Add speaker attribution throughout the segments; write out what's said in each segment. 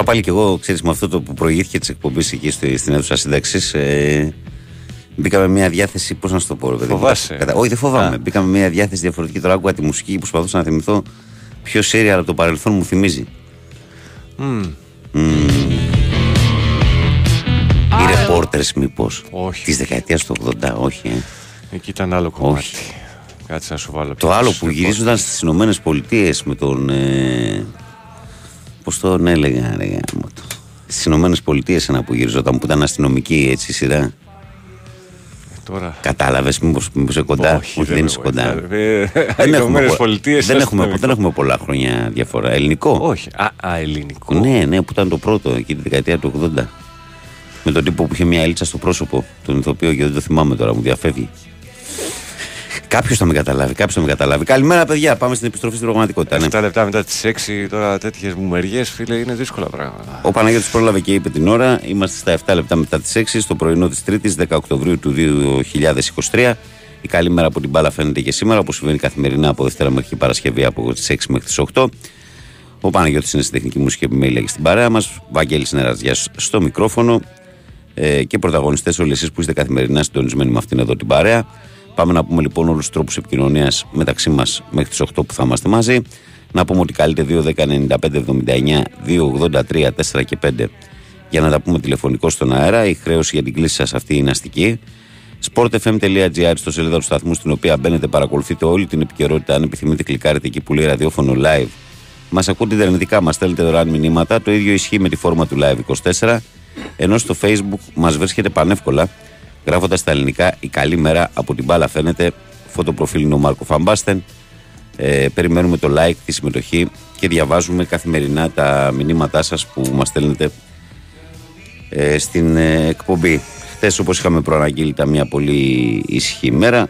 Speaker 1: Τώρα πάλι και εγώ, ξέρεις, με αυτό το που προηγήθηκε της εκπομπής εκεί στην αίθουσα σύνταξης, ε, μπήκαμε μια διάθεση. Πώς να σου το πω, ρε παιδί.
Speaker 2: Φοβάσαι.
Speaker 1: Κατα... Όχι, δεν φοβάμαι. Α. Μπήκαμε μια διάθεση διαφορετική. Τώρα άκουγα τη μουσική και προσπαθούσα να θυμηθώ ποιο σέρια από το παρελθόν μου θυμίζει. Mm. Mm. Οι ρεπόρτερ, μήπως.
Speaker 2: Όχι.
Speaker 1: Της δεκαετίας του 80, όχι. Ε.
Speaker 2: Εκεί ήταν άλλο κομμάτι. Όχι. Κάτσε να σου βάλω
Speaker 1: Το άλλο που γυρίζονταν στις Ηνωμένες Πολιτείες με τον. Ε, Πώς τον έλεγα, ρε Στις Ηνωμένες Πολιτείες ένα που γύριζόταν που ήταν αστυνομική έτσι σειρά. Ε,
Speaker 2: τώρα.
Speaker 1: Κατάλαβες, μήπως είσαι κοντά;
Speaker 2: Όχι,
Speaker 1: δεν, είσαι κοντά.
Speaker 2: Ε, δεν, έχουμε,
Speaker 1: δεν, έχουμε, δεν έχουμε πολλά χρόνια διαφορά. Ελληνικό;
Speaker 2: Όχι. Α, α, ελληνικό.
Speaker 1: Ναι, ναι, που ήταν το πρώτο εκεί τη δεκαετία του 80. Με τον τύπο που είχε μια έλτσα στο πρόσωπο, τον ηθοποιό και δεν το θυμάμαι τώρα, μου διαφεύγει. Κάποιος θα με καταλάβει, κάποιος θα με καταλάβει. Καλημέρα, παιδιά. Πάμε στην επιστροφή στην πραγματικότητα.
Speaker 2: 7 ναι. λεπτά μετά τις 6, τώρα τέτοιες μουμεριές, φίλε, είναι δύσκολα πράγματα.
Speaker 1: Ο Παναγιώτης πρόλαβε και είπε την ώρα. Είμαστε στα 7 λεπτά μετά τις 6, στο πρωινό της Τρίτης, 10 Οκτωβρίου του 2023. Η καλή μέρα από την μπάλα φαίνεται και σήμερα, όπως συμβαίνει καθημερινά από Δευτέρα μέχρι Παρασκευή από τις 6 μέχρι τις 8. Ο Παναγιώτης είναι στην τεχνική μουσική επιμέλεια και στην παρέα μας. Βαγγέλης Νεραζιάς στο μικρόφωνο. Ε, και πρωταγωνιστές όλοι εσείς που είστε καθημερινά συντονισμένοι με αυτήν εδώ την παρέα. Πάμε να πούμε λοιπόν όλους τους τρόπους επικοινωνίας μεταξύ μας μέχρι τις 8 που θα είμαστε μαζί. Να πούμε ότι καλείτε 2, 10, 95, 79, 2, 83, 4 και 5 για να τα πούμε τηλεφωνικό στον αέρα. Η χρέωση για την κλίση σας αυτή είναι αστική. sportfm.gr στο σελίδα του σταθμού στην οποία μπαίνετε, παρακολουθείτε όλη την επικαιρότητα. Αν επιθυμείτε, κλικάρετε εκεί που λέει ραδιόφωνο live. Μας ακούτε ιντερνετικά, μας στέλνετε δωρεάν μηνύματα. Το ίδιο ισχύει με τη φόρμα του live 24. Ενώ στο facebook μας βρίσκεται πανεύκολα Γράφοντας στα ελληνικά, η καλή μέρα από την μπάλα φαίνεται. Φωτοπροφίλ είναι ο Μάρκο Φαμπάστεν. Ε, περιμένουμε το like, τη συμμετοχή και διαβάζουμε καθημερινά τα μηνύματά σας που μας στέλνετε ε, στην ε, εκπομπή. Χθες, όπως είχαμε προαναγγείλει, ήταν μια πολύ ήσυχη ημέρα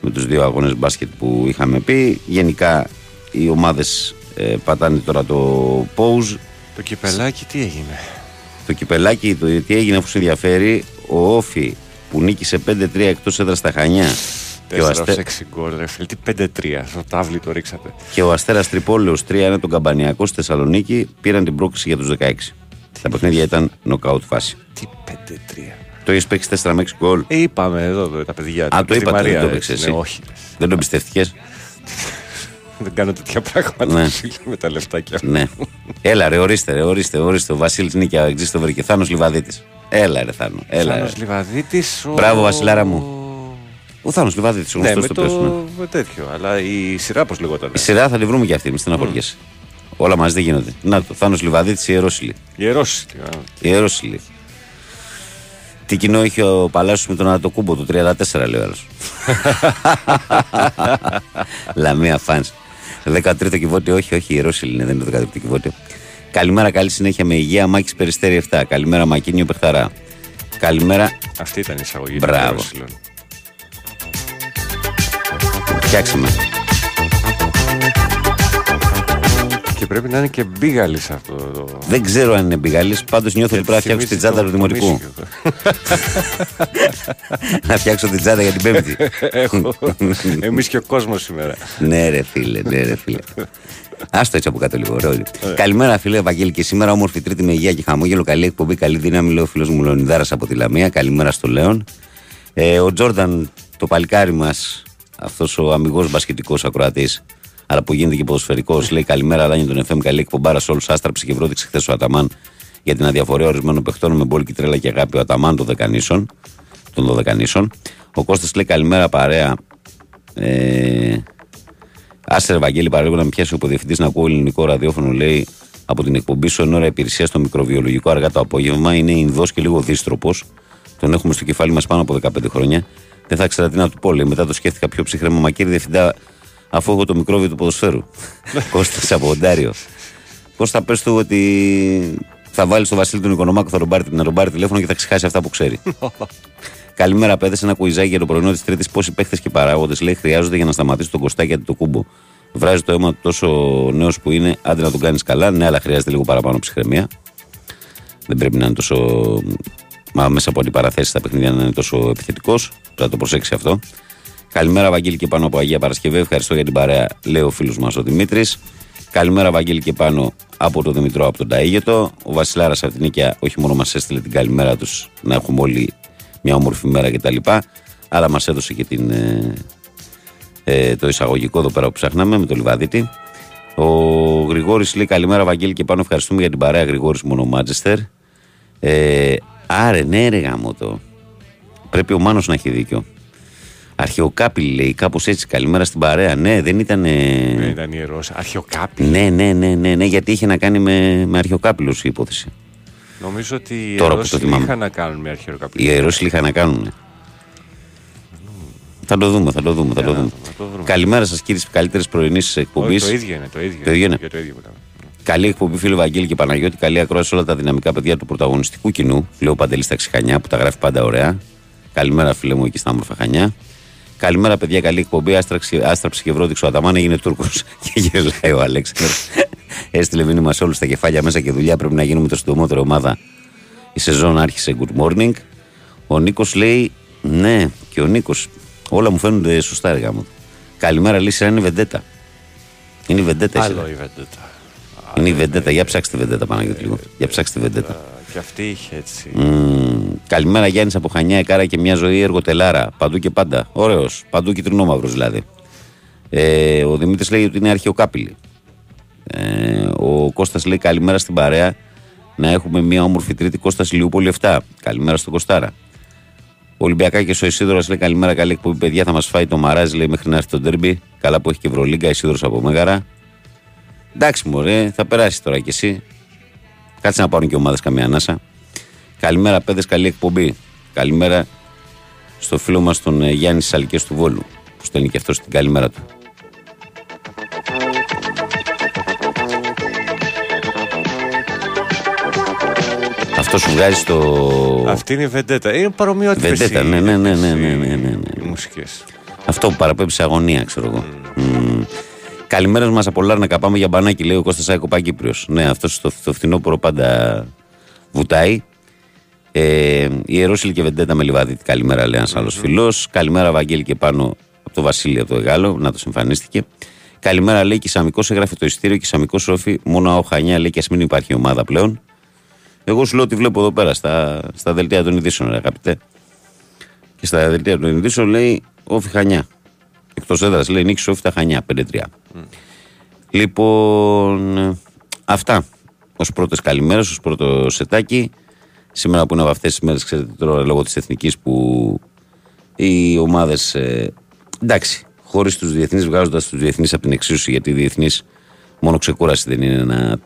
Speaker 1: με τους δύο αγώνες μπάσκετ που είχαμε πει. Γενικά οι ομάδες ε, πατάνε τώρα το pause.
Speaker 2: Το κυπελάκι τι έγινε;
Speaker 1: Το κυπελάκι το τι έγινε αφού σε ενδιαφέρει ο Όφη που νίκησε 5-3 εκτός έδρας στα Χανιά.
Speaker 2: 4 Αστε... 6 γκολ, ρε φίλε. Τι 5-3, στο τάβλι το ρίξατε.
Speaker 1: Και ο Αστέρας Τρυπόλεο 3-1 τον Καμπανιακό στη Θεσσαλονίκη πήραν την πρόκληση για τους 16. Τα παιχνίδια ήταν νοκάουτ φάση.
Speaker 2: Τι 5-3.
Speaker 1: Το έχεις παίξει 4 με 6 γκολ;
Speaker 2: Ε, είπαμε εδώ τα παιδιά.
Speaker 1: Α, το είπατε, δεν το παίξει.
Speaker 2: Ναι, όχι.
Speaker 1: Δεν το εμπιστευτικέ.
Speaker 2: δεν κάνω τέτοια πράγματα ναι. με τα λεφτάκια.
Speaker 1: ναι. Έλα, ρε, ορίστε, ρε, ορίστε, ορίστε. Ο Βασίλης Νίκια Εξίστοβερ και Θάνος Λιβαδίτης. Έλα, ρε Θάνο. Έλα,
Speaker 2: Θάνος Λιβαδίτης.
Speaker 1: Ο... Μπράβο, Βασιλάρα μου. Ο Θάνος Λιβαδίτης, ο
Speaker 2: ναι, με το... ναι. με τέτοιο. Αλλά η σειρά πώς λεγόταν.
Speaker 1: Η σειρά θα τη βρούμε και αυτή, μη στεναχωριέσαι. Mm. Όλα μαζί δεν γίνονται. Να το, Θάνος Λιβαδίτης, Ιερόσιλη.
Speaker 2: Ιερόσιλη.
Speaker 1: Ιερόσιλη. Τι κοινό είχε ο Παλάσιος με τον Ανατοκούμπο του 34, λέει ο άλλος. Λαμία φαν. 13ο κυβότιο, όχι, όχι, Ιερόσιλη είναι, δεν είναι το 13ο κυβότιο. Καλημέρα, καλή συνέχεια με υγεία. Μάκης Περιστέρη 7. Καλημέρα, Μακίνιο Πεχταρά. Καλημέρα.
Speaker 2: Αυτή ήταν η εισαγωγή
Speaker 1: Μπράβο. Φτιάξαμε.
Speaker 2: Και πρέπει να είναι και μπίγαλη αυτό. Το...
Speaker 1: Δεν ξέρω αν είναι μπίγαλη. Πάντως νιώθω ότι πρέπει να φτιάξω την τσάντα του Δημοτικού. να φτιάξω την τσάντα για την Πέμπτη.
Speaker 2: Εμείς και ο κόσμος σήμερα.
Speaker 1: ναι, ρε φίλε, ναι, ρε φίλε. Άστο έτσι από κάτω λίγο. Ωραία. Καλημέρα, φίλε Ευαγγέλη. Και σήμερα όμορφη Τρίτη με υγεία και χαμόγελο. Καλή εκπομπή, καλή δύναμη. Λέω ο φίλος μου Λεωνιδάρα από τη Λαμία. Καλημέρα στο Λέον. Ε, ο Τζόρνταν, το παλικάρι μας, αυτός ο αμυγός μπασκετικός ακροατής, αλλά που γίνεται και ποδοσφαιρικός, λέει καλημέρα, Δάνιο τον FM. Καλή εκπομπάρα σε όλους. Άστραψε και βρόντιξε χθες ο Αταμάν για την αδιαφορία ορισμένων παιχτών με μπόλικη τρέλα και αγάπη. Ο Αταμάν των Δεκανήσων. Των Δωδεκανήσων. Ο Κώστας λέει καλημέρα παρέα. Ε, Άστερ Βαγγέλη, παραλίγο να με πιάσει ο υποδιευθυντής να ακούω ελληνικό ραδιόφωνο, λέει από την εκπομπή σου εν ώρα υπηρεσία στο μικροβιολογικό αργά το απόγευμα. Είναι Ινδός και λίγο δίστροπο. Τον έχουμε στο κεφάλι μας πάνω από 15 χρόνια. Δεν θα ήξερα τι να του πω. Λέει. Μετά το σκέφτηκα πιο ψυχρέμα. Μα κύριε Διευθυντά, αφού έχω το μικρόβιο του ποδοσφαίρου. Κώστας από Οντάριο. Κώστα πες του ότι θα βάλει στο Βασίλη τον Οικονομάκο, θα τον πάρει τηλέφωνο και θα ξεχάσει αυτά που ξέρει. Καλημέρα, παιδε. Ένα κουιζάκι για το πρωινό της Τρίτης. Πόσοι παίχτες και παράγοντες λέει χρειάζονται για να σταματήσει τον Κωστάκι γιατί το κούμπο. Βράζει το αίμα του τόσο νέος που είναι, άντε να τον κάνεις καλά. Ναι, αλλά χρειάζεται λίγο παραπάνω ψυχραιμία. Δεν πρέπει να είναι τόσο. Μα μέσα από αντιπαραθέσεις τα παιχνίδια να είναι τόσο επιθετικός. Θα το προσέξεις αυτό. Καλημέρα, Βαγγέλη και πάνω από Αγία Παρασκευή. Ευχαριστώ για την παρέα, λέει ο φίλος μας ο Δημήτρης. Καλημέρα, Βαγγέλη και πάνω από τον Δημητρό από τον Ταίγετο. Ο Βασιλάρας από την Νίκαια όχι μόνο μας έστειλε την καλημέρα τους να έχουμε όλοι μια όμορφη μέρα κτλ. Αλλά μας έδωσε και την, ε, ε, το εισαγωγικό εδώ πέρα που ψάχναμε με το Λιβαδίτη. Ο Γρηγόρης λέει καλημέρα, Βαγγέλη και πάνω. Ευχαριστούμε για την παρέα Γρηγόρης μόνο Μάτζεστερ. Ε, άρε, ναι, ρε γάμο το. Πρέπει ο Μάνος να έχει δίκιο. Αρχαιοκάπηλ λέει, κάπως έτσι. Καλημέρα στην παρέα. Ναι, δεν ήταν.
Speaker 2: Δεν ήταν ιερός. Αρχαιοκάπηλ.
Speaker 1: Ναι, ναι, ναι, ναι, ναι, γιατί είχε να κάνει με, με αρχαιοκάπηλο η υπόθεση.
Speaker 2: Νομίζω ότι οι
Speaker 1: Τώρα που
Speaker 2: ιερόσιλοι
Speaker 1: το θυμάμαι.
Speaker 2: είχαν να κάνουν με αρχαιοκάπηλ.
Speaker 1: Οι ιερόσιλοι είχαν να κάνουν. Θα το δούμε, θα το δούμε. Θα το
Speaker 2: Για να
Speaker 1: δούμε.
Speaker 2: δούμε, θα το βρούμε.
Speaker 1: Καλημέρα σας κύριε της καλύτερης πρωινής εκπομπή.
Speaker 2: Όχι, Το ίδιο είναι. Το ίδιο,
Speaker 1: Το ίδιο είναι.
Speaker 2: Για το ίδιο μιλάμε.
Speaker 1: Καλή εκπομπή, φίλε Βαγγέλη και Παναγιώτη. Καλή ακρόαση σε όλα τα δυναμικά παιδιά του πρωταγωνιστικού κοινού. Λέω Παντελής στα Ξυχανιά που τα γράφει πάντα ωραία. Καλημέρα, φίλε μου, εκεί στα όμορφα Χανιά. Καλημέρα, παιδιά. Καλή εκπομπή. Άστραψε, άστραψε και βρόντιξο ο Αταμάν έγινε Τούρκος. και γελάει ο Αλέξανδρος. Έστειλε μήνυμα σε όλους τα κεφάλια μέσα και δουλειά. Πρέπει να γίνουμε το συντομότερο ομάδα. Η σεζόν άρχισε. Good morning. Ο Νίκος λέει ναι, και ο Νίκος. Όλα μου φαίνονται σωστά, έργα μου. Καλημέρα, λύση είναι η βεντέτα. Είναι η βεντέτα, η σειρά.
Speaker 2: Άλλο η Βεντέτα.
Speaker 1: Είναι η Βεντέτα. Για ψάξτε τη Βεντέτα, Παναγιώτη λίγο. Για ψάξτε τη Βεντέτα.
Speaker 2: Και αυτή είχε έτσι.
Speaker 1: Μμμ. Καλημέρα Γιάννης από Χανιά, Εκάρα και μια ζωή εργοτελάρα. Παντού και πάντα. Ωραίος. Παντού κυτρινόμαυρος δηλαδή. Ε, ο Δημήτρης λέει ότι είναι αρχαιοκάπηλη. Ε, ο Κώστας λέει καλημέρα στην παρέα. Να έχουμε μια όμορφη τρίτη Κώστας Λιούπολη 7. Καλημέρα στον Κωστάρα. Ο Ολυμπιακάκης ο Ισίδωρο λέει καλημέρα, καλή εκπομπή. Παιδιά θα μας φάει το μαράζ, λέει μέχρι να έρθει το ντέρμπι. Καλά που έχει και Ευρωλίγκα, Ισίδωρος από Μέγαρα. Εντάξει, μωρέ, θα περάσεις τώρα κι εσύ. Κάτσε να πάρουν και ομάδες καμία ανάσα. Καλημέρα, παιδες, καλή εκπομπή. Καλημέρα στο φίλο μας τον ε, Γιάννη Σαλκές του Βόλου, που στέλνει και αυτός την καλημέρα του. Αυτό σου βγάζει το.
Speaker 2: Αυτή είναι η Βεντέτα. Είναι παρομοιότυπες.
Speaker 1: Βεντέτα, ναι, ναι, ναι, ναι, ναι, ναι, ναι, ναι.
Speaker 2: Οι μουσικές.
Speaker 1: Αυτό που παραπέμπει σε αγωνία, ξέρω εγώ. Μμμ. Καλημέρας μας από Λάρνακα. Πάμε για μπανάκι, λέει ο Κώστας Άικο Παγκύπριο. Ναι, αυτό το, το φθινόπωρο πάντα βουτάει. Ε, η Ιερόσιλη και Βεντέτα με λιβάδι. Καλημέρα, λέει ένας άλλος φίλο. Καλημέρα, Βαγγέλη και πάνω από το Βασίλειο από το Εγάλο. Να το εμφανίστηκε. Καλημέρα, λέει και η Σαμικός έγραφε το ειστήριο και η Σαμικός Σόφι. Μόνο ο Χανιά λέει και ας μην υπάρχει ομάδα πλέον. Εγώ σου λέω ότι βλέπω εδώ πέρα στα, στα δελτία των ειδήσεων, ρε, αγαπητέ. Και στα δελτία των ειδήσεων λέει Όφη Χανιά. Εκτός έδρας λέει νίκης Όφη τα Χανιά, 5-3. Λοιπόν, ε, αυτά. Ω πρώτες καλημέρες, ως πρώτο σετάκι. Σήμερα που είναι από αυτές τις μέρες, ξέρετε τώρα λόγω της εθνικής που οι ομάδες. Ε, εντάξει, χωρίς τους διεθνείς, βγάζοντας τους διεθνείς από την εξίσωση, γιατί οι διεθνείς μόνο ξεκούραση δεν είναι να,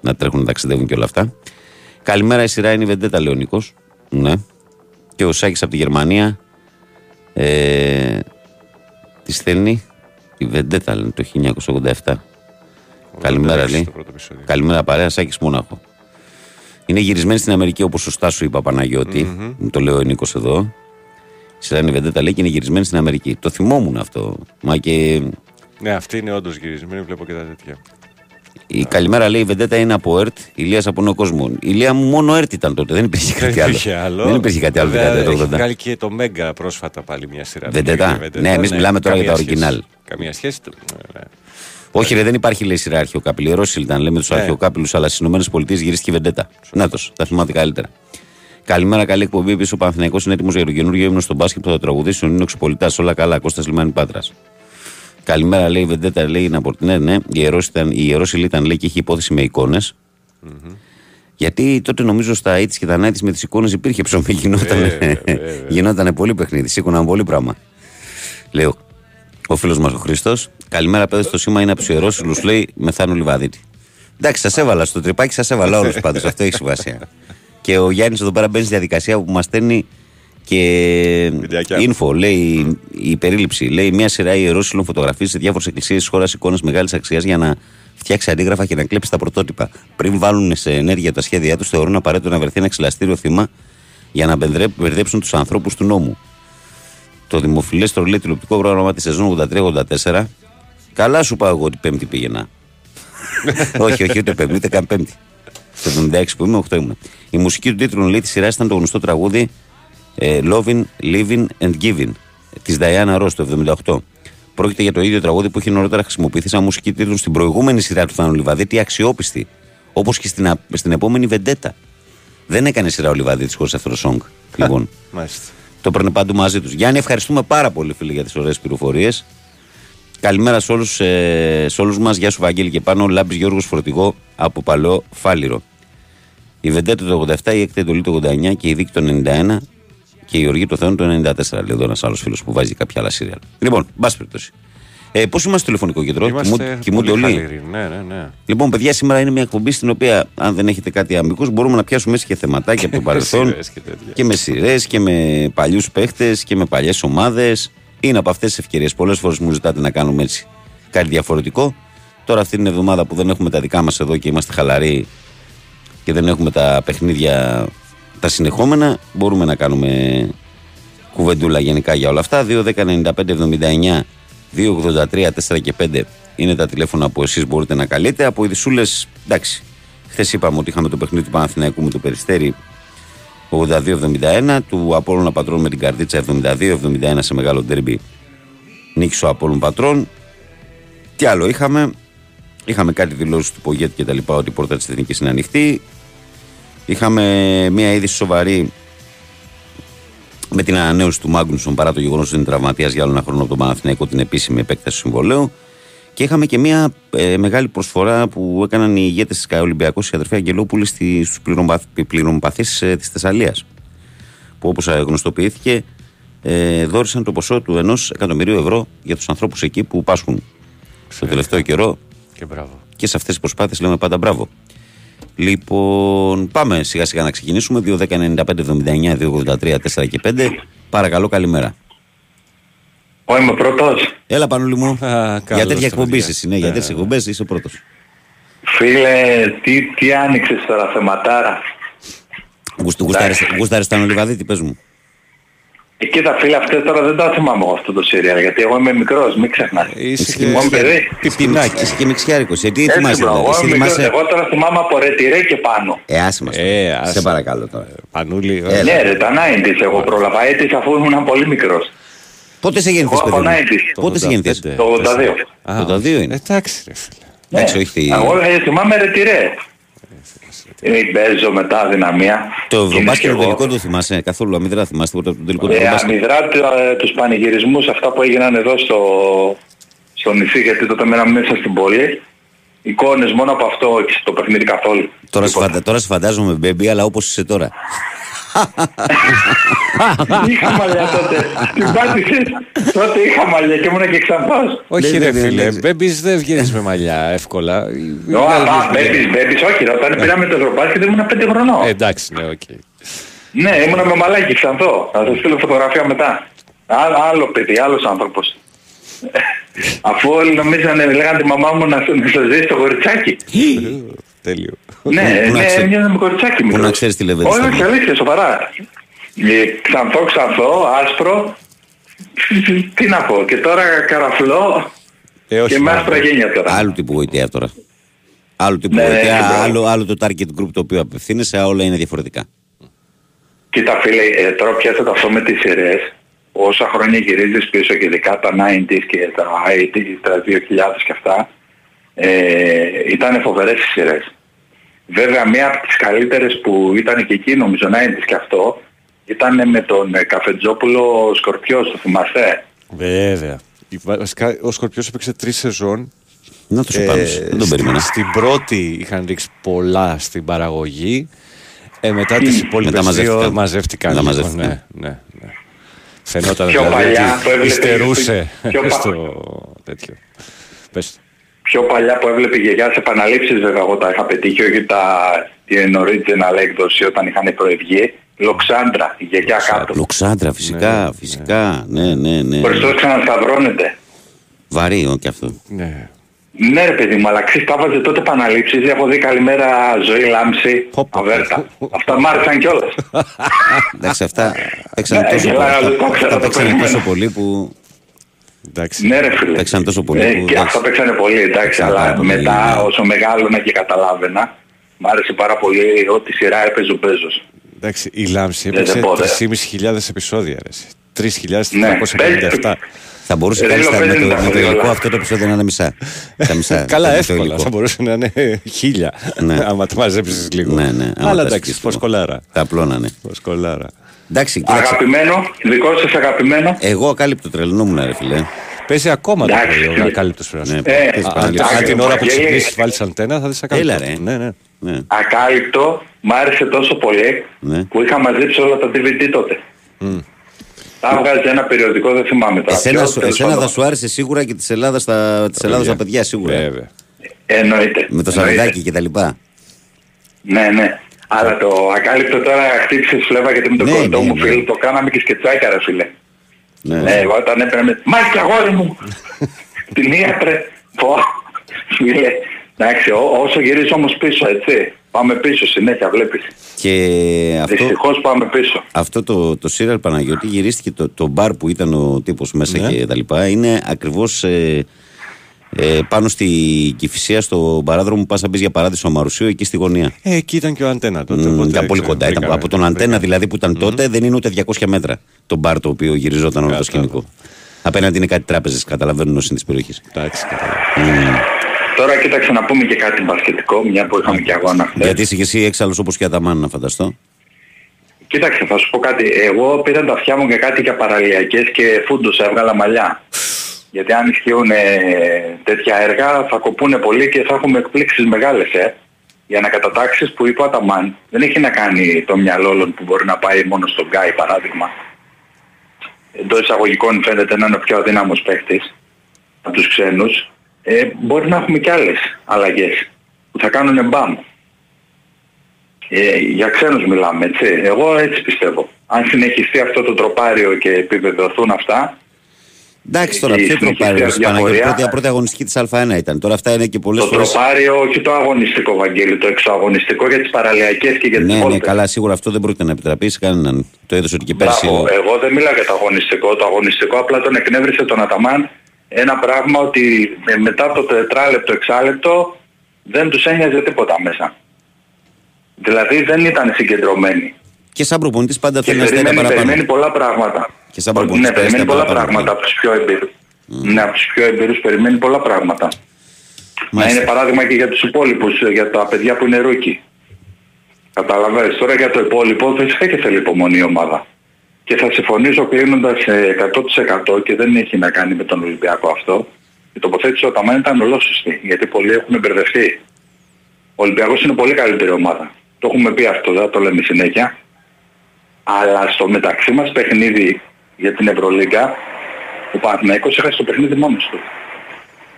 Speaker 1: να τρέχουν να ταξιδεύουν και όλα αυτά. Καλημέρα, η σειρά είναι η Βεντέτα Λεωνικό. Ναι. Και ο Σάκης από τη Γερμανία. Ε, τη στέλνει η Βεντέτα λένε, το 1987. Καλημέρα, λέει.
Speaker 2: Στο πρώτο επεισόδιο.
Speaker 1: Καλημέρα, παρέα, Σάκης Μόναχο. Είναι γυρισμένη στην Αμερική όπως σωστά σου είπα, Παναγιώτη. Μου το λέει ο Νίκο εδώ. Η σειρά είναι η Βεντέτα λέει και είναι γυρισμένη στην Αμερική. Το θυμόμουν αυτό. Μα και
Speaker 2: Ναι, αυτή είναι όντως γυρισμένη. Βλέπω και τα τέτοια.
Speaker 1: Η καλημέρα λέει η Βεντέτα είναι από ΕΡΤ, Ηλίας από Νέο Κόσμο. Η Ηλία μου μόνο ΕΡΤ ήταν τότε, δεν υπήρχε κάτι
Speaker 2: Δεν
Speaker 1: άλλο.
Speaker 2: υπήρχε άλλο.
Speaker 1: Δεν υπήρχε κάτι άλλο
Speaker 2: Βέβαια,
Speaker 1: δεκαετία του
Speaker 2: Έχει
Speaker 1: 80.
Speaker 2: βγάλει και το Μέγκα πρόσφατα πάλι μια σειρά.
Speaker 1: Βεντέτα.
Speaker 2: Βεντέτα,
Speaker 1: Ναι, εμείς μιλάμε τώρα για τα
Speaker 2: καμία σχέση.
Speaker 1: original.
Speaker 2: Καμία σχέση. Ναι, ναι.
Speaker 1: Όχι, ρε, δεν υπάρχει λέει σειρά αρχαιοκάπηλη. Η Ρώσιλ ήταν, λέμε τους
Speaker 2: Ναι.
Speaker 1: αρχαιοκάπηλους, αλλά στις ΗΠΑ γυρίστηκε η Βεντέτα. Να τος, τα θυμάται καλύτερα. Καλημέρα, καλή εκπομπή. Πίσω ο Παναθυναϊκό είναι έτοιμος για το καινούργιο ύμνο στον μπάσκετ που θα τραγουδήσει ο Νίνο Ξυπολιτά. Όλα καλά, Κώστας Λιμάνι Πάτρας. Καλημέρα, λέει η Βεντέτα, λέει να πω. Ναι, ναι, η Ιερόσιλ ήταν, η Ιερόσιλ ήταν λέει και είχε υπόθεση με εικόνες. Γιατί τότε νομίζω στα AIDS και τα nights με τις εικόνες υπήρχε ψωμί, γινόταν,
Speaker 2: Βέβαια, βέβαια.
Speaker 1: γινόταν πολύ παιχνίδι, σήκωναν πολύ πράγμα. Λέω, ο φίλος μας ο Χριστό. Καλημέρα, παιδε. Το σήμα είναι από τους ιερόσιλους, λέει Μεθάνου Λιβαδίτη. Εντάξει, σας έβαλα στο τρυπάκι, σας έβαλα όλους πάντως. Αυτό έχει σημασία. και ο Γιάννης εδώ πέρα μπαίνει στη διαδικασία που μας στέλνει και
Speaker 2: Βιντεάκια.
Speaker 1: info. Λέει η περίληψη. Λέει μια σειρά ιερόσιλων φωτογραφίες σε διάφορες εκκλησίες της χώρας εικόνε μεγάλης αξίας για να φτιάξει αντίγραφα και να κλέψει τα πρωτότυπα. Πριν βάλουν σε ενέργεια τα σχέδιά τους, θεωρούν απαραίτητο να βρεθεί ένα ξυλαστήριο θύμα για να μπερδε- μπερδέψουν τους ανθρώπους του νόμου. Το δημοφιλέστερο λέει τηλεοπτικό πρόγραμμα της σεζόν 83-84. Καλά σου πάω εγώ ότι Πέμπτη πήγαινα. όχι, όχι, ούτε Πέμπτη, ούτε καν Πέμπτη. Στο 76 που είμαι, 8 ήμουν. Η μουσική του τίτλου λέει της σειράς ήταν το γνωστό τραγούδι ε, Loving, Living and Giving της Diana Ross το 78. Πρόκειται για το ίδιο τραγούδι που είχε νωρίτερα χρησιμοποιηθεί σαν μουσική τίτλου στην προηγούμενη σειρά του Θάνου Λιβαδίτη, αξιόπιστη. Όπως και στην, στην επόμενη Βεντέτα. Δεν έκανε σειρά ο Λιβαδίτης χωρίς αυτό το song. Λοιπόν, το παίρνει παντού μαζί τους. Γιάννη, ευχαριστούμε πάρα πολύ, φίλε, για τις ωραίες πληροφορίες. Καλημέρα σε όλους ε, όλους μας. Γεια σου, Βαγγέλη και πάνω. Λάμπης Γιώργος Φορτηγό από Παλαιό Φάληρο. Η Βεντέτα το 87, η έκτη εντολή το 89 και η Δίκη το 91 και η Οργή το Θεό το 94. Λέει εδώ ένας άλλος φίλος που βάζει κάποια άλλα σύριαλ. Λοιπόν, μπα περιπτώσει. Ε, Πώς είμαστε στο τηλεφωνικό κέντρο, κοιμούνται όλοι;
Speaker 2: Ναι, ναι, ναι.
Speaker 1: Λοιπόν, παιδιά, σήμερα είναι μια εκπομπή στην οποία, αν δεν έχετε κάτι αμυντικού, μπορούμε να πιάσουμε έτσι και θεματάκια από το παρελθόν.
Speaker 2: και,
Speaker 1: και με σειρές και με παλιούς παίχτες και με παλιές ομάδες. Είναι από αυτές τις ευκαιρίες. Πολλές φορές μου ζητάτε να κάνουμε έτσι κάτι διαφορετικό. Τώρα, αυτή την εβδομάδα που δεν έχουμε τα δικά μας εδώ και είμαστε χαλαροί και δεν έχουμε τα παιχνίδια τα συνεχόμενα, μπορούμε να κάνουμε κουβεντούλα γενικά για όλα αυτά. 2, 10, 95, 79 283 4 και 5 είναι τα τηλέφωνα που εσείς μπορείτε να καλείτε. Από ειδισούλε, εντάξει, χθες είπαμε ότι είχαμε το παιχνίδι του Παναθηναϊκού με το Περιστέρι 82-71, του Απόλλωνα Πατρών με την Καρδίτσα 72-71 σε μεγάλο ντέρμπι νίκησε ο Απόλλων Πατρών. Τι άλλο είχαμε, είχαμε κάτι δηλώσεις του Πογέτη και τα λοιπά ότι η πόρτα της Εθνικής είναι ανοιχτή. Είχαμε μια είδηση σοβαρή με την ανανέωση του Μάγκουνσον παρά το γεγονός ότι είναι τραυματίας για άλλο ένα χρόνο από τον Παναθηναϊκό την επίσημη επέκταση του συμβολέου. Και είχαμε και μια ε, μεγάλη προσφορά που έκαναν οι ηγέτες της ΚΑΕ Ολυμπιακός, η αδερφή Αγγελόπουλη, στους πληρωμοπαθεί ε, της Θεσσαλίας. Που όπως γνωστοποιήθηκε, ε, δόρισαν το ποσό του ενός εκατομμυρίου ευρώ για τους ανθρώπους εκεί που πάσχουν στο τελευταίο καιρό.
Speaker 2: Και, μπράβο.
Speaker 1: και σε αυτές τις προσπάθειες λέμε πάντα μπράβο. Λοιπόν, πάμε σιγά σιγά να ξεκινήσουμε. 2, 10, 95, 79, 2, 83, 4 και 5. Παρακαλώ, καλημέρα.
Speaker 3: Ω, είμαι πρώτος.
Speaker 1: Έλα, Πανούλη μου.
Speaker 2: Α,
Speaker 1: για τέτοια εκπομπή είσαι, ναι, για τέτοιες εκπομπές είσαι πρώτος.
Speaker 3: Φίλε, τι, τι άνοιξες τώρα, θεματάρα;
Speaker 1: Γούσταρε τα Ολυβαδί, τι πες μου.
Speaker 3: Εκεί τα φίλα αυτές τώρα δεν τα θυμάμαι εγώ αυτό το σύριαλ, γιατί εγώ είμαι μικρός, μην ξεχνάς.
Speaker 2: Είσαι
Speaker 3: και παιδί.
Speaker 1: Πιπινάκι. Είσαι και μιξιάρικος. Γιατί
Speaker 3: Έτσι,
Speaker 1: θυμάσαι.
Speaker 3: μπρο,
Speaker 1: δηλαδή.
Speaker 3: εγώ,
Speaker 1: Εσύ
Speaker 3: είμαι μικρός.
Speaker 1: θυμάσαι.
Speaker 3: εγώ τώρα θυμάμαι από ρετυρέ και πάνω.
Speaker 1: Ε, άσε μας τώρα.
Speaker 2: Ε, άσε.
Speaker 1: Σε παρακαλώ τώρα.
Speaker 2: Πανούλη.
Speaker 1: Έλα.
Speaker 3: Ναι ρε, τα 90's εγώ πρόλαβα, έτσι αφού ήμουν πολύ μικρός.
Speaker 1: Πότε σε γεννηθείς,
Speaker 3: Εγώ από
Speaker 1: παιδί μου;
Speaker 3: 90's.
Speaker 1: Πότε σε γεννηθείς.
Speaker 2: Ε,
Speaker 3: Το 82.
Speaker 2: Α,
Speaker 1: Το 82 είναι.
Speaker 2: Εντάξει, ρε φίλε.
Speaker 1: Εντάξει, όχι. τι-
Speaker 3: Εγώ ε, θυμάμαι ρετυρέ. Ε, Μπέζο μετά δυναμία.
Speaker 1: Το
Speaker 3: Κίνης
Speaker 1: ευρωμπάσκετ
Speaker 3: και
Speaker 1: το
Speaker 3: εγώ.
Speaker 1: τελικό το θυμάσαι καθόλου. Αμυδρά θυμάστε τίποτα από το τελικό του
Speaker 3: Ε,
Speaker 1: ευρωμπάσκετ.
Speaker 3: αμυδρά ε, τους πανηγυρισμούς αυτά που έγιναν εδώ στο, στο νησί γιατί τότε μέναμε μέσα στην πόλη. Εικόνες μόνο από αυτό και στο παιχνίδι καθόλου.
Speaker 1: Τώρα σε,
Speaker 3: Τίποτα.
Speaker 1: φαντα... τώρα σε φαντάζομαι, baby, αλλά όπως είσαι τώρα.
Speaker 3: Είχα μαλλιά τότε. Την πάτησες. τότε είχα μαλλιά και ήμουν και ξανθός.
Speaker 2: Όχι,
Speaker 1: Ναι,
Speaker 2: ρε
Speaker 1: ναι, ναι,
Speaker 2: φίλε.
Speaker 1: ναι.
Speaker 2: Μπέμπης δεν βγαίνεις με μαλλιά εύκολα.
Speaker 3: Ω, α, μπέμπης, μπέμπης, όχι. ρε, Όταν πήραμε το Ευρωμπάσκετ ήμουν 5 χρονών.
Speaker 2: Ε, Εντάξει, ναι, οκ.
Speaker 3: Ναι, ήμουν με μαλάκι ξανθό. Θα σας στείλω φωτογραφία μετά. Άλλο, άλλο παιδί, άλλος άνθρωπος. Αφού όλοι νομίζανε, λέγανε τη μαμά μου να, να σας δει το κοριτσάκι.
Speaker 2: Τέλειο.
Speaker 3: Ναι,
Speaker 1: Πού να
Speaker 3: ναι,
Speaker 1: ξέρεις-
Speaker 3: έμοιαζε με κοριτσάκι
Speaker 1: Πού
Speaker 3: μικρός.
Speaker 1: να ξέρεις τι λέμε.
Speaker 3: Όχι, όχι, αλήθεια, σοβαρά. Ε, Ξανθό, ξανθό, άσπρο. Τι να πω, και τώρα καραφλό
Speaker 2: Ε, όχι.
Speaker 3: και με
Speaker 2: μάλλον.
Speaker 3: άσπρα γένια τώρα.
Speaker 1: Άλλου τύπου γοητεία τώρα. Άλλου τύπου
Speaker 3: Ναι,
Speaker 1: γοητεία,
Speaker 3: ναι, μπράβο.
Speaker 1: άλλο, άλλο το target group το οποίο απευθύνεσαι, όλα είναι διαφορετικά.
Speaker 3: Κοίτα φίλε, ε, τώρα πιάσε το αυτό με τις σειρές. Όσα χρόνια γυρίζεις πίσω και ειδικά τα 90s και τα 80s, τα 2000 και αυτά, ε, ήταν φοβερές οι σειρές. Βέβαια μία από τις καλύτερες που ήταν και εκεί νομίζω 90s και αυτό, ήταν με τον ε, Καφετζόπουλο Σκορπιός, το θυμάστε;
Speaker 2: Βέβαια. Η- βασικά, Ο Σκορπιός έπαιξε τρεις σεζόν.
Speaker 1: Να το σου
Speaker 2: Ε,
Speaker 1: πάνω. Δεν τον
Speaker 2: στη-
Speaker 1: περίμενα.
Speaker 2: Στην πρώτη είχαν ρίξει πολλά στην παραγωγή. Ε, μετά τις
Speaker 3: Μμ.
Speaker 2: υπόλοιπες
Speaker 1: Μετά μαζεύτηκαν.
Speaker 2: δύο μαζεύτηκαν.
Speaker 1: Μετά
Speaker 2: λίγο,
Speaker 1: μαζεύτηκαν.
Speaker 2: Ναι, ναι, ναι. Φαινόταν
Speaker 3: Πιο
Speaker 2: δηλαδή
Speaker 3: παλιά που
Speaker 2: ότι
Speaker 3: έβλεπε-
Speaker 2: υστερούσε
Speaker 3: πιο πα-
Speaker 2: στο τέτοιο. Πες. το.
Speaker 3: Πιο παλιά που έβλεπε η γιαγιά σε επαναλήψεις βέβαια εγώ τα είχα πετύχει, όχι τα την original έκδοση όταν είχαν προευγεί. Λοξάντρα, η γιαγιά κάτω.
Speaker 1: Λοξάντρα, φυσικά, φυσικά. Ναι, ναι, ναι.
Speaker 3: Ο Χριστός ξανασταυρώνεται.
Speaker 1: Βαρύ ο, και αυτό.
Speaker 2: Ναι.
Speaker 3: Ναι ρε παιδί μου, αλλά ξέρεις τα βάζε τότε επαναλήψεις, έχω δει καλημέρα ζωή λάμψη,
Speaker 2: Χοπα.
Speaker 3: αβέρτα. Αυτά μ' άρεσαν κιόλας.
Speaker 1: Εντάξει, αυτά παίξαν
Speaker 3: Ναι,
Speaker 1: τόσο
Speaker 3: γελάω,
Speaker 1: πολύ.
Speaker 3: δεν το
Speaker 1: Αυτά-
Speaker 3: ξέρω,
Speaker 1: Αυτά
Speaker 3: το
Speaker 1: παίξαν
Speaker 3: περίμενα.
Speaker 1: τόσο πολύ που.
Speaker 2: Εντάξει.
Speaker 3: ναι ρε φίλε.
Speaker 1: Παίξαν τόσο πολύ
Speaker 3: Ε,
Speaker 1: που,
Speaker 3: και
Speaker 1: εντάξει.
Speaker 3: αυτά παίξανε πολύ, εντάξει,
Speaker 1: Παίξαν πάρα
Speaker 3: αλλά
Speaker 1: πολύ,
Speaker 3: μετά
Speaker 1: ναι.
Speaker 3: όσο μεγάλωνα και καταλάβαινα, μ' άρεσε πάρα πολύ ό,τι σειρά έπαιζε ο Πέζος.
Speaker 2: Εντάξει, η Λάμψη
Speaker 3: Δεν
Speaker 2: έπαιξε
Speaker 3: πω, δε.
Speaker 2: 3.500 επεισόδια. ρε, εσύ. 3.357.
Speaker 3: Ναι, πες-
Speaker 1: Θα μπορούσε
Speaker 3: Ε,
Speaker 1: κάλλιστα
Speaker 3: Ρίλο,
Speaker 1: με
Speaker 3: δεν
Speaker 1: το,
Speaker 3: είναι
Speaker 1: με το
Speaker 3: πολύ
Speaker 1: υλικό
Speaker 3: όλα.
Speaker 1: αυτό το επεισόδιο να είναι μισά. Τα μισά.
Speaker 2: Καλά,
Speaker 1: με το
Speaker 2: εύκολα.
Speaker 1: υλικό.
Speaker 2: Θα μπορούσε να είναι χίλια.
Speaker 1: Ναι.
Speaker 2: Άμα το μαζέψεις λίγο.
Speaker 1: Ναι, ναι. άμα
Speaker 2: Αλλά
Speaker 1: τα
Speaker 2: εντάξει,
Speaker 1: σκεφτούμε.
Speaker 2: φωσκολάρα.
Speaker 1: Θα απλώνανε.
Speaker 2: Φωσκολάρα.
Speaker 1: Εντάξει, κοίταξε.
Speaker 3: Αγαπημένο, δικό σας αγαπημένο.
Speaker 1: Εγώ ακάλυπτο τρελνόμουν, ρε φιλέ.
Speaker 2: Παίζει ακόμα το
Speaker 3: Εντάξει,
Speaker 2: πρωί ο
Speaker 3: φίλε.
Speaker 2: ακάλυπτος πρέπει να
Speaker 1: Ναι,
Speaker 2: σου πω.
Speaker 3: Ε,
Speaker 1: πες
Speaker 2: Α,
Speaker 1: πάλι.
Speaker 2: Αν
Speaker 3: εντάξει,
Speaker 2: αν την ώρα που
Speaker 3: Βαγγέλη.
Speaker 2: ξυπνήσεις βάλεις αντένα θα δεις ακάλυπτο.
Speaker 1: Έλα, ρε.
Speaker 2: Ναι, ναι.
Speaker 1: Ναι.
Speaker 3: Ακάλυπτο, μ' άρεσε τόσο πολύ
Speaker 1: Ναι.
Speaker 3: που είχα μαζέψει όλα τα DVD τότε. Τα έβγαζε ένα περιοδικό, δεν θυμάμαι τώρα.
Speaker 1: Εσένα,
Speaker 3: ποιο,
Speaker 1: σου-
Speaker 3: τέλος
Speaker 1: εσένα
Speaker 3: πάντων.
Speaker 1: θα σου άρεσε σίγουρα και της Ελλάδας στα, της Ελλάδας στα παιδιά σίγουρα.
Speaker 2: Βέβαια.
Speaker 3: Εννοείται.
Speaker 1: Με το
Speaker 3: Εννοείται.
Speaker 1: σαλιδάκι και τα λοιπά.
Speaker 3: Ναι, ναι. Αλλά το ακάλυπτο τώρα χτύπησες φλέβα γιατί με τον
Speaker 1: Ναι,
Speaker 3: κολλητό
Speaker 1: ναι,
Speaker 3: μου
Speaker 1: ναι.
Speaker 3: φίλο το κάναμε και σκετσάκια ρε φίλε.
Speaker 1: Ναι.
Speaker 3: Ναι, εγώ όταν έπαιρνε Μάικ αγόρι μου! Την ίατρε. Πω. Φίλε. Εντάξει, ό- όσο γυρίζω όμως πίσω, έτσι. Πάμε πίσω συνέχεια, βλέπεις.
Speaker 1: Και αυτό,
Speaker 3: Δυστυχώς πάμε πίσω.
Speaker 1: αυτό το, το serial Παναγιώτη γυρίστηκε το, το μπαρ που ήταν ο τύπος μέσα
Speaker 2: Ναι.
Speaker 1: και τα λοιπά. Είναι ακριβώς ε, ε, πάνω στη Κηφισία, στο παράδρομο που πας να μπεις για παράδεισο Μαρουσίου, εκεί στη γωνία.
Speaker 2: Ε, εκεί ήταν και ο αντένα τότε.
Speaker 1: Μμ,
Speaker 2: οπότε
Speaker 1: ήταν πολύ
Speaker 2: ξέρω,
Speaker 1: κοντά. Ήταν,
Speaker 2: βρήκαμε,
Speaker 1: από τον αντένα
Speaker 2: βρήκαμε.
Speaker 1: δηλαδή που ήταν τότε δεν είναι ούτε 200 μέτρα το μπαρ το οποίο γυριζόταν όλο το
Speaker 2: Κατάλαβα.
Speaker 1: σκηνικό. Απέναντι είναι κάτι τράπεζες, καταλαβαίνουν όσοι είναι της περιοχής.
Speaker 2: Εντάξει, κατάλαβα.
Speaker 3: Τώρα κοίταξε να πούμε και κάτι μπασκετικό, μια που είχαμε και αγώνα χθες.
Speaker 1: Γιατί είσαι και εσύ έξαλλος όπως και Αταμάν να φανταστώ.
Speaker 3: Κοίταξε, θα σου πω κάτι. Εγώ πήρα τα αυτιά μου και κάτι για παραλιακές και φούντος έβγαλα μαλλιά. Γιατί αν ισχύουν ε, τέτοια έργα θα κοπούνε πολύ και θα έχουμε εκπλήξεις μεγάλες, ε. Οι ανακατατάξεις που είπε ο Αταμάν δεν έχει να κάνει το μυαλό όλων που μπορεί να πάει μόνο στον Γκάι παράδειγμα. Εντός εισαγωγικών φαίνεται να είναι ο πιο αδύναμος παίχτης από τους ξένους. Ε, μπορεί να έχουμε και άλλες αλλαγές που θα κάνουν μπαμ. Ε, για ξένους μιλάμε, έτσι. Εγώ έτσι πιστεύω. Αν συνεχιστεί αυτό το τροπάριο και επιβεβαιωθούν αυτά,
Speaker 1: Εντάξει τώρα,
Speaker 3: η
Speaker 1: ποιο
Speaker 3: συνεχιστική
Speaker 1: τροπάριο
Speaker 3: διαφορία-
Speaker 1: Παναγιώτη. Πρώτη, πρώτη αγωνιστική της Α1 ήταν. Τώρα αυτά είναι και πολλές
Speaker 3: το
Speaker 1: φορές.
Speaker 3: τροπάριο, όχι το αγωνιστικό Βαγγέλη, το εξωαγωνιστικό για τις παραλιακές και για τις
Speaker 1: Ναι, ναι,
Speaker 3: υπόλοιπες.
Speaker 1: καλά, σίγουρα αυτό δεν πρόκειται να επιτραπεί σε κανέναν. Το έδωσε ότι και πέρσι.
Speaker 3: Μπράβο, εγώ δεν μιλάω για το αγωνιστικό. Το αγωνιστικό απλά τον εκνεύρισε τον Αταμάν ένα πράγμα ότι ε, μετά το τετράλεπτο, εξάλεπτο δεν τους ένοιαζε τίποτα μέσα. Δηλαδή δεν ήταν συγκεντρωμένοι.
Speaker 1: Και σαν προπονητής πάντα
Speaker 3: Και
Speaker 1: θέλει να στέλνει
Speaker 3: περιμένει,
Speaker 1: παραπάνω.
Speaker 3: περιμένει πολλά πράγματα.
Speaker 1: Και σαν προπονητής
Speaker 3: ναι,
Speaker 1: πρέπει να
Speaker 3: περιμένει πολλά
Speaker 1: στέλνει
Speaker 3: πράγματα
Speaker 1: παραπάνω.
Speaker 3: από τους πιο εμπειρούς. Ναι, από τους πιο εμπειρούς περιμένει πολλά πράγματα. Να
Speaker 1: Μάλιστα.
Speaker 3: είναι παράδειγμα και για τους υπόλοιπους, ε, για τα παιδιά που είναι rookie. Καταλαβαίνεις. Τώρα για το υπόλοιπο φυσικά και θέλει υπομονή η ομάδα. Και θα συμφωνήσω κλείνοντας ε, 100% και δεν έχει να κάνει με τον Ολυμπιακό αυτό. Η τοποθέτηση του Αταμάν ήταν ολόσωστη, γιατί πολλοί έχουν μπερδευτεί. Ο Ολυμπιακός είναι πολύ καλύτερη ομάδα. Το έχουμε πει αυτό, δεν θα το λέμε συνέχεια. Αλλά στο μεταξύ μας παιχνίδι για την Ευρωλίγκα, ο Παναθηναϊκός έχασε το παιχνίδι μόνος του.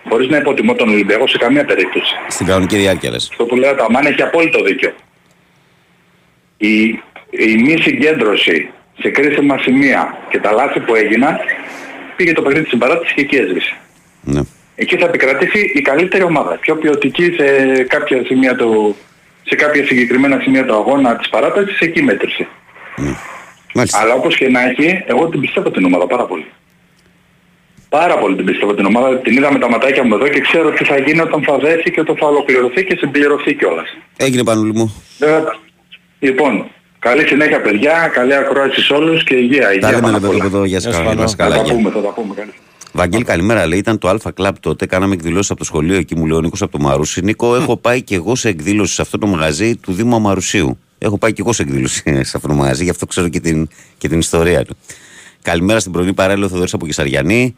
Speaker 3: Χωρίς να υποτιμώ τον Ολυμπιακό σε καμία περίπτωση.
Speaker 1: Στην κανονική διάρκεια λες.
Speaker 3: Αυτό που λέει ο Ταμάν έχει απόλυτο δίκιο. Η, η μη συγκέντρωση σε κρίσιμα σημεία και τα λάθη που έγιναν πήγε το παιχνίδι στην παράτηση και εκεί έσβησε.
Speaker 1: Ναι.
Speaker 3: Εκεί θα επικρατήσει η καλύτερη ομάδα. Πιο ποιοτική σε κάποια, σημεία του, σε κάποια συγκεκριμένα σημεία του αγώνα της παράτασης, εκεί μέτρησε.
Speaker 1: Μάλιστα.
Speaker 3: Αλλά όπως και να έχει, εγώ την πιστεύω την ομάδα πάρα πολύ. Πάρα πολύ την πιστεύω την ομάδα. Την είδα με τα ματάκια μου εδώ και ξέρω τι θα γίνει όταν θα δέσει και όταν θα ολοκληρωθεί και συμπληρωθεί κιόλας.
Speaker 1: Έγινε πανούλη μου.
Speaker 3: Βέβαια, Λοιπόν, καλή συνέχεια παιδιά, καλή ακρόαση σε όλους και υγεία.
Speaker 1: Τα
Speaker 3: υγεία
Speaker 1: λέμε
Speaker 3: πάνω
Speaker 1: εδώ
Speaker 3: απ' όλα.
Speaker 1: εδώ. Γεια σας.
Speaker 2: Γεια σου,
Speaker 1: καλά, να είσαι
Speaker 3: Θα
Speaker 1: καλά,
Speaker 3: τα
Speaker 1: γεια.
Speaker 3: πούμε, θα τα πούμε. Καλή.
Speaker 1: Βαγγέλη, καλημέρα. Λέει, ήταν το Αλφα Club τότε. Κάναμε εκδηλώσεις από το σχολείο εκεί, μου λέει ο Νίκος από το Μαρούσι. Νίκο, έχω πάει και εγώ σε εκδήλωση σε αυτό το μαγαζί του Δήμου Αμαρουσίου. Έχω πάει και εγώ σε εκδήλωση σε αυτό το μαγαζί, γι' αυτό ξέρω και την, και την ιστορία του. Καλημέρα στην πρωινή παρέλαση, ο Θοδωρή από Κυσαριανή.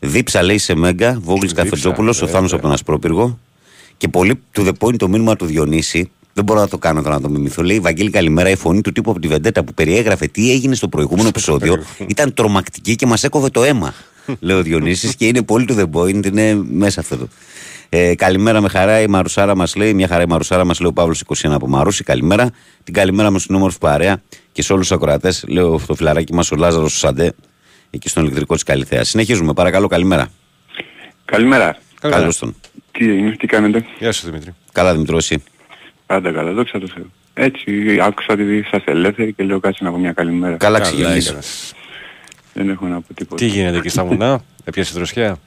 Speaker 1: Δίψα λέει σε Μέγκα, Βόγλης Καφετζόπουλο, ο
Speaker 2: βέβαια.
Speaker 1: Θάνος από τον Ασπρόπυργο. Και πολύ του the point το μήνυμα του Διονύση. Δεν μπορώ να το κάνω τώρα να το μιμηθώ. Λέει Βαγγέλη, καλημέρα. Η φωνή του τύπου από τη Βεντέτα που περιέγραφε τι έγινε στο προηγούμενο επεισόδιο ήταν τρομακτική και μας έκοβε το αίμα. Λέει ο Διονύσης και είναι πολύ του the point, είναι μέσα αυτό. Το. Ε, καλημέρα με χαρά η Μαρουσάρα μας λέει. Μια χαρά η Μαρουσάρα μας λέει ο Παύλος 21 από Μαρούση. Καλημέρα. Την καλημέρα μας στην όμορφη παρέα και σε όλους τους ακροατές. Λέω το φιλαράκι μας ο Λάζαρος Σαντέ εκεί στον ηλεκτρικό της Καλυθέας. Συνεχίζουμε. Παρακαλώ, καλημέρα.
Speaker 4: Καλημέρα.
Speaker 2: Καλημέρα.
Speaker 1: Καλώς τον.
Speaker 4: Τι έγινε, τι κάνετε;
Speaker 2: Γεια σου Δημήτρη.
Speaker 1: Καλά, Δημητρό, εσύ.
Speaker 4: Πάντα καλά, δόξα τω Θεώ. Έτσι, άκουσα ότι είσαστε ελεύθεροι και λέω κάτσε να πω μια καλημέρα.
Speaker 1: Καλά
Speaker 2: Καλά
Speaker 1: ξεκινήσει.
Speaker 2: έκανες.
Speaker 4: Δεν έχω να πω τίποτα.
Speaker 2: Τι γίνεται εκεί στα βουνά, έπιασε δροσιά.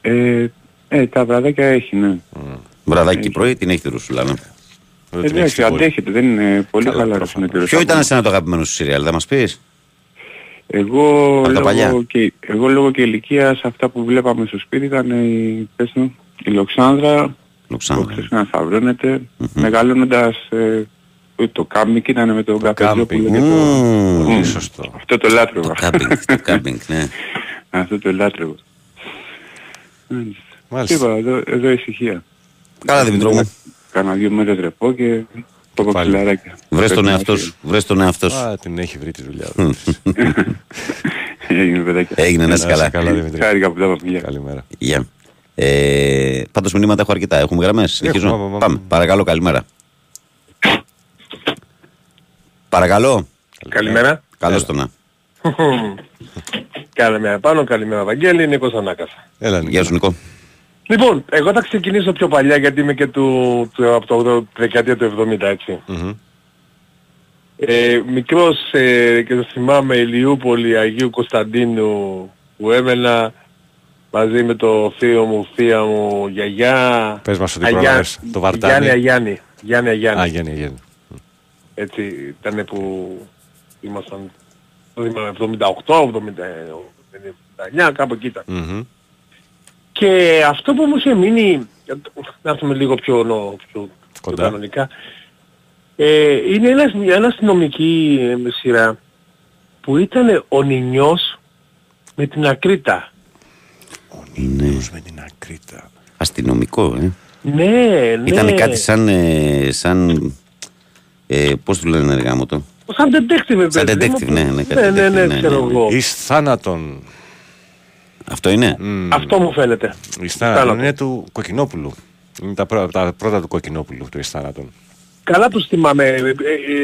Speaker 4: Ε, ε, τα βραδάκια έχει, ναι.
Speaker 1: Βραδάκι πρωί την έχει τη ρουσούλα. ναι.
Speaker 2: Δεν
Speaker 4: Ε,
Speaker 2: την έχεις
Speaker 4: εντάξει,
Speaker 2: την πόλη.
Speaker 4: αντέχετε, δεν είναι πολύ
Speaker 2: Καλά,
Speaker 4: καλά
Speaker 2: προφανώς.
Speaker 4: είναι ο κύριος
Speaker 1: Ποιο ήταν
Speaker 4: Σάκου.
Speaker 1: εσένα το αγαπημένο σου σιριάλ, θα μας πεις;
Speaker 4: Εγώ
Speaker 1: Από τα παλιά.
Speaker 4: λόγω και
Speaker 5: Εγώ λόγω και ηλικίας αυτά που βλέπαμε στο σπίτι ήταν η, πες μου, η Λοξάνδρα, που
Speaker 1: Λοξάνδρα.
Speaker 5: ξέρεις να σταυρώνεται, μεγαλώνοντας ε, το κάμπινγκ ήταν με τον Καπεζόπουλο
Speaker 2: κάμπινγκ.
Speaker 5: και το...
Speaker 1: Μμμ.
Speaker 2: Πολύ σωστό.
Speaker 5: Αυτό το λάτρευα.
Speaker 1: Το κάμπινγκ, το κάμπινγκ, ναι.
Speaker 5: Αυτό το λάτρευα. Μάλιστα.
Speaker 2: Μάλιστα.
Speaker 5: Είπα, εδώ, εδώ ησυχία.
Speaker 1: Καλά Δημητρό μου.
Speaker 5: Κάνα δύο μέρες ρεπό και το
Speaker 2: Πάλι.
Speaker 5: κοψιλαράκια.
Speaker 1: Βρες τον
Speaker 5: Πρέπει να
Speaker 1: εαυτός σου. Βρες τον εαυτός σου.
Speaker 2: Α, την έχει βρει τη δουλειά του.
Speaker 5: Έγινε παιδάκια.
Speaker 1: Έγινε να είσαι
Speaker 2: Να είσαι
Speaker 1: καλά.
Speaker 2: καλά, Δημήτρη.
Speaker 5: Χάρηκα που τα είπαμε. Γεια.
Speaker 2: Καλημέρα.
Speaker 1: Γεια. Ε, πάντως μηνύματα έχω αρκετά. Έχουμε γραμμές. Συνεχίζω.
Speaker 2: πάμε, πάμε.
Speaker 1: Πάμε. Παρακαλώ, καλημέρα. Παρακαλώ.
Speaker 6: Καλημέρα.
Speaker 1: Καλώς το να.
Speaker 6: Καλημέρα πάνω, καλημέρα Βαγγέλη, Νίκος Ανάκασα.
Speaker 2: Έλα, Νίκο.
Speaker 1: Γεια σου Νικό.
Speaker 6: Λοιπόν, εγώ θα ξεκινήσω πιο παλιά γιατί είμαι και του, του, από το 80 δεκαετία του 70 έτσι.
Speaker 2: Μμμ.
Speaker 6: Ε, μικρός ε, και το θυμάμαι Ηλιούπολη Αγίου Κωνσταντίνου που έμενα μαζί με το θείο μου, θεία μου, γιαγιά.
Speaker 2: Πες μας ότι
Speaker 6: Αγιά-
Speaker 2: πρόλαβες το Βαρτάνι.
Speaker 6: Γιάννη Αγιάννη. Γιάννη Αγιάννη.
Speaker 2: Α, Γιάννη, Γιάννη.
Speaker 6: Έτσι ήταν που ήμασταν, δεν θυμάμαι, 78, 79, κάπου εκεί ήταν.
Speaker 2: Μμμ.
Speaker 6: Και αυτό που μου είχε μείνει, να έρθουμε λίγο πιο, νο- πιο, πιο
Speaker 2: Κοντά.
Speaker 6: κανονικά, ε, είναι ένας, μια αστυνομική ε, σειρά που ήταν ο Νινιός με την Ακρίτα.
Speaker 1: Είναι
Speaker 2: Με την ακρίτα.
Speaker 1: αστυνομικό, ε.
Speaker 6: Ναι, ναι.
Speaker 1: Ήταν κάτι σαν, ε, σαν ε, πώς του λένε ρε γάμο το;
Speaker 6: Σαν detective,
Speaker 1: Σαν
Speaker 6: παιδί μου.
Speaker 1: detective, ναι, ναι, κάτι
Speaker 6: ναι, ναι,
Speaker 1: detective,
Speaker 6: ναι,
Speaker 1: ναι,
Speaker 6: ξέρω
Speaker 1: ναι.
Speaker 6: εγώ.
Speaker 2: Εις θάνατον.
Speaker 1: Αυτό είναι;
Speaker 2: Μμ.
Speaker 6: Αυτό μου φαίνεται.
Speaker 2: Εις θάνατον
Speaker 6: Θάνατον.
Speaker 2: είναι του Κοκκινόπουλου. Είναι τα, πρω- τα πρώτα του Κοκκινόπουλου, του εις θάνατον.
Speaker 6: Καλά τους θυμάμαι. Ε, ε,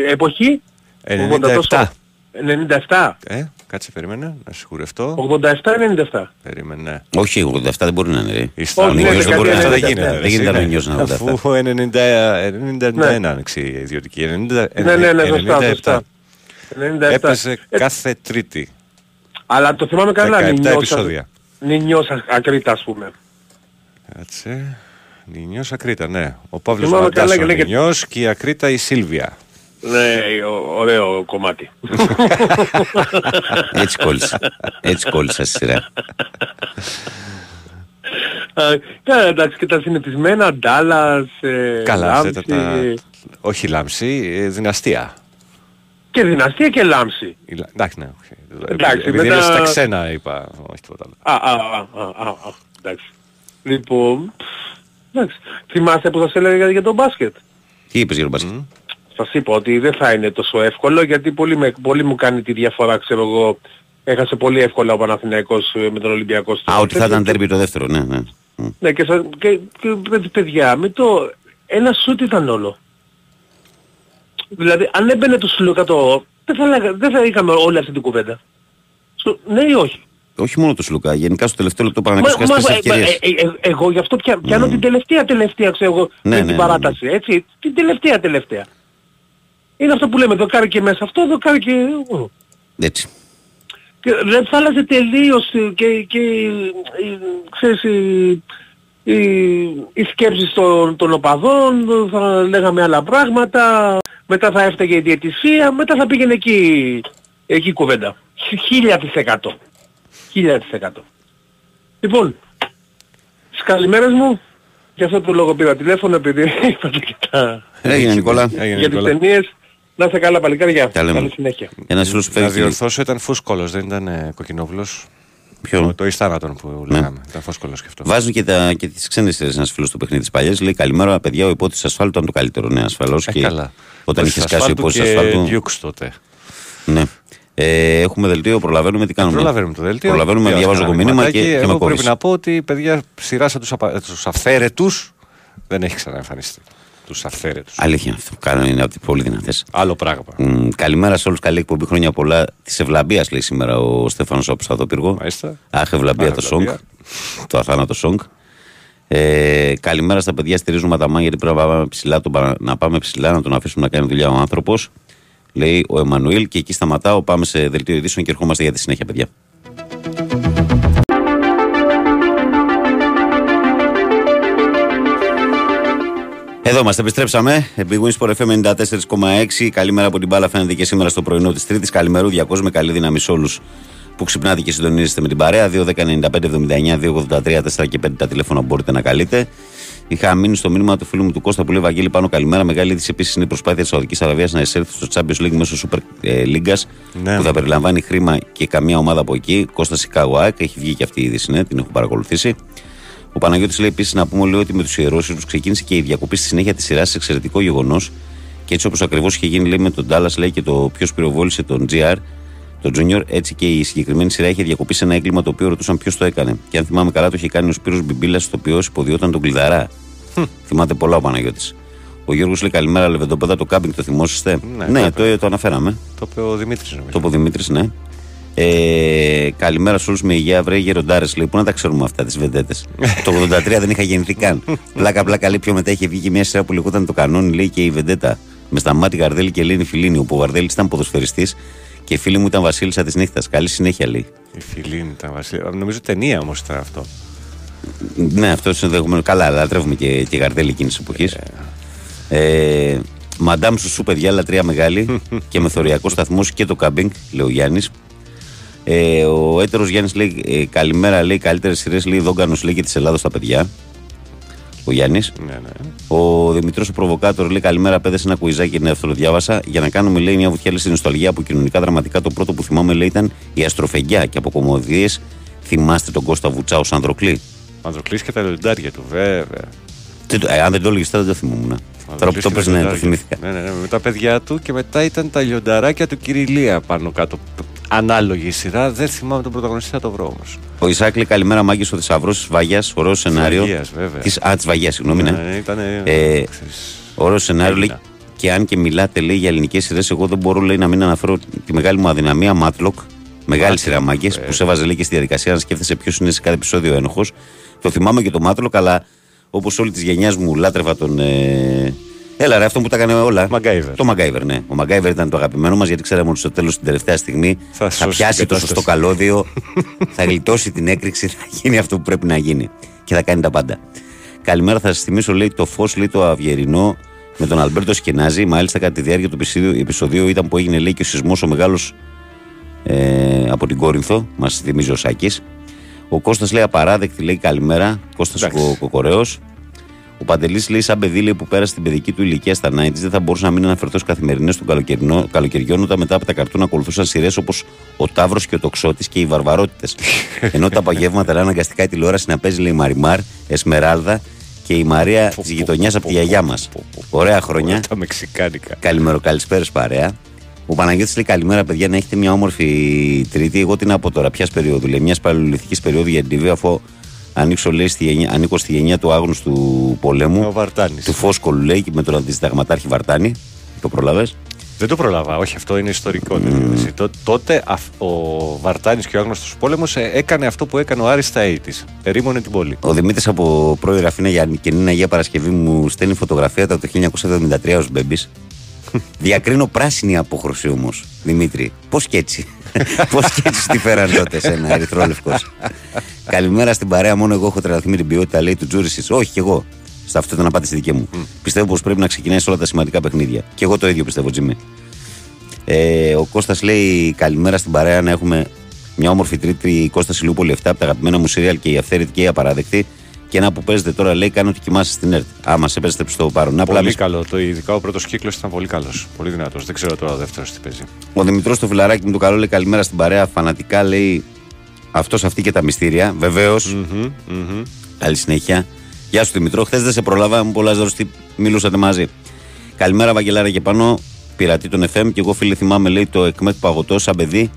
Speaker 6: ε, εποχή;
Speaker 2: 97.
Speaker 6: 97.
Speaker 2: Ε, κάτσε περίμενε, να σιγουρευτώ.
Speaker 6: 87-97.
Speaker 2: Περίμενε.
Speaker 1: Όχι, 87 δεν μπορεί να είναι ρε.
Speaker 2: Εις
Speaker 1: Ο
Speaker 6: Όχι, ναι,
Speaker 1: Νίκος δεν μπορεί να
Speaker 6: δεκαετία
Speaker 1: είναι.
Speaker 2: δεν γίνεται.
Speaker 1: Δεν γίνεται
Speaker 2: ρε,
Speaker 1: να νιώσει να 87.
Speaker 2: Αφού 90 91 άνοιξε η ιδιωτική. 90
Speaker 6: Ναι, ναι, ναι, σωστά,
Speaker 2: 97.
Speaker 6: σωστά. 97.
Speaker 2: Έπαιζε
Speaker 6: Ε,
Speaker 2: κάθε Τρίτη.
Speaker 6: Αλλά το θυμάμαι καλά.
Speaker 2: 17
Speaker 6: Νινιός,
Speaker 2: επεισόδια.
Speaker 6: Νινιός α- Ακρίτα ας πούμε.
Speaker 2: Κάτσε. Νινιός Ακρίτα, ναι. Ο Παύλος
Speaker 6: Θυμάμαι
Speaker 2: Μαντάς
Speaker 6: καλά
Speaker 2: ο
Speaker 6: και λέγεται-
Speaker 2: Νινιός και η Ακρίτα η Σίλβια.
Speaker 6: Ναι, ω- ωραίο κομμάτι.
Speaker 1: Έτσι κόλλησα. Έτσι κόλλησα στη σειρά.
Speaker 6: Α, Καλά, εντάξει και τα συνηθισμένα, Ντάλλας, ε,
Speaker 2: Καλά, αυτά
Speaker 6: Λάμψη,
Speaker 2: ήταν τα... Όχι Λάμψη, ε, δυναστεία.
Speaker 6: Και Δυναστεία και Λάμψη.
Speaker 2: Η Λα- Εντάξει, ναι. όχι.
Speaker 6: Εντάξει,
Speaker 2: Επειδή
Speaker 6: μετά-
Speaker 2: είναι στα ξένα είπα, όχι τίποτα άλλο.
Speaker 6: Α, α, α, α, α, α, εντάξει. Λοιπόν, πφ, εντάξει. Θυμάστε που σας έλεγα για το μπάσκετ;
Speaker 1: Τι είπες για τον μπάσκετ;
Speaker 6: Σας είπα ότι δεν θα είναι τόσο εύκολο γιατί πολύ, με, πολύ μου κάνει τη διαφορά, ξέρω εγώ. Έχασε πολύ εύκολα ο Παναθηναϊκός ε, με τον Ολυμπιακό στο
Speaker 1: Α, ότι θα
Speaker 6: τέτοιο.
Speaker 1: ήταν τέρμπι το δεύτερο, ναι, ναι. Μμ.
Speaker 6: Ναι, και, σα, και, και παιδ- παιδιά, με το... Ένα σούτ ήταν όλο. Δηλαδή, αν έμπαινε το σιλοκατό, δεν θα, λέγα- δεν θα είχαμε όλη αυτή την κουβέντα. Στο, ναι ή όχι;
Speaker 1: Όχι μόνο του Σλουκά, γενικά στο τελευταίο λεπτό Παναγιώτης
Speaker 6: Μα-
Speaker 1: χάσει
Speaker 6: μα-
Speaker 1: τέσσερις
Speaker 6: ε,
Speaker 1: ευκαιρίες.
Speaker 6: ε, ε, εγώ γι' αυτό πια, πιάνω την τελευταία τελευταία, ξέρω εγώ,
Speaker 1: Ναι,
Speaker 6: με
Speaker 1: ναι,
Speaker 6: την
Speaker 1: ναι,
Speaker 6: παράταση, έτσι. Την τελευταία τελευταία. Είναι αυτό που λέμε, δοκάρι και μέσα αυτό, δοκάρι και... ου.
Speaker 1: Έτσι.
Speaker 6: Και δεν θα άλλαζε τελείως ε, και, και ε, ξέρεις, η, η, η σκέψη των, των οπαδών, θα λέγαμε άλλα πράγματα, μετά θα έφταγε η διαιτησία, μετά θα πήγαινε εκεί, εκεί η κουβέντα. Χίλια της εκατό. Χίλια της εκατό. Λοιπόν, στις καλημέρες μου, για αυτό το λόγο πήρα τηλέφωνο επειδή είπατε και τα...
Speaker 1: Έγινε Νικόλα.
Speaker 2: Έγινε,
Speaker 6: για τις
Speaker 2: Νικόλα.
Speaker 6: ταινίες. Να είστε καλά παλικάρια.
Speaker 1: Τα λέμε.
Speaker 6: Καλή συνέχεια.
Speaker 1: Ένας φίλος που
Speaker 2: Να
Speaker 1: φεύγει.
Speaker 2: διορθώσω ήταν φούσκολος, δεν ήταν ε, Κοκκινόπουλος.
Speaker 1: Ποιο;
Speaker 2: Το εις θάνατον που λέγαμε. Ήταν φούσκολος και αυτό.
Speaker 1: Βάζουν και, τα, και τις ξένες σειρές ένας φίλος του παιχνίδι της παλιές. Λέει καλημέρα παιδιά, ο υπότης ασφάλτου ήταν το καλύτερο. Ναι, ασφαλώς.
Speaker 2: Ε,
Speaker 1: και
Speaker 2: καλά.
Speaker 1: όταν είχες σκάσει ο υπότης ασφάλτου.
Speaker 2: Και Dukes τότε.
Speaker 1: Ναι. Ε, έχουμε δελτίο, προλαβαίνουμε τι κάνουμε;
Speaker 2: Προλαβαίνουμε το δελτίο.
Speaker 1: Προλαβαίνουμε,
Speaker 2: Διάβασα
Speaker 1: διαβάζω εγώ
Speaker 2: ένα
Speaker 1: μήνυμα και,
Speaker 2: μηνυματάκι.
Speaker 1: και με
Speaker 2: Εγώ πρέπει
Speaker 1: κόβεις.
Speaker 2: να πω ότι παιδιά σειράσα τους, απα... τους αυθαίρετους δεν έχει ξαναεμφανιστεί. Τους αυθαίρετους.
Speaker 1: Αλήθεια αυτό. Κάνω είναι από τις πολύ δυνατές.
Speaker 2: Άλλο πράγμα.
Speaker 1: Μ, καλημέρα σε όλους, καλή εκπομπή, χρόνια πολλά. Της ευλαμπίας λέει σήμερα ο Στέφανος από Σταδοπύργο.
Speaker 2: Μάλιστα.
Speaker 1: Αχ, ευλαμπία
Speaker 2: Αχ,
Speaker 1: το σόγκ.
Speaker 2: ευλαμπία.
Speaker 1: το αθάνατο σόγκ. Ε, καλημέρα στα παιδιά, στηρίζουμε τα μάγια γιατί πρέπει να πάμε ψηλά, τον, παρα- να πάμε ψηλά, να τον αφήσουμε να κάνει δουλειά ο άνθρωπος. Λέει ο Εμμανουήλ και εκεί σταματάω. Πάμε σε δελτίο ειδήσεων και ερχόμαστε για τη συνέχεια, παιδιά. Εδώ είμαστε, επιστρέψαμε. Big Wins Sport FM 94,6. Καλημέρα από την μπάλα φαίνεται και σήμερα στο πρωινό της Τρίτης. Καλημερούδια κόσμο, καλή δύναμη σε όλους που που ξυπνάτε και συντονίζεστε με την παρέα. 2.195.79.283.4 και 5 τα τηλέφωνα που μπορείτε να καλείτε. Είχα μείνει στο μήνυμα του φίλου μου του Κώστα που λέει Βαγγέλη πάνω καλημέρα. Μεγάλη είδηση επίσης είναι η προσπάθεια της Σαουδικής Αραβίας να εισέλθει στο Champions League μέσω Super ε, League
Speaker 2: Ναι.
Speaker 1: που θα περιλαμβάνει χρήμα και καμία ομάδα από εκεί. Κώστα Σικάγο ΑΕΚ, έχει βγει και αυτή η είδηση, ναι, την έχω παρακολουθήσει. Ο Παναγιώτης λέει επίσης να πούμε λέει, ότι με τους ιερόσυρου ξεκίνησε και η διακοπή στη συνέχεια της σειράς. Εξαιρετικό γεγονός. Και έτσι όπως ακριβώς είχε γίνει λέει, με τον Dallas λέει και το ποιος πυροβόλησε τον GR, τον Junior, έτσι και η συγκεκριμένη σειρά είχε διακοπεί σε ένα έγκλημα το οποίο ρωτούσαν ποιος το έκανε. Και αν θυμάμαι καλά, το είχε κάνει ο Σπύρος Μπιμπίλας, το οποίο υποδιόταν τον Κλειδαρά. Θυμάται πολλά ο Παναγιώτης. Ο Γιώργος λέει καλημέρα, Λεβεντοπέδα, το κάμπινγκ το θυμόσαστε;
Speaker 2: Ναι,
Speaker 1: Ναι,
Speaker 2: κάμπινγκ.
Speaker 1: το, το αναφέραμε.
Speaker 2: Το είπε ο Δημήτρης νομίζω.
Speaker 1: Το είπε ο Δημήτρης, ναι. Ε, καλημέρα σε όλους με υγεία, βρε γεροντάρε. Λέει, πού να τα ξέρουμε αυτά τις βεντέτες; το 83 δεν είχα γεννηθεί καν. πλάκα, πλάκα, λέει πιο μετά είχε βγει και μια σειρά που λεγόταν το κανόνι, λέει και η βεντέτα. Με σταμάτη Γαρδέλη και Ελένη Φιλίνη, όπου ο Γαρδέλης ήταν ποδοσφαιριστής και η φίλη μου ήταν Βασίλισσα της νύχτας. Καλή συνέχεια, λέει.
Speaker 2: Η Φιλίνη ήταν βασίλεια. Νομίζω ταινία όμως ήταν αυτό.
Speaker 1: Ναι, αυτό ενδεχομένως. Καλά, λατρεύουμε και, και Γαρδέλη εκείνης της εποχής. Ε, Μαντάμ Σουσού, παιδιά, λατρεία μεγάλη και μεθοριακό σταθμός και το κάμπινγκ, λέει ο Γιάννης. Ε, ο έτερος Γιάννης λέει ε, καλημέρα, λέει καλύτερες σειρές, λέει δόγκανος, λέει και της Ελλάδα στα παιδιά. Ο Γιάννης.
Speaker 2: Ναι, ναι.
Speaker 1: Ο Δημητρός ο Προβοκάτορ λέει καλημέρα, παιδε. Ένα κουιζάκι, ναι, αυτό το διάβασα. Για να κάνουμε, λέει, μια βουτιά λέει, στην νοσταλγία από κοινωνικά δραματικά. Το πρώτο που θυμάμαι, λέει, ήταν η Αστροφεγγιά και από κομμωδίες. Θυμάστε τον Κώστα Βουτσά ω Ανδροκλή.
Speaker 2: Ο Ανδροκλής και τα λιοντάρια του, βέβαια.
Speaker 1: Τι το- ε, αν δεν το έλεγες τώρα, δεν το θυμόμουν. Τώρα που το πες, ναι, το θυμήθηκα.
Speaker 2: Ναι, ναι, ναι, με τα παιδιά του και μετά ήταν τα λιονταράκια του Κυριλία πάνω κάτω. Ανάλογη η σειρά, δεν θυμάμαι τον πρωταγωνιστή, θα το βρω όμως.
Speaker 1: Ο Ισάκλη, καλημέρα, Μάγκης, ο θησαυρός τη Βαγιά. Ωραίο σενάριο.
Speaker 2: Βαγιάς, βέβαια.
Speaker 1: Της, α, της Βαγιάς, συγγνώμη, ναι.
Speaker 2: ήταν.
Speaker 1: Ε, Ωραίο σενάριο, λέει.
Speaker 2: Έλληνα.
Speaker 1: Και αν και μιλάτε, λέει, για ελληνικές σειρές, εγώ δεν μπορώ, λέει, να μην αναφέρω τη μεγάλη μου αδυναμία, Μάτλοκ. Μεγάλη σειρά μάγκε,
Speaker 2: ε.
Speaker 1: που σε έβαζε, λέει, και στη διαδικασία να σκέφτεσαι ποιος είναι σε κάθε επεισόδιο ένοχος. Το θυμάμαι και το Μάτλοκ, αλλά όπως όλη της γενιάς μου λάτρευα τον. Ε... Έλα, ρε, αυτό που τα έκανε όλα.
Speaker 2: Μαγκάιβερ.
Speaker 1: Το Μαγκάιβερ, ναι. Ο Μαγκάιβερ ήταν το αγαπημένο μας γιατί ξέραμε ότι στο τέλος την τελευταία στιγμή
Speaker 2: Θα
Speaker 1: θα,
Speaker 2: σώσει
Speaker 1: πιάσει
Speaker 2: την
Speaker 1: το
Speaker 2: κατάσταση.
Speaker 1: σωστό καλώδιο, θα γλιτώσει την έκρηξη, θα γίνει αυτό που πρέπει να γίνει. Και θα κάνει τα πάντα. Καλημέρα, θα σας θυμίσω, λέει, το φως, λέει, το αυγερινό με τον Αλμπέρτο Σκενάζη. Μάλιστα, κατά τη διάρκεια του επεισοδίου, επεισοδίου ήταν που έγινε, λέει, και ο σεισμός ο μεγάλος ε, από την Κόρινθο. Μας θυμίζει ο Σάκης. Ο Κώστας λέει απαράδεκτη, λέει καλημέρα. Κώστας
Speaker 2: Εντάξει.
Speaker 1: Ο Κοκορέος. Ο Παντελής λέει: Σαν παιδί λέει, που πέρασε την παιδική του ηλικία στα 90 δεν θα μπορούσα να μην αναφερθώ στι καθημερινές των καλοκαιρινό- καλοκαιριών όταν μετά από τα καρτούν ακολουθούσαν σειρές όπως Ο Ταύρος και ο Τοξότης και οι Βαρβαρότητες. Ενώ τα απογεύματα λέει αναγκαστικά η τηλεόραση να παίζει λέει Μαριμάρ, Εσμεράλδα και η Μαρία της γειτονιάς από τη γιαγιά μας. Ωραία χρόνια.
Speaker 2: Τα μεξικάνικα.
Speaker 1: Καλημέρα, καλησπέρα παρέα. Ο Παναγιώτης λέει καλημέρα, παιδιά, να έχετε μια όμορφη Τρίτη. Εγώ τι να πω τώρα, ποιας περίοδου, λέει, μιας παλαιολιθικής περίοδου για την TV, αφού ανοίξω, λέει, στη γενιά, ανήκω στη γενιά του άγνωστου πολέμου.
Speaker 2: Ο Βαρτάνης.
Speaker 1: Του Φόσκολου, λέει, και με τον αντισυνταγματάρχη Βαρτάνη. Το προλαβέ.
Speaker 2: Δεν το προλάβα, όχι, αυτό είναι ιστορικό. τέτοιο, έτσι. Τό- Τότε αυ- ο Βαρτάνης και ο άγνωστος πόλεμος ε, έκανε αυτό που έκανε ο Άρης στα 80's. Ερήμωνε την πόλη.
Speaker 1: Ο Δημήτρης από πρώην Ραφίνα για καινή Αγία Παρασκευή μου στέλνει φωτογραφία από το 1973 ως μπέμπης. Διακρίνω πράσινη απόχρωση όμως, Δημήτρη. Πώς και έτσι. Πώς και έτσι τη φέραν τότε σε ένα ερυθρόλευκο. Καλημέρα στην παρέα. Μόνο εγώ έχω τρελαθεί με την ποιότητα, λέει του Τζούρισι. Όχι κι εγώ. Σε αυτό ήταν απάντηση δική μου. Πιστεύω πως πρέπει να ξεκινάει σε όλα τα σημαντικά παιχνίδια. Και εγώ το ίδιο πιστεύω, Τζιμί. Ε, ο Κώστας λέει καλημέρα στην παρέα να έχουμε μια όμορφη τρίτη Κώστα Ηλούπολη 7 από τα αγαπημένα μου σύριαλ και η αυθαίρετη και η απαράδεκτη. Και ένα που παίζετε τώρα λέει κάνω ότι κοιμάσαι στην ΕΡΤ. Α, μα επέστρεψε στο παρόν. Απλά
Speaker 2: Πολύ
Speaker 1: μη-
Speaker 2: καλό. Το, ειδικά ο πρώτος κύκλος ήταν πολύ καλός. Πολύ δυνατός. Δεν ξέρω τώρα ο δεύτερος τι παίζει.
Speaker 1: Ο Δημητρός το φιλαράκι μου το καλό λέει καλημέρα στην παρέα. Φανατικά λέει αυτός, αυτή και τα μυστήρια. Βεβαίως.
Speaker 2: Μμμ, μμμ.
Speaker 1: Καλή συνέχεια. Γεια σου Δημητρό. Χθες δεν σε προλάβα, μου πολλάς τι μιλούσατε μαζί. Καλημέρα, Βαγγελάρα και πάνω. Πειρατή των FM και εγώ φίλε θυμάμαι λέει το εκμέτ παγωτό σαν παιδί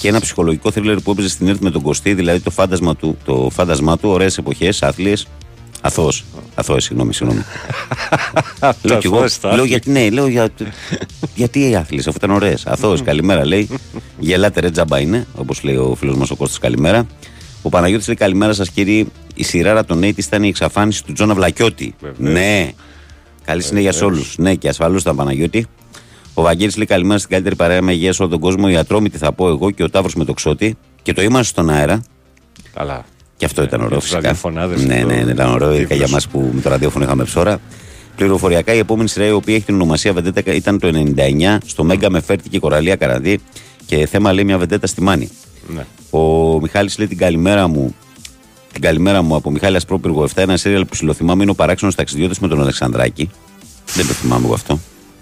Speaker 1: και ένα ψυχολογικό θρίλερ που έπαιζε στην ΕΡΤ με τον Κωστή, δηλαδή το φάντασμα του, το φάντασμά του ωραίες εποχές, άθλιες. Αθώος. Αθώος, συγγνώμη, συγγνώμη. λέω κι εγώ.
Speaker 2: Αθώος τα
Speaker 1: Λέω
Speaker 2: άθλια.
Speaker 1: γιατί, ναι, λέω για, γιατί οι άθλιες, αφού ήταν ωραίες. Αθώος, καλημέρα λέει. Γελάτε ρε τζαμπά είναι, όπως λέει ο φίλος μας ο Κώστας, καλημέρα. Ο Παναγιώτης λέει καλημέρα σας κύριε. Η σειράρα των Νέιτ ήταν η εξαφάνιση του Τζόνα Βλακιώτη.
Speaker 2: Βεβαίως.
Speaker 1: Ναι. Καλή συνέχεια σε όλους. Ναι, και ασφαλώς ήταν Παναγιώτη. Ο Βαγγέλης λέει καλημέρα στην καλύτερη παρέα με υγεία σε όλο τον κόσμο. Η Ατρόμητη θα πω εγώ και ο Ταύρος με το Ξώτη. Και το είμαστε στον αέρα.
Speaker 2: Καλά.
Speaker 1: Και αυτό ήταν ωραίο
Speaker 2: για τους
Speaker 1: φυσικά.
Speaker 2: ραδιοφωνάδες
Speaker 1: Ναι,
Speaker 2: το-
Speaker 1: ναι, ναι, ήταν ωραίο. Ειδικά για
Speaker 2: τύπλος.
Speaker 1: εμά που με το ραδιόφωνο είχαμε ψώρα. Πληροφοριακά η επόμενη σειρά η οποία έχει την ονομασία Βεντέτα ήταν το 99 στο Μέγκα με Φέρτη και Κοραλία Καραντή. Και θέμα λέει μια Βεντέτα στη Μάνη.
Speaker 2: Ναι.
Speaker 1: Ο Μιχάλης λέει την καλημέρα μου. Την καλημέρα μου από Μιχάλη Ασπρόπυργο 7. Ένα σύριαλ που συλλοθυμάμαι είναι ο παράξενος ταξιδιώτης με τον Αλεξανδράκη. Δεν το θυμάμαι εγώ αυτό.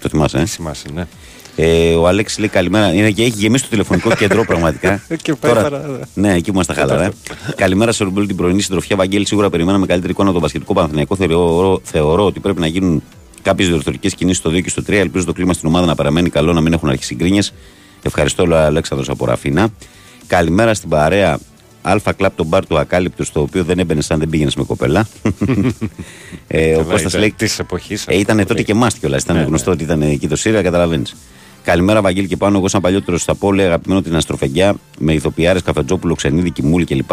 Speaker 1: Το θυμάσαι, ε;
Speaker 2: Θυμάσαι, ναι.
Speaker 1: Ε, ο Αλέξης λέει καλημέρα. Είναι και έχει γεμίσει το τηλεφωνικό κέντρο πραγματικά.
Speaker 2: Και πάει παρά-
Speaker 1: ναι, εκεί που είμαστε χαλαρά. καλημέρα σε όλη την πρωινή συντροφιά. Βαγγέλη, σίγουρα περιμέναμε καλύτερη εικόνα από τον Πασχετικό Παναθηναϊκό. Θεωρώ, θεωρώ ότι πρέπει να γίνουν κάποιες διορθωτικές κινήσεις στο 2 και στο 3. Ελπίζω το κλίμα στην ομάδα να παραμένει καλό, να μην έχουν αρχίσει γκρίνιες. Ευχαριστώ, ο Αλέξανδρος από Ραφίνα. Καλημέρα στην παρέα. Αλφα κλαπ τον μπαρ του Ακάλυπτου, στο οποίο δεν έμπαινε σαν δεν πήγαινες με κοπέλα. ε, ο
Speaker 2: Καλά,
Speaker 1: Κώστας
Speaker 2: ήταν
Speaker 1: λέει
Speaker 2: της εποχής
Speaker 1: ε, ήταν
Speaker 2: αυτό,
Speaker 1: τότε και μάστι κιόλας. Ήταν
Speaker 2: Ναι,
Speaker 1: γνωστό ότι ήταν εκεί το Σύρια, καταλαβαίνεις. Καλημέρα, Βαγγέλη και πάνω. Εγώ, σαν παλιότερος στα πόλη, αγαπημένο την Αστροφεγγιά, με ηθοποιάρες, καφετζόπουλο, ξενίδι, κοιμούλη κλπ.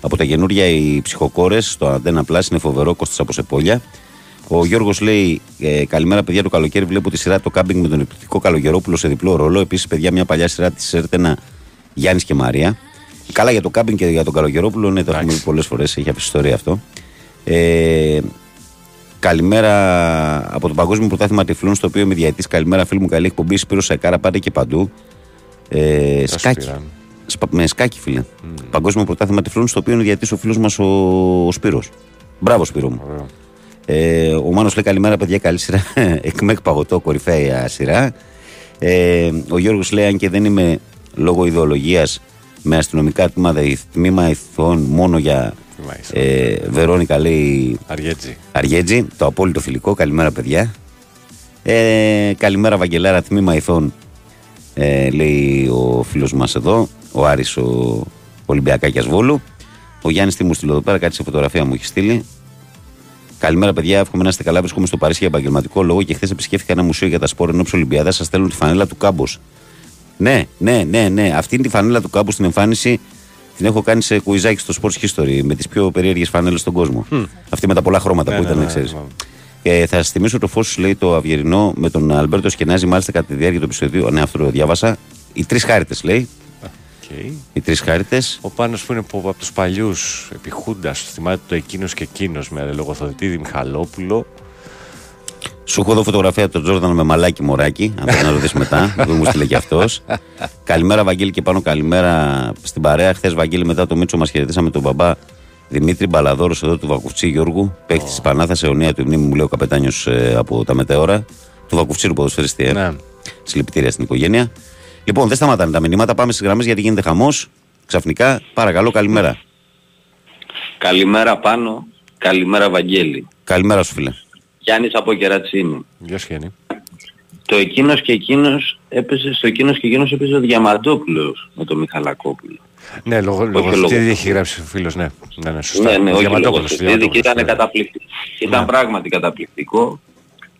Speaker 1: Από τα καινούρια οι ψυχοκόρες, το Αντένα Plus είναι φοβερό, κόστο από Σεπόλια. Ο Γιώργος λέει: ε, Καλημέρα, παιδιά. Το καλοκαίρι βλέπω τη σειρά το κάμπινγκ με τον εκπληκτικό Καλογερόπουλο σε διπλό ρόλο. Επίσης, παιδιά, μια παλιά σειρά της Σέρτενα Γιάννης και Μαρία. Καλά για το κάμπινγκ και για τον Καλογερόπουλο, ναι, το έχουμε
Speaker 2: Εντάξει.
Speaker 1: πει πολλές φορές, έχει αφήσει ιστορία αυτό. Ε, Καλημέρα από το Παγκόσμιο Πρωτάθλημα Τυφλών, στο οποίο είμαι διαετή. Καλημέρα, φίλοι μου. Καλή εκπομπή. Σπύρος Σακάρα, πάτε και παντού. Ε,
Speaker 2: Τα
Speaker 1: σκάκι.
Speaker 2: Σπυράν.
Speaker 1: Σπα- με σκάκι, φίλε. Παγκόσμιο Πρωτάθλημα Τυφλών, στο οποίο είναι διαετή ο φίλος μας ο, ο Σπύρος. Μπράβο, Σπύρο μου.
Speaker 2: Ωραίο.
Speaker 1: Ε, ο Μάνος λέει καλημέρα, παιδιά. Καλή σειρά. Εκμεκ παγωτό, κορυφαία σειρά. Ε, ο Γιώργος λέει, αν και δεν είμαι λόγω ιδεολογίας με αστυνομικά τμήματα, τμήμα ηθών μόνο για
Speaker 2: Τμήμα ηθών.
Speaker 1: ε, Βερόνικα λέει
Speaker 2: Αριέτζη.
Speaker 1: Αργέτζη, το απόλυτο φιλικό. Καλημέρα, παιδιά. Ε, καλημέρα, Βαγγελάρα, τμήμα ηθών, ε, λέει ο φίλος μας εδώ, ο Άρης ο Ολυμπιακάκιας Βόλου. Ο Γιάννης τι μου στείλει εδώ πέρα, κάτι σε φωτογραφία μου έχει στείλει. Καλημέρα, παιδιά. Εύχομαι να είστε καλά. Βρίσκομαι στο Παρίσι για επαγγελματικό λόγο και χθες επισκέφθηκα ένα μουσείο για τα σπόρ ενόψη Ολυμπιάδα. Σας στέλνουν τη φανέλα του κάμπος. Ναι, ναι, ναι, ναι. Αυτή είναι τη φανέλα του κάμπου στην εμφάνιση. Την έχω κάνει σε κουιζάκι στο Sports History με τις πιο περίεργες φανέλες στον κόσμο. Αυτή με τα πολλά χρώματα
Speaker 2: Ναι,
Speaker 1: που
Speaker 2: ναι,
Speaker 1: ήταν,
Speaker 2: ναι,
Speaker 1: ξέρεις.
Speaker 2: ναι.
Speaker 1: Ε, θα σας θυμίσω το φως, λέει το Αυγερινό, με τον Αλμπέρτο Εσκενάζυ, μάλιστα κατά τη διάρκεια του επεισοδίου. Ναι, αυτό το διάβασα. Οι τρεις Χάριτες, λέει.
Speaker 2: Οκ.
Speaker 1: Οι τρεις Χάριτες.
Speaker 2: Ο Πάνος που είναι από, από τους παλιούς επί χούντας, θυμάται το εκείνος και εκείνος με Λογοθετίδη Μιχαλόπουλο.
Speaker 1: Σου έχω εδώ φωτογραφία του Τζόρνταν με μαλάκι μωράκι. Αν θέλει να ρωτήσει μετά, δεν μου στείλε κι αυτός. καλημέρα, Βαγγέλη, και πάνω καλημέρα στην παρέα. Χθες, Βαγγέλη, μετά το Μίτσο, μας χαιρετήσαμε τον μπαμπά Δημήτρη Μπαλαδόρος εδώ του Βακουφτσί Γιώργου. Παίχτης της Πανάθα, αιωνία του μνήμη, μου λέει ο καπετάνιος από τα μετέωρα. Του Βακουφτσίρου ποδοσφαιριστή. Ε.
Speaker 2: Ναι.
Speaker 1: Συλληπιτήρια στην οικογένεια. Λοιπόν, δεν σταματάνε τα μηνύματα. Πάμε στις γραμμές γιατί γίνεται χαμός. Ξαφνικά, παρακαλώ, καλημέρα.
Speaker 7: Καλημέρα πάνω, καλημέρα Βαγγέλη.
Speaker 1: Καλημέρα σου, φίλε.
Speaker 7: Γιάννης από Κερατσίνη.
Speaker 2: Γεια σου Γιάννη.
Speaker 7: Το εκείνος και εκείνος έπαιζε, στο εκείνος και εκείνος έπαιζε ο Διαμαντόπουλος με τον Μιχαλακόπουλο.
Speaker 2: Ναι, λογο,
Speaker 7: λόγο.
Speaker 2: λογοθετήδη έχει γράψει ο φίλος, ναι. Ναι, ναι, σωστά.
Speaker 7: Ναι, ναι, όχι
Speaker 2: Διαμαντόπουλος,
Speaker 7: λογοθετήδη και
Speaker 2: Διαμαντόπουλος,
Speaker 7: ήταν
Speaker 2: ναι.
Speaker 7: καταπληκτικό. Ήταν
Speaker 2: Ναι.
Speaker 7: πράγματι καταπληκτικό.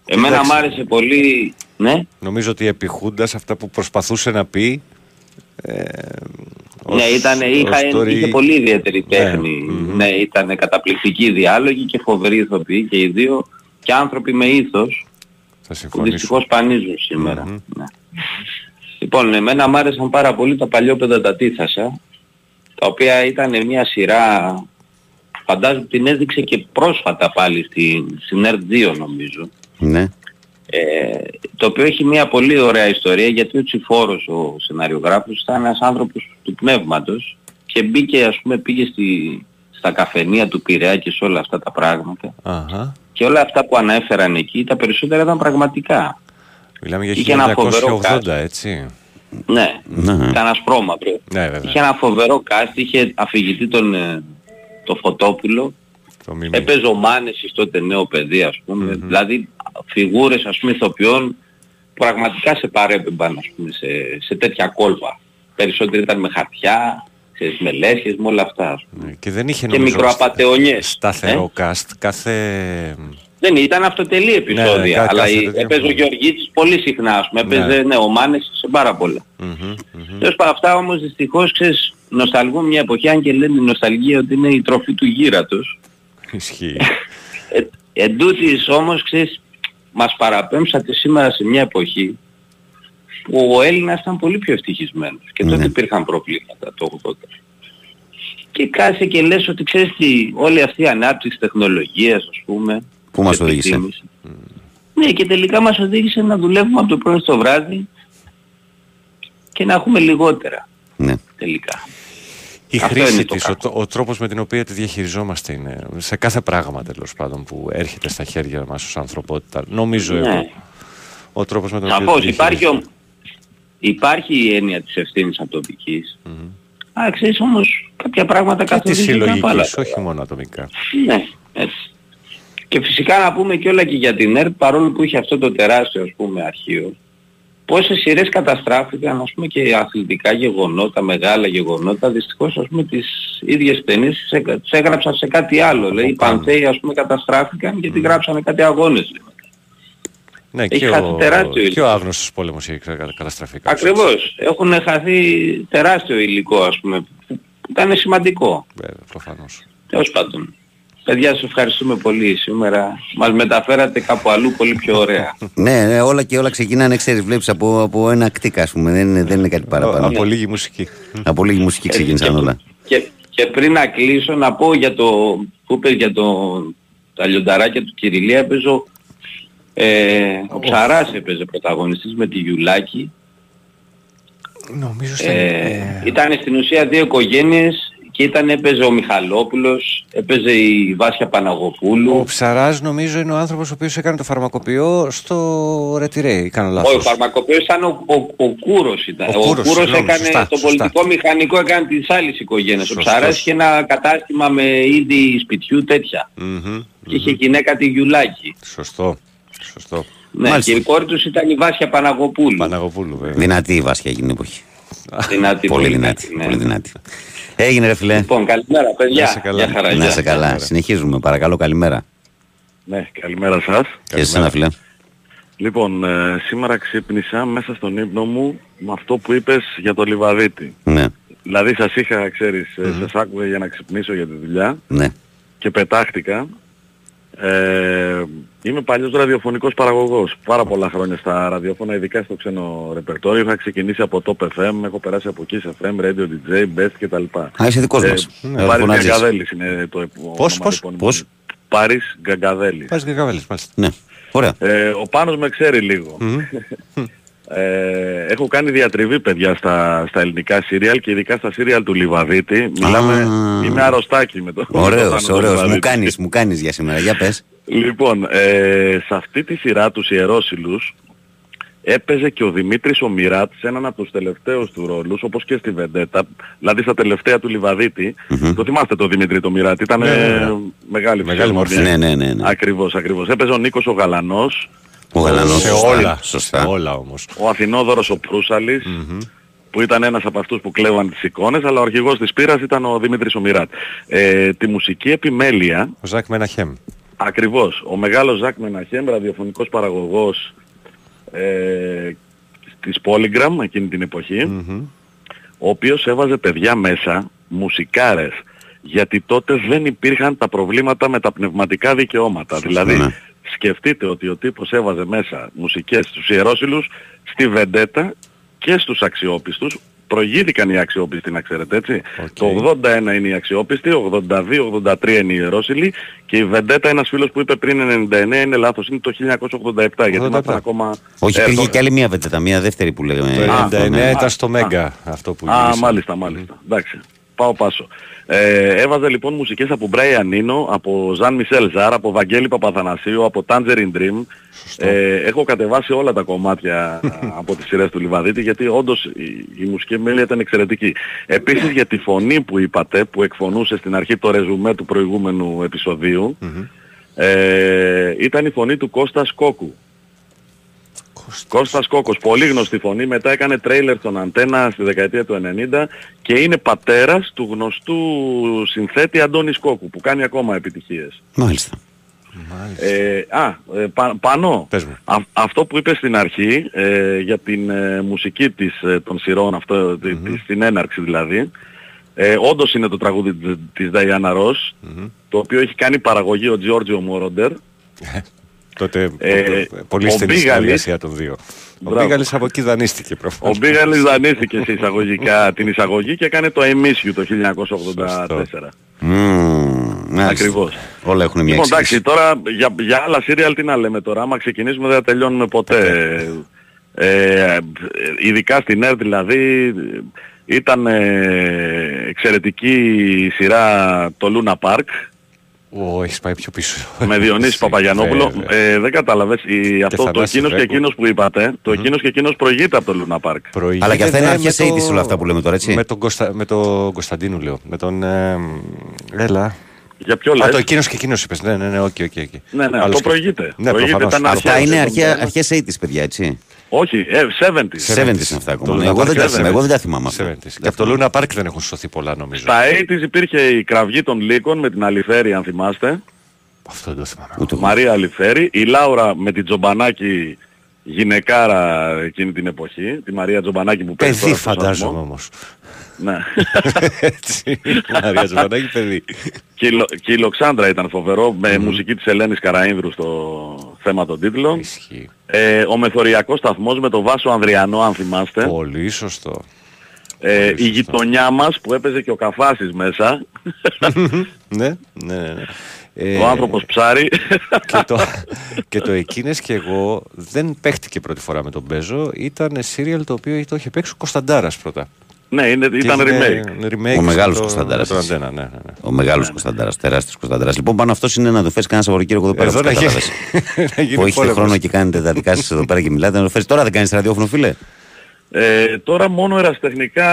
Speaker 7: Εμένα
Speaker 2: Εντάξει.
Speaker 7: μ' άρεσε πολύ, ναι,
Speaker 2: Νομίζω ότι επιχούντας αυτά που προσπαθούσε να πει ε,
Speaker 7: ναι
Speaker 2: ως-
Speaker 7: ήταν, είχα,
Speaker 2: ως τώρα-
Speaker 7: είχε πολύ ιδιαίτερη
Speaker 2: Ναι,
Speaker 7: τέχνη.
Speaker 2: μμμ.
Speaker 7: Ναι, ήταν καταπληκτικοί διάλογοι και φοβεροί ηθοποιοί και οι δύο και άνθρωποι με ήθος
Speaker 2: Θα
Speaker 7: που
Speaker 2: συμφωνήσω.
Speaker 7: δυστυχώς πανίζουν σήμερα.
Speaker 2: Μμμ.
Speaker 7: Ναι. Λοιπόν, εμένα μου άρεσαν πάρα πολύ τα παλιόπαιδα τα τίθασα, τα οποία ήταν μια σειρά, φαντάζομαι την έδειξε και πρόσφατα πάλι στην, στην ΕΡΤ2 νομίζω,
Speaker 1: Ναι.
Speaker 7: ε, το οποίο έχει μια πολύ ωραία ιστορία γιατί ο Τσιφόρος, ο σεναριογράφος, ήταν ένας άνθρωπος του πνεύματος και μπήκε, ας πούμε, πήγε στη, στα καφενεία του Πειραιά και σε όλα αυτά τα πράγματα.
Speaker 2: Αχα.
Speaker 7: Και όλα αυτά που ανέφεραν εκεί, τα περισσότερα ήταν πραγματικά.
Speaker 2: Μιλάμε για
Speaker 7: Είχε ένα φοβερό
Speaker 2: 1980, έτσι.
Speaker 7: Ναι,
Speaker 1: Ναι.
Speaker 7: ήταν ασπρόμαυρο.
Speaker 2: Ναι, βέβαια.
Speaker 7: Είχε ένα φοβερό cast, είχε αφηγητή τον, ε, το Φωτόπουλο,
Speaker 2: Το μίμη.
Speaker 7: έπαιζε ο Μάνεσης τότε νέο παιδί ας πούμε, δηλαδή φιγούρες ας πούμε ηθοποιών που πραγματικά σε παρέπεμπαν ας πούμε σε, σε τέτοια κόλπα. Περισσότεροι ήταν με χαρτιά, σε μελέσχες, με όλα αυτά. Ας πούμε.
Speaker 2: Ναι, Και δεν είχε
Speaker 7: Και
Speaker 2: νομίζω
Speaker 7: μικροαπατεωνιές.
Speaker 2: σταθερό cast. Κάθε...
Speaker 7: Δεν ήταν αυτοτελή επεισόδια,
Speaker 2: κα-
Speaker 7: αλλά
Speaker 2: κάθε
Speaker 7: η-
Speaker 2: τέτοιο.
Speaker 7: έπαιζε ο Γεωργίτης πολύ συχνά, ας πούμε,
Speaker 2: Ναι.
Speaker 7: έπαιζε ναι, ο Μάνεσης σε πάρα πολλά.
Speaker 2: Μμμ, μμμ.
Speaker 7: Τέλος πάντων αυτά όμως δυστυχώς ξέρεις, νοσταλγούν μια εποχή, αν και λένε η νοσταλγία ότι είναι η τροφή του γύρατος.
Speaker 2: Ισχύει.
Speaker 7: Ε, εν τούτης όμως, ξέρεις, μας παραπέμψατε σήμερα σε μια εποχή που ο Έλληνας ήταν πολύ πιο ευτυχισμένος και τότε
Speaker 1: Ναι.
Speaker 7: υπήρχαν προβλήματα το 80. Και κάθεσαι και λες ότι ξέρεις τι, όλη αυτή η ανάπτυξη τεχνολογίας ας πούμε,
Speaker 1: Πού μας
Speaker 7: της
Speaker 1: οδήγησε;
Speaker 7: επιστήμης, Ναι και τελικά μας οδήγησε να δουλεύουμε από το πρωί στο βράδυ και να έχουμε λιγότερα
Speaker 1: ναι.
Speaker 7: τελικά.
Speaker 2: Η
Speaker 7: Αυτό
Speaker 2: χρήση
Speaker 7: είναι το
Speaker 2: της, ο,
Speaker 7: κακό.
Speaker 2: ο τρόπος με την οποία τη διαχειριζόμαστε είναι σε κάθε πράγμα τέλος πάντων που έρχεται στα χέρια μας ως ανθρωπότητα. Νομίζω
Speaker 7: Ναι.
Speaker 2: εγώ. Ο τρόπος με τον οποίο
Speaker 7: Σαφώς
Speaker 2: τη
Speaker 7: υπάρχει,
Speaker 2: διαχειριζόμαστε.
Speaker 7: ο... υπάρχει η έννοια της ευθύνης ατομικής. Α, ξέρεις όμως κάποια πράγματα
Speaker 2: Και της
Speaker 7: καθορίζονται από άλλα.
Speaker 2: συλλογική, όχι μόνο ατομικά.
Speaker 7: Ναι, έτσι. Και φυσικά να πούμε και όλα και για την ΕΡΤ, παρόλο που είχε αυτό το τεράστιο ας πούμε αρχείο, πόσες σειρές καταστράφηκαν ας πούμε και αθλητικά γεγονότα, μεγάλα γεγονότα, δυστυχώς ας πούμε τις ίδιες ταινίες τις έκα- τις έγραψαν σε κάτι άλλο. Δηλαδή οι
Speaker 2: πάνω.
Speaker 7: Πανθέοι ας πούμε καταστράφηκαν γιατί γράψανε κάτι αγώνες. λέει.
Speaker 2: Ναι,
Speaker 7: Έχει
Speaker 2: και
Speaker 7: χάσει
Speaker 2: ο,
Speaker 7: τεράστιο
Speaker 2: και ο άγνωστος πόλεμος έχει κατα- καταστραφεί. κάπως
Speaker 7: Ακριβώς. Έχουν χαθεί τεράστιο υλικό ας πούμε που ήταν σημαντικό.
Speaker 2: έτσι. Βέβαια, προφανώς.
Speaker 7: Τέλος πάντων. Παιδιά, σας ευχαριστούμε πολύ σήμερα. Μας μεταφέρατε κάπου αλλού πολύ πιο ωραία.
Speaker 1: Ναι, ναι, όλα και όλα ξεκινάνε, ξέρεις, βλέπεις από, από ένα κτίκα, ας πούμε. Δεν είναι, δεν είναι κάτι παραπάνω.
Speaker 2: Από λίγη μουσική.
Speaker 1: Από λίγη μουσική ξεκίνησαν
Speaker 7: και,
Speaker 1: όλα.
Speaker 7: Και, και πριν να κλείσω να πω για το που είπε για το, τα λιονταράκια του κυρ-Ηλία έπαιζε ο, ε, ο Ψαράς έπαιζε πρωταγωνιστής με τη Γιουλάκη.
Speaker 2: Νομίζω στα...
Speaker 7: Ε, ήταν στην ουσία δύο οικογένειες και ήταν έπαιζε ο Μιχαλόπουλος, έπαιζε η Βάσια
Speaker 2: Ο
Speaker 7: Παναγοπούλου.
Speaker 2: Ψαράς νομίζω είναι ο άνθρωπος ο οποίος έκανε το φαρμακοποιό στο Ρετυρέ. Κάνω
Speaker 7: Όχι,
Speaker 2: λάθος.
Speaker 7: ο φαρμακοποιός ήταν ο, ο, ο Κούρος ήταν.
Speaker 2: Ο
Speaker 7: Ο,
Speaker 2: Κούρος,
Speaker 7: Κούρος
Speaker 2: συγγνώμη,
Speaker 7: έκανε
Speaker 2: σωστά,
Speaker 7: το
Speaker 2: σωστά.
Speaker 7: πολιτικό μηχανικό έκανε τις άλλες οικογένειες. Ο
Speaker 2: Σωστός.
Speaker 7: Ψαράς είχε ένα κατάστημα με είδη σπιτιού τέτοια.
Speaker 2: Μμμ.
Speaker 7: Και είχε γυναίκα τη Γιουλάκη.
Speaker 2: Σωστό. Σωστό.
Speaker 7: Ναι,
Speaker 1: Μάλιστα.
Speaker 7: και η κόρη τους ήταν η Βάσια Παναγοπούλου.
Speaker 2: Παναγοπούλου βέβαια.
Speaker 1: Δυνατή η Βάσια εκείνη την εποχή.
Speaker 7: Δυνατή,
Speaker 1: Πολύ δυνατή.
Speaker 7: ναι.
Speaker 1: Πολύ δυνατή. Έγινε ρε φιλέ.
Speaker 7: Λοιπόν, καλημέρα παιδιά.
Speaker 2: Να είσαι καλά.
Speaker 7: Γεια χαρά.
Speaker 1: Να
Speaker 7: γεια.
Speaker 1: είσαι καλά. Συνεχίζουμε. Παρακαλώ, καλημέρα.
Speaker 4: Ναι, καλημέρα σας.
Speaker 1: Και εσένα, φιλέ.
Speaker 4: Λοιπόν, ε, σήμερα ξύπνησα μέσα στον ύπνο μου με αυτό που είπες για το Λιβαδίτη.
Speaker 1: Ναι,
Speaker 4: Δηλαδή σας είχα, ξέρεις, ε, σας άκουγα για να ξυπνήσω για τη δουλειά
Speaker 1: ναι.
Speaker 4: και πετάχτηκα. Ε, είμαι παλιός ραδιοφωνικός παραγωγός. Πάρα πολλά χρόνια στα ραδιόφωνα, ειδικά στο ξένο ρεπερτόριο. Είχα ξεκινήσει από Top FM, έχω περάσει από Kiss FM, Radio DJ, Best κτλ.
Speaker 1: Α, είσαι δικός
Speaker 4: Ε,
Speaker 1: μας.
Speaker 2: ναι,
Speaker 1: Ε,
Speaker 4: Πάρης
Speaker 1: φωνάζεις.
Speaker 4: Γκαγκαδέλης είναι το επ-
Speaker 2: Πώς,
Speaker 4: όνομα
Speaker 2: πώς,
Speaker 4: του επώνυμου
Speaker 1: πώς;
Speaker 4: μου. Πάρης Γκαγκαδέλης.
Speaker 2: Πας και καβέλες, μάλιστα.
Speaker 1: Ναι, ωραία.
Speaker 4: Ε, ο Πάνος με ξέρει λίγο. Ε, έχω κάνει διατριβή παιδιά στα, στα ελληνικά σύριαλ και ειδικά στα σύριαλ του Λιβαδίτη. Μιλάμε,
Speaker 1: Α.
Speaker 4: είμαι αρρωστάκι με το με το
Speaker 1: Ωραίος,
Speaker 4: Πάνο τον
Speaker 1: ωραίος. Μου
Speaker 4: Λιβαδίτη.
Speaker 1: κάνεις, μου κάνεις για σήμερα. Για πες.
Speaker 4: Λοιπόν, ε, σε αυτή τη σειρά τους Ιερόσιλους έπαιζε και ο Δημήτρης ο Μιράτ σε έναν από τους τελευταίους του ρόλους, όπως και στη Βεντέτα, δηλαδή στα τελευταία του Λιβαδίτη. Το θυμάστε το Δημήτρη το Μιράτ, ήταν
Speaker 2: Ναι, ναι, ναι.
Speaker 4: μεγάλη
Speaker 2: Μεγάλη μορφή.
Speaker 4: φυσιογνωμία.
Speaker 1: Ναι, ναι, ναι. ναι.
Speaker 4: Ακριβώς, ακριβώς. Έπαιζε ο Νίκος ο Γαλανός,
Speaker 1: Ο Γαλανός.
Speaker 2: Σε
Speaker 1: σωστά,
Speaker 2: όλα.
Speaker 1: Σωστά.
Speaker 2: Σε όλα όμως.
Speaker 4: ο Αθηνόδωρος ο προυσαλης που ήταν ένας από αυτούς που κλέβαν τις εικόνες, αλλά ο αρχηγός της πύρας ήταν ο Δημήτρης ο Μιράτ. Ε, τη μουσική επιμέλεια,
Speaker 2: Ο Ζακ Μεναχέμ.
Speaker 4: ακριβώς, ο μεγάλος Ζακ Μεναχέμ, ραδιοφωνικός παραγωγός ε, της Polygram εκείνη την εποχή, ο οποίος έβαζε παιδιά μέσα, μουσικάρες, γιατί τότε δεν υπήρχαν τα προβλήματα με τα πνευματικά δικαιώματα. δηλαδή,
Speaker 1: ναι.
Speaker 4: Σκεφτείτε ότι ο τύπος έβαζε μέσα μουσικές στους ιερόσιλους, στη Βεντέτα και στους αξιόπιστους. Προηγήθηκαν οι αξιόπιστοι να ξέρετε έτσι.
Speaker 2: Οκ.
Speaker 4: Το 81 είναι οι αξιόπιστοι, 82-83 είναι οι ιερόσυλοι και η Βεντέτα ένας φίλος που είπε πριν 99 είναι λάθος, είναι το 1987 γιατί
Speaker 2: 87.
Speaker 4: ήμασταν ακόμα...
Speaker 1: Όχι,
Speaker 4: ε,
Speaker 1: υπήρχε
Speaker 4: το-
Speaker 1: και άλλη μία βεντέτα, μία δεύτερη που λέγαμε.
Speaker 2: Το
Speaker 4: Α,
Speaker 2: 99
Speaker 4: ναι.
Speaker 2: ήταν
Speaker 4: Α,
Speaker 2: στο Μέγκα αυτό που
Speaker 4: Α,
Speaker 2: γύρισε.
Speaker 4: μάλιστα, μάλιστα. Εντάξει. Πάω πάσο. Ε, έβαζε λοιπόν μουσικές από Brian Eno, από Jean-Michel Jarre, από Βαγγέλη Παπαθανασίου, από Tangerine Dream. Ε, έχω κατεβάσει όλα τα κομμάτια από τις σειρές του Λιβαδίτη γιατί όντως η, η μουσική μέλη ήταν εξαιρετική. Επίσης για τη φωνή που είπατε, που εκφωνούσε στην αρχή το ρεζουμέ του προηγούμενου επεισοδίου, ε, ήταν η φωνή του Κώστας Κόκου. Κώστας Κόκος, πολύ γνωστή φωνή, μετά έκανε τρέιλερ στον Αντένα στη δεκαετία του 90 και είναι πατέρας του γνωστού συνθέτη Αντώνης Κόκου που κάνει ακόμα επιτυχίες.
Speaker 1: Μάλιστα.
Speaker 4: Ε, α, ε, πα, πάνω,
Speaker 2: Πες μου.
Speaker 4: Α- αυτό που είπες στην αρχή ε, για την ε, μουσική της, ε, των σειρών, αυτό, τη- της- στην έναρξη δηλαδή, ε, όντως είναι το τραγούδι της, της Diana Ross, το οποίο έχει κάνει παραγωγή ο Giorgio Moroder.
Speaker 2: Τότε
Speaker 4: Ε,
Speaker 2: πο- πολύ
Speaker 4: ο
Speaker 2: στενή
Speaker 4: Μπίγαλης-
Speaker 2: συνεργασία των δύο. Ο
Speaker 4: Μπράβο.
Speaker 2: Μπίγαλης από εκεί δανείστηκε
Speaker 4: Ο
Speaker 2: προφανώς.
Speaker 4: Μπίγαλης δανείστηκε σε εισαγωγικά την εισαγωγή και έκανε το I Miss You το 1984.
Speaker 1: Μμμ, μάλιστα.
Speaker 4: Ακριβώς.
Speaker 1: Όλα έχουν μια
Speaker 4: Λοιπόν,
Speaker 1: εξήγηση.
Speaker 4: εντάξει, τώρα για, για άλλα σύριαλ τι να λέμε τώρα. Άμα ξεκινήσουμε δεν θα τελειώνουμε ποτέ. Ε, ε, ειδικά στην ΕΡΤ δηλαδή Ήταν ε, εξαιρετική η σειρά το Luna Park
Speaker 2: Ω, έχεις πάει πιο πίσω.
Speaker 4: με Διονύση Παπαγιανόπουλο.
Speaker 2: Βέβαια.
Speaker 4: Ε, δεν κατάλαβες. Η, αυτό το
Speaker 2: Θανάσης
Speaker 4: εκείνος και
Speaker 2: Βρέκου.
Speaker 4: εκείνος που είπατε, το εκείνος και εκείνος προηγείται από το Luna Park.
Speaker 2: Προηγείται,
Speaker 1: Αλλά και αυτά είναι
Speaker 2: ναι,
Speaker 1: αρχές
Speaker 2: με το-
Speaker 1: 80s όλα αυτά που λέμε τώρα, έτσι;
Speaker 2: Με τον, Κωνστα... με τον Κωνσταντίνου λέω. Με τον... Ε, έλα.
Speaker 4: Για ποιο
Speaker 2: Α,
Speaker 4: λες;
Speaker 2: το εκείνος και εκείνος είπες. Ναι, ναι, ναι, OK, OK, OK.
Speaker 4: Ναι, ναι,
Speaker 2: Άλλος
Speaker 4: αυτό
Speaker 2: σκέφτομαι.
Speaker 4: προηγείται.
Speaker 2: Ναι,
Speaker 4: Προηγείται,
Speaker 2: προφανώς.
Speaker 4: ήταν
Speaker 1: Αυτά
Speaker 4: αρχές,
Speaker 1: είναι
Speaker 4: ε,
Speaker 1: αρχαία,
Speaker 4: ε,
Speaker 1: αρχές 80s, παιδιά, έτσι;
Speaker 4: Όχι, ε, 70s.
Speaker 1: 70s είναι αυτά ακόμα.
Speaker 2: Το
Speaker 1: Ναι,
Speaker 2: Luna
Speaker 1: Εγώ δεν
Speaker 2: Park
Speaker 1: τα
Speaker 2: είναι
Speaker 1: θυμάμαι, εγώ δεν τα θυμάμαι αυτά.
Speaker 2: 70s. Και από το Luna Park δεν έχουν σωθεί πολλά νομίζω.
Speaker 4: Στα 80s υπήρχε η κραυγή των Λύκων με την Αλιφέρη, αν θυμάστε.
Speaker 2: Αυτό δεν το θυμάμαι.
Speaker 1: Ούτε εγώ.
Speaker 4: Μαρία Αλιφέρη. Η Λάουρα με την Τζομπανάκη γυναικάρα εκείνη την εποχή. Τη Μαρία Τζομπανάκη που παίζει
Speaker 2: Παιδί
Speaker 4: τώρα στο
Speaker 2: φαντάζομαι
Speaker 4: σταθμό.
Speaker 2: όμως.
Speaker 4: Ναι.
Speaker 2: Έτσι. Μαρία Τζοβανάκη παιδί.
Speaker 4: και, η Λο- και η Λοξάνδρα ήταν φοβερό με μουσική της Ελένης Καραΐνδρου στο θέμα των τίτλων.
Speaker 2: Ισχύει.
Speaker 4: Ε, ο Μεθοριακός σταθμός με τον Βάσο Ανδριανό αν θυμάστε.
Speaker 2: Πολύ σωστό.
Speaker 4: Ε, η
Speaker 2: σωστό.
Speaker 4: γειτονιά μας που έπαιζε και ο Καφάσης μέσα.
Speaker 2: ναι, ναι, ναι. ναι. Ε,
Speaker 4: ο άνθρωπος ψάρι.
Speaker 2: και, το, και το εκείνες και εγώ δεν παίχτηκε πρώτη φορά με τον Μπέζο. Ήταν serial το οποίο το είχε παίξει ο Κωνσταντάρας πρώτα.
Speaker 4: ναι, είναι,
Speaker 2: Και
Speaker 4: ήταν
Speaker 2: έγινε
Speaker 4: remake.
Speaker 2: remake
Speaker 1: Ο μεγάλος
Speaker 2: στο-
Speaker 1: Κωνσταντάρας,
Speaker 2: με τον
Speaker 1: έτσι.
Speaker 2: Αντένα, ναι, ναι, ναι.
Speaker 1: Ο μεγάλος Κωνσταντάρας, τεράστιος Κωνσταντάρας. Λοιπόν, πάνω αυτός είναι να το φέρεις κανένα Σαββατοκύριακο εδώ πέρα.
Speaker 2: Εδώ
Speaker 1: όπως
Speaker 2: να γίνει,
Speaker 1: κατάλαβες.
Speaker 2: να γίνει
Speaker 1: Που έχετε
Speaker 2: πόλεμος.
Speaker 1: χρόνο και κάνετε τα δικά σα εδώ πέρα και μιλάτε. Να το φέρεις τώρα, δεν κάνεις ραδιόφωνο, φίλε.
Speaker 4: Ε, τώρα μόνο εραστεχνικά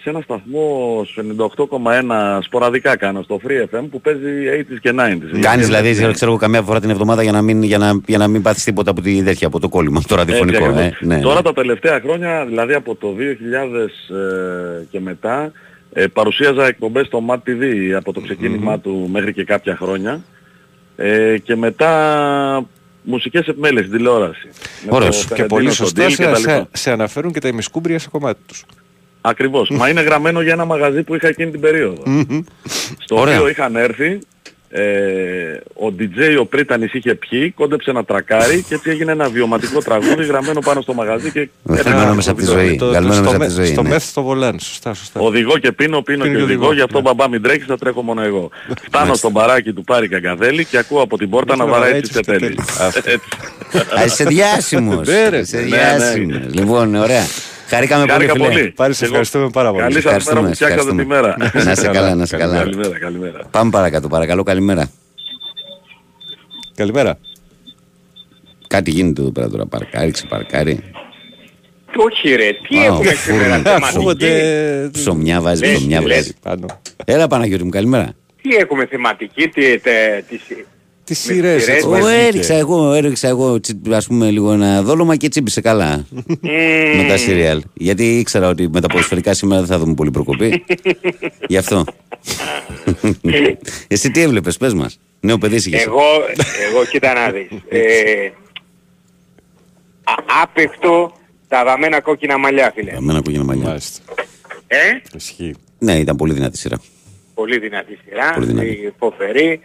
Speaker 4: σε ένα σταθμό στο 98,1 σποραδικά κάνω στο Free FM που παίζει 80s και 90s.
Speaker 1: Κάνεις
Speaker 4: Ε,
Speaker 1: δηλαδή,
Speaker 4: ε,
Speaker 1: ξέρω, ξέρω εγώ, καμιά φορά την εβδομάδα για να μην, για να, για να μην πάθεις τίποτα από τη τέτοια, από το κόλλημα, το ραδιοφωνικό.
Speaker 4: Έτσι
Speaker 1: Ε,
Speaker 4: ακριβώς.
Speaker 1: ναι,
Speaker 4: Τώρα
Speaker 1: ναι.
Speaker 4: τα τελευταία χρόνια, δηλαδή από το 2000 ε, και μετά, ε, παρουσίαζα εκπομπές στο MAT TV από το ξεκίνημα του μέχρι και κάποια χρόνια ε, και μετά μουσικές επιμέλειες στην τηλεόραση. Με
Speaker 1: Ωραίος.
Speaker 4: το
Speaker 2: Και
Speaker 4: Ferrandino,
Speaker 2: πολύ
Speaker 4: τον
Speaker 2: σωστά
Speaker 4: Deal
Speaker 2: σε,
Speaker 4: και τα λοιπά.
Speaker 2: σε, σε αναφέρουν και τα ημισκούμπρια σε κομμάτι τους.
Speaker 4: Ακριβώς. Μα είναι γραμμένο για ένα μαγαζί που είχα εκείνη την περίοδο. Στο
Speaker 1: Ωραία.
Speaker 4: οποίο είχαν έρθει, ε, ο DJ ο Πρίτανης είχε πιει, κόντεψε ένα τρακάρι και έτσι έγινε ένα βιωματικό τραγούδι γραμμένο πάνω στο μαγαζί και
Speaker 1: Γραμμένο μέσα από τη
Speaker 4: βίντεο.
Speaker 1: ζωή.
Speaker 2: Το- το-
Speaker 1: Γραμμένο
Speaker 2: στο
Speaker 1: μέσα από
Speaker 2: με-
Speaker 1: τη ζωή,
Speaker 2: Στο
Speaker 1: ναι.
Speaker 2: μεθ στο βολάν. Σωστά, σωστά.
Speaker 4: Οδηγώ και πίνω, πίνω
Speaker 2: Πίνω
Speaker 4: και
Speaker 2: και
Speaker 4: οδηγώ,
Speaker 2: οδηγώ,
Speaker 4: γι' αυτό
Speaker 2: ναι.
Speaker 4: μπαμπά μην τρέχεις, θα τρέχω μόνο εγώ. Φτάνω στο μπαράκι του Πάρη Καγκαδέλη και ακούω από την πόρτα να βαράει τις πετέλες.
Speaker 2: Αυτό.
Speaker 1: Α, είσαι διάσημος.
Speaker 2: Ναι, ρε.
Speaker 1: Είσαι
Speaker 4: Ναι, ναι.
Speaker 1: διάσημος. Λοιπόν, ωραία. Χαρήκαμε πολύ,
Speaker 4: Χάρηκα
Speaker 1: φίλε.
Speaker 4: πολύ.
Speaker 2: Πάλι σε
Speaker 4: Εγώ-
Speaker 2: ευχαριστούμε πάρα πολύ.
Speaker 4: Καλή σας
Speaker 1: Ευχαριστούμε,
Speaker 4: μέρα που φτιάξατε τη
Speaker 1: ευχαριστούμε.
Speaker 4: μέρα.
Speaker 1: Να είσαι καλά, να είσαι καλά.
Speaker 4: Καλημέρα, καλημέρα.
Speaker 1: Πάμε παρακάτω, παρακαλώ, καλημέρα.
Speaker 2: Καλημέρα.
Speaker 1: Κάτι γίνεται εδώ πέρα τώρα. Παρκάρι, ξεπαρκάρι.
Speaker 8: Όχι ρε, τι
Speaker 1: Α,
Speaker 8: έχουμε
Speaker 1: φούρνο.
Speaker 8: σήμερα θεματική;
Speaker 2: Ακούγονται...
Speaker 1: Ψωμιά βάζεις,
Speaker 8: Λες,
Speaker 1: ψωμιά
Speaker 8: λες.
Speaker 1: βγάζει.
Speaker 2: Πάνω.
Speaker 1: Έλα Παναγιώτη μου, καλημέρα.
Speaker 8: Τι έχουμε θεματική, τι, τε, τις,
Speaker 2: Τι σειρές
Speaker 8: σειρές,
Speaker 2: έτσι
Speaker 8: με
Speaker 1: Εγώ
Speaker 2: μας βγήκε.
Speaker 1: έριξα εγώ, έριξα εγώ τσι- ας πούμε λίγο ένα δόλωμα και τσίπησε καλά με τα σύριαλ. Γιατί ήξερα ότι με τα ποδοσφαιρικά σήμερα δεν θα δούμε πολύ προκοπή. Γι' αυτό. Εσύ τι έβλεπες, πες μας. Νέο παιδί είσαι.
Speaker 8: εγώ, εγώ κοίτα να δεις. Ε, α, άπεκτο τα βαμμένα κόκκινα μαλλιά φίλε.
Speaker 1: Εμένα κόκκινα μαλλιά.
Speaker 2: Μάλιστα.
Speaker 8: Ε,
Speaker 2: Ισχύει.
Speaker 1: Ναι, ήταν πολύ δυνατή σειρά.
Speaker 8: πολύ δυνατή σειρά,
Speaker 1: Πολύ δυνατή.
Speaker 8: η φοβερή.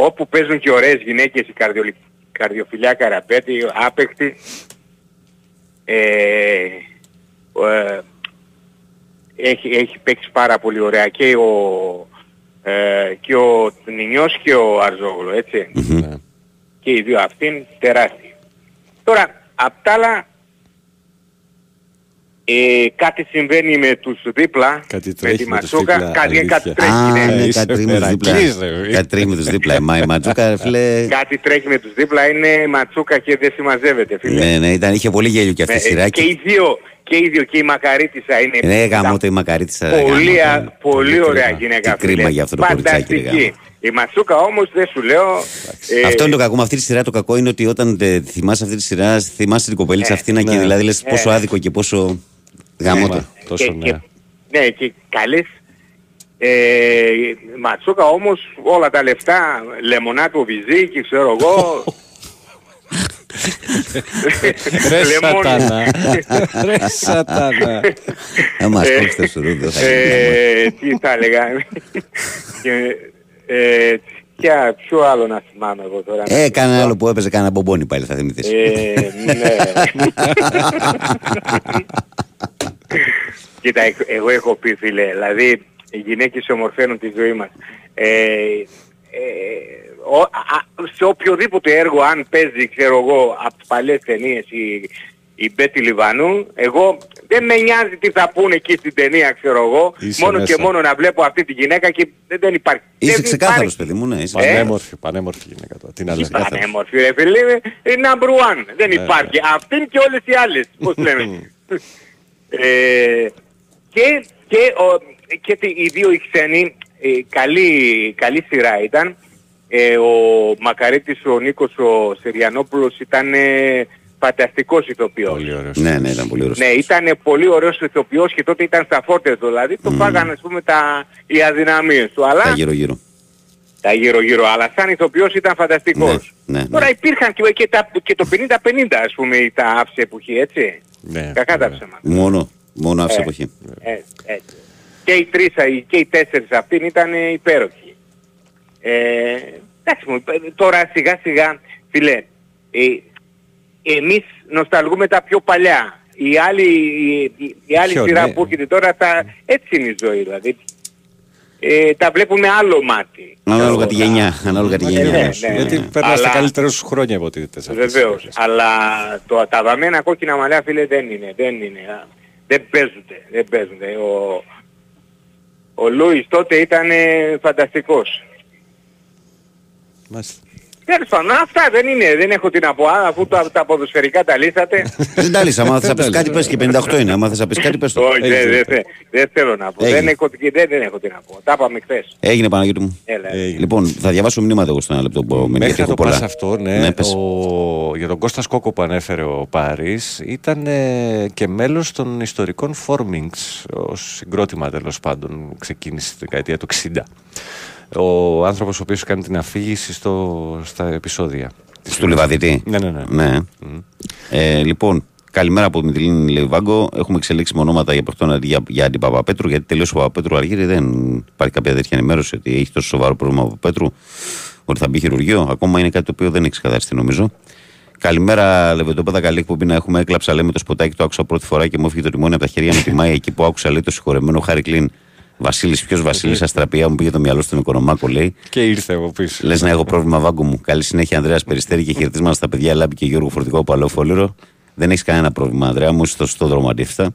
Speaker 8: Όπου παίζουν και ωραίες γυναίκες η καρδιολι... καρδιοφιλιά καραπέτη, άπεκτη. Ε, ε, έχει, έχει παίξει πάρα πολύ ωραία και ο, ε, και ο Νινιός και ο Αρζόγλου, έτσι.
Speaker 2: Ναι.
Speaker 8: Και οι δύο αυτήν τεράστιοι. Τώρα, απ' τα άλλα, ε, κάτι συμβαίνει με τους δίπλα,
Speaker 2: Κάτι
Speaker 8: με
Speaker 2: τρέχει
Speaker 8: τη
Speaker 2: με τους
Speaker 8: Ματσούκα,
Speaker 2: δίπλα,
Speaker 8: κάτι,
Speaker 2: αλήθεια.
Speaker 8: κάτι τρέχει,
Speaker 1: Α,
Speaker 8: ναι.
Speaker 1: ναι,
Speaker 2: Είσαι
Speaker 1: κάτι τρέχει με τους δίπλα.
Speaker 2: μερακής, ρε.
Speaker 1: Κάτι τρέχει με τους δίπλα. Ε, Μα η Ματζούκα, φίλε.
Speaker 8: Κάτι τρέχει με τους δίπλα, είναι Ματσούκα και δεν συμμαζεύεται, φίλε.
Speaker 1: Ναι, ναι, ήταν, είχε πολύ γέλιο και αυτή η
Speaker 8: Ε,
Speaker 1: σειρά.
Speaker 8: και οι δύο, και οι δύο, και η Μακαρίτησα είναι
Speaker 1: Ναι,
Speaker 8: ήταν
Speaker 1: γαμώ το η Μακαρίτησα.
Speaker 8: πολύ,
Speaker 1: γαμώ
Speaker 8: α-
Speaker 1: το.
Speaker 8: πολύ ωραία
Speaker 2: κρίμα.
Speaker 8: γυναίκα,
Speaker 1: Τι κρίμα
Speaker 8: φίλε.
Speaker 1: για αυτό το κοριτσάκι, ρε,
Speaker 8: Φανταστική.
Speaker 1: γάμο.
Speaker 8: Η Ματσούκα όμως δεν σου λέω... ε,
Speaker 1: Αυτό είναι το κακό με αυτή τη σειρά. Το κακό είναι ότι όταν τε, θυμάσαι αυτή τη σειρά, θυμάσαι την κοπελίτσα
Speaker 8: Ε,
Speaker 1: αυτή να και
Speaker 2: ναι.
Speaker 1: δηλαδή λες πόσο
Speaker 8: Ε.
Speaker 1: άδικο και πόσο γαμώ το.
Speaker 2: Μα, Τόσο
Speaker 8: και,
Speaker 2: ναι.
Speaker 8: και, ναι, και καλές. Ε, Ματσούκα όμως όλα τα λεφτά, λεμονάτο βυζί ξέρω εγώ.
Speaker 2: Ρε
Speaker 8: Λεμόνι.
Speaker 2: σατάνα. Ρε σατάνα.
Speaker 1: Αν μας
Speaker 8: Ε,
Speaker 1: κόψει το σουρούντο θα γίνει.
Speaker 8: ε, τι θα έλεγα. και, ε, ποια- ποιο άλλο να θυμάμαι εγώ τώρα.
Speaker 1: Ε, κάνα άλλο που έπαιζε κάνα μπομπόνι πάλι θα θυμηθείς.
Speaker 8: Ε, ναι. Κοίτα, εκ- εγώ έχω πει φίλε, δηλαδή οι γυναίκες ομορφαίνουν τη ζωή μας. Ε, ε, ο- α- σε οποιοδήποτε έργο αν παίζει, ξέρω εγώ, από τις παλιές ταινίες η, η Μπέτη Λιβανού, εγώ Δεν με νοιάζει τι θα πούνε εκεί στην ταινία, ξέρω εγώ.
Speaker 2: Είσαι
Speaker 8: μόνο
Speaker 2: μέσα.
Speaker 8: και μόνο να βλέπω αυτή τη γυναίκα και δεν, δεν υπάρχει.
Speaker 1: Είσαι
Speaker 8: δεν
Speaker 1: ξεκάθαρος,
Speaker 8: υπάρχει.
Speaker 1: παιδί μου, ναι. Είσαι...
Speaker 2: Πανέμορφη, πανέμορφη γυναίκα τώρα. Τι να λέμε.
Speaker 8: Πανέμορφη ρε φίλε, είναι number one. Δεν
Speaker 2: Ναι,
Speaker 8: υπάρχει. Αυτή και όλες οι άλλες, πώς λέμε. Ε, και και, ο, και τι- οι δύο οι ξένοι, ε, καλή, καλή σειρά ήταν. Ε, ο Μακαρίτης, ο Νίκος, ο Συριανόπουλος ήταν ε, φανταστικός ηθοποιός.
Speaker 2: Πολύ ωραίος.
Speaker 1: Ναι, ναι, ήταν πολύ ωραίος.
Speaker 8: Ναι, ήταν πολύ ωραίος ηθοποιός και τότε ήταν στα φόρτες δηλαδή. Το φάγανε ας πούμε τα, οι αδυναμίες του. Αλλά
Speaker 1: Τα γύρω-γύρω.
Speaker 8: τα γύρω-γύρω, αλλά σαν ηθοποιός ήταν φανταστικός.
Speaker 1: Ναι, ναι, ναι.
Speaker 8: Τώρα υπήρχαν και, και, τα, και το 50-50 ας πούμε τα άφησε εποχή, έτσι.
Speaker 2: Ναι,
Speaker 8: Κακά τα
Speaker 2: ναι.
Speaker 8: ψέματα.
Speaker 1: Μόνο, μόνο άφησε
Speaker 8: Ε.
Speaker 1: εποχή.
Speaker 8: Ε, έτσι. Και οι τρεις, α- και οι τέσσερις αυτήν ήταν ε, υπέροχοι. Ε, εντάξει μου, ε, τώρα σιγά σιγά, φίλε, ε, εμείς νοσταλγούμε τα πιο παλιά. Η άλλη, η, η- η άλλη
Speaker 2: Ποιο,
Speaker 8: σειρά
Speaker 2: ναι.
Speaker 8: που έρχεται τώρα, τα, έτσι είναι η ζωή δηλαδή. Ε, τα βλέπουν με άλλο μάτι.
Speaker 1: Ανάλογα τη
Speaker 8: Ξέρω,
Speaker 1: γενιά. Ανάλογα τη
Speaker 8: Ναι,
Speaker 1: γενιά.
Speaker 8: ναι,
Speaker 2: Βεβαίως.
Speaker 8: ναι.
Speaker 2: Γιατί περνάς τα
Speaker 8: Αλλά-
Speaker 2: καλύτερα σου χρόνια από ό,τι δείτε σε αυτές τις
Speaker 8: Βεβαίως.
Speaker 2: σειρές.
Speaker 8: Αλλά το, τα βαμμένα κόκκινα μαλλιά φίλε δεν είναι. Δεν είναι. α. Δεν παίζονται. Δεν παίζονται. Ο, ο Λούις τότε ήταν ε, φανταστικός.
Speaker 2: Μάλιστα.
Speaker 8: Τέλος πάντων, αυτά δεν είναι. Δεν έχω τι να πω. Α, Αφού τα, τα ποδοσφαιρικά τα λύσατε.
Speaker 1: Δεν τα λύσα. Άμα θες να πεις
Speaker 2: Δεν τα
Speaker 1: κάτι πες και 58 είναι. Άμα θες να πεις κάτι πες το.
Speaker 8: Όχι,
Speaker 2: Έχεις
Speaker 8: δεν, δεν,
Speaker 2: δίκιο.
Speaker 8: θε- δεν θέλω να πω.
Speaker 1: Έγινε.
Speaker 8: Δεν έχω, δεν, δεν έχω τι να πω. Τα είπαμε χθες.
Speaker 1: Έγινε Παναγιώτη μου.
Speaker 8: Έλα.
Speaker 2: Έγινε.
Speaker 1: Λοιπόν, θα διαβάσω μηνύματα εγώ στο ένα λεπτό που μένει,
Speaker 2: Μέχρι
Speaker 1: γιατί
Speaker 2: να
Speaker 1: έχω
Speaker 2: το πας
Speaker 1: πολλά.
Speaker 2: αυτό, ναι,
Speaker 1: Ναι, πες.
Speaker 2: ο, για τον Κώστας Σκόκο που ανέφερε ο Πάρης ήταν ε, και μέλος των ιστορικών Formings ως συγκρότημα τέλος πάντων ξεκίνησε τη δεκαετία του 60 ο άνθρωπος ο οποίος κάνει την αφήγηση στο, στα επεισόδια
Speaker 1: Στου Λιβαδιτή.
Speaker 2: ναι ναι ναι,
Speaker 1: Ναι. Ε, λοιπόν, καλημέρα από την Μητυλίνη Λεβάγκο. Έχουμε εξελίξει με ονόματα για πρωτόν αντί για, για την Παπαπέτρου, γιατί τελείωσε ο Παπαπέτρου Αργύρι. Δεν υπάρχει κάποια τέτοια ενημέρωση ότι έχει τόσο σοβαρό πρόβλημα ο Παπαπέτρου, ότι θα μπει χειρουργείο. Ακόμα είναι κάτι το οποίο δεν έχει ξεκαθαριστεί νομίζω. Καλημέρα, Λεβεντόπεδα. Καλή εκπομπή να έχουμε. Έκλαψα, λέμε το σποτάκι, το άκουσα πρώτη φορά και μου έφυγε το τιμόνι από τα χέρια με τη Μάη εκεί που άκουσα, λέει το συγχωρεμένο Χάρη Κλίν. Βασίλης, ποιος Βασίλης, Αστραπία, μου πήγε το μυαλό στον Οικονομάκο, λέει.
Speaker 2: και ήρθε από πίσω
Speaker 1: Λες να έχω πρόβλημα βάγκο μου. Καλή συνέχεια, Ανδρέας Περιστέρη και χαιρετίσματα στα παιδιά Λάμπη και Γιώργο Φορτικό από Αλόφολυρο. Δεν έχεις κανένα πρόβλημα, Ανδρέα μου, είσαι στο σωστό δρόμο αντίθετα.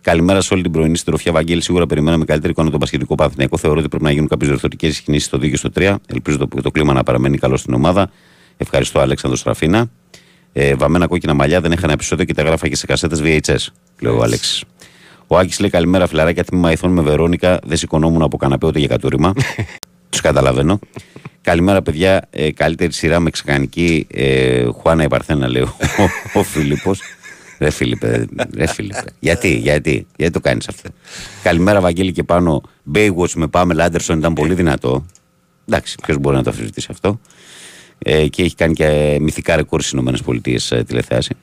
Speaker 1: Καλημέρα σε όλη την πρωινή συντροφιά. Βαγγέλη, σίγουρα περιμέναμε καλύτερη εικόνα τον Πασχετικό Παθηναϊκό. Θεωρώ ότι πρέπει να γίνουν κάποιες διορθωτικές κινήσεις στο 2 και στο 3. Ελπίζω το, το κλίμα να παραμένει καλό στην ομάδα. Ευχαριστώ, Αλέξανδρος Στραφίνα. Ε, βαμμένα κόκκινα μαλλιά δεν είχαν επεισόδιο και τα γράφα και σε κασέτες VHS, λέει ο Αλέξης. Ο Άκης λέει καλημέρα, φιλαράκια. Τμήμα ηθών με Βερόνικα. Δεν σηκωνόμουν από καναπέ ούτε για κατούριμα. Τους καταλαβαίνω. Καλημέρα, παιδιά. Ε, καλύτερη σειρά μεξικανική. Ε, Χουάνα η Παρθένα, λέει ο, ο, ο Φίλιππος. Ρε Φίλιππε, ρε Φίλιππε. γιατί, γιατί, γιατί το κάνεις αυτό. Καλημέρα, Βαγγέλη και πάνω. Baywatch με Πάμελ Άντερσον ήταν πολύ δυνατό. Εντάξει, ποιος μπορεί να το αφισβητήσει αυτό. Ε, και έχει κάνει και μυθικά ρεκόρ στις ΗΠΑ ε, τηλεθέαση.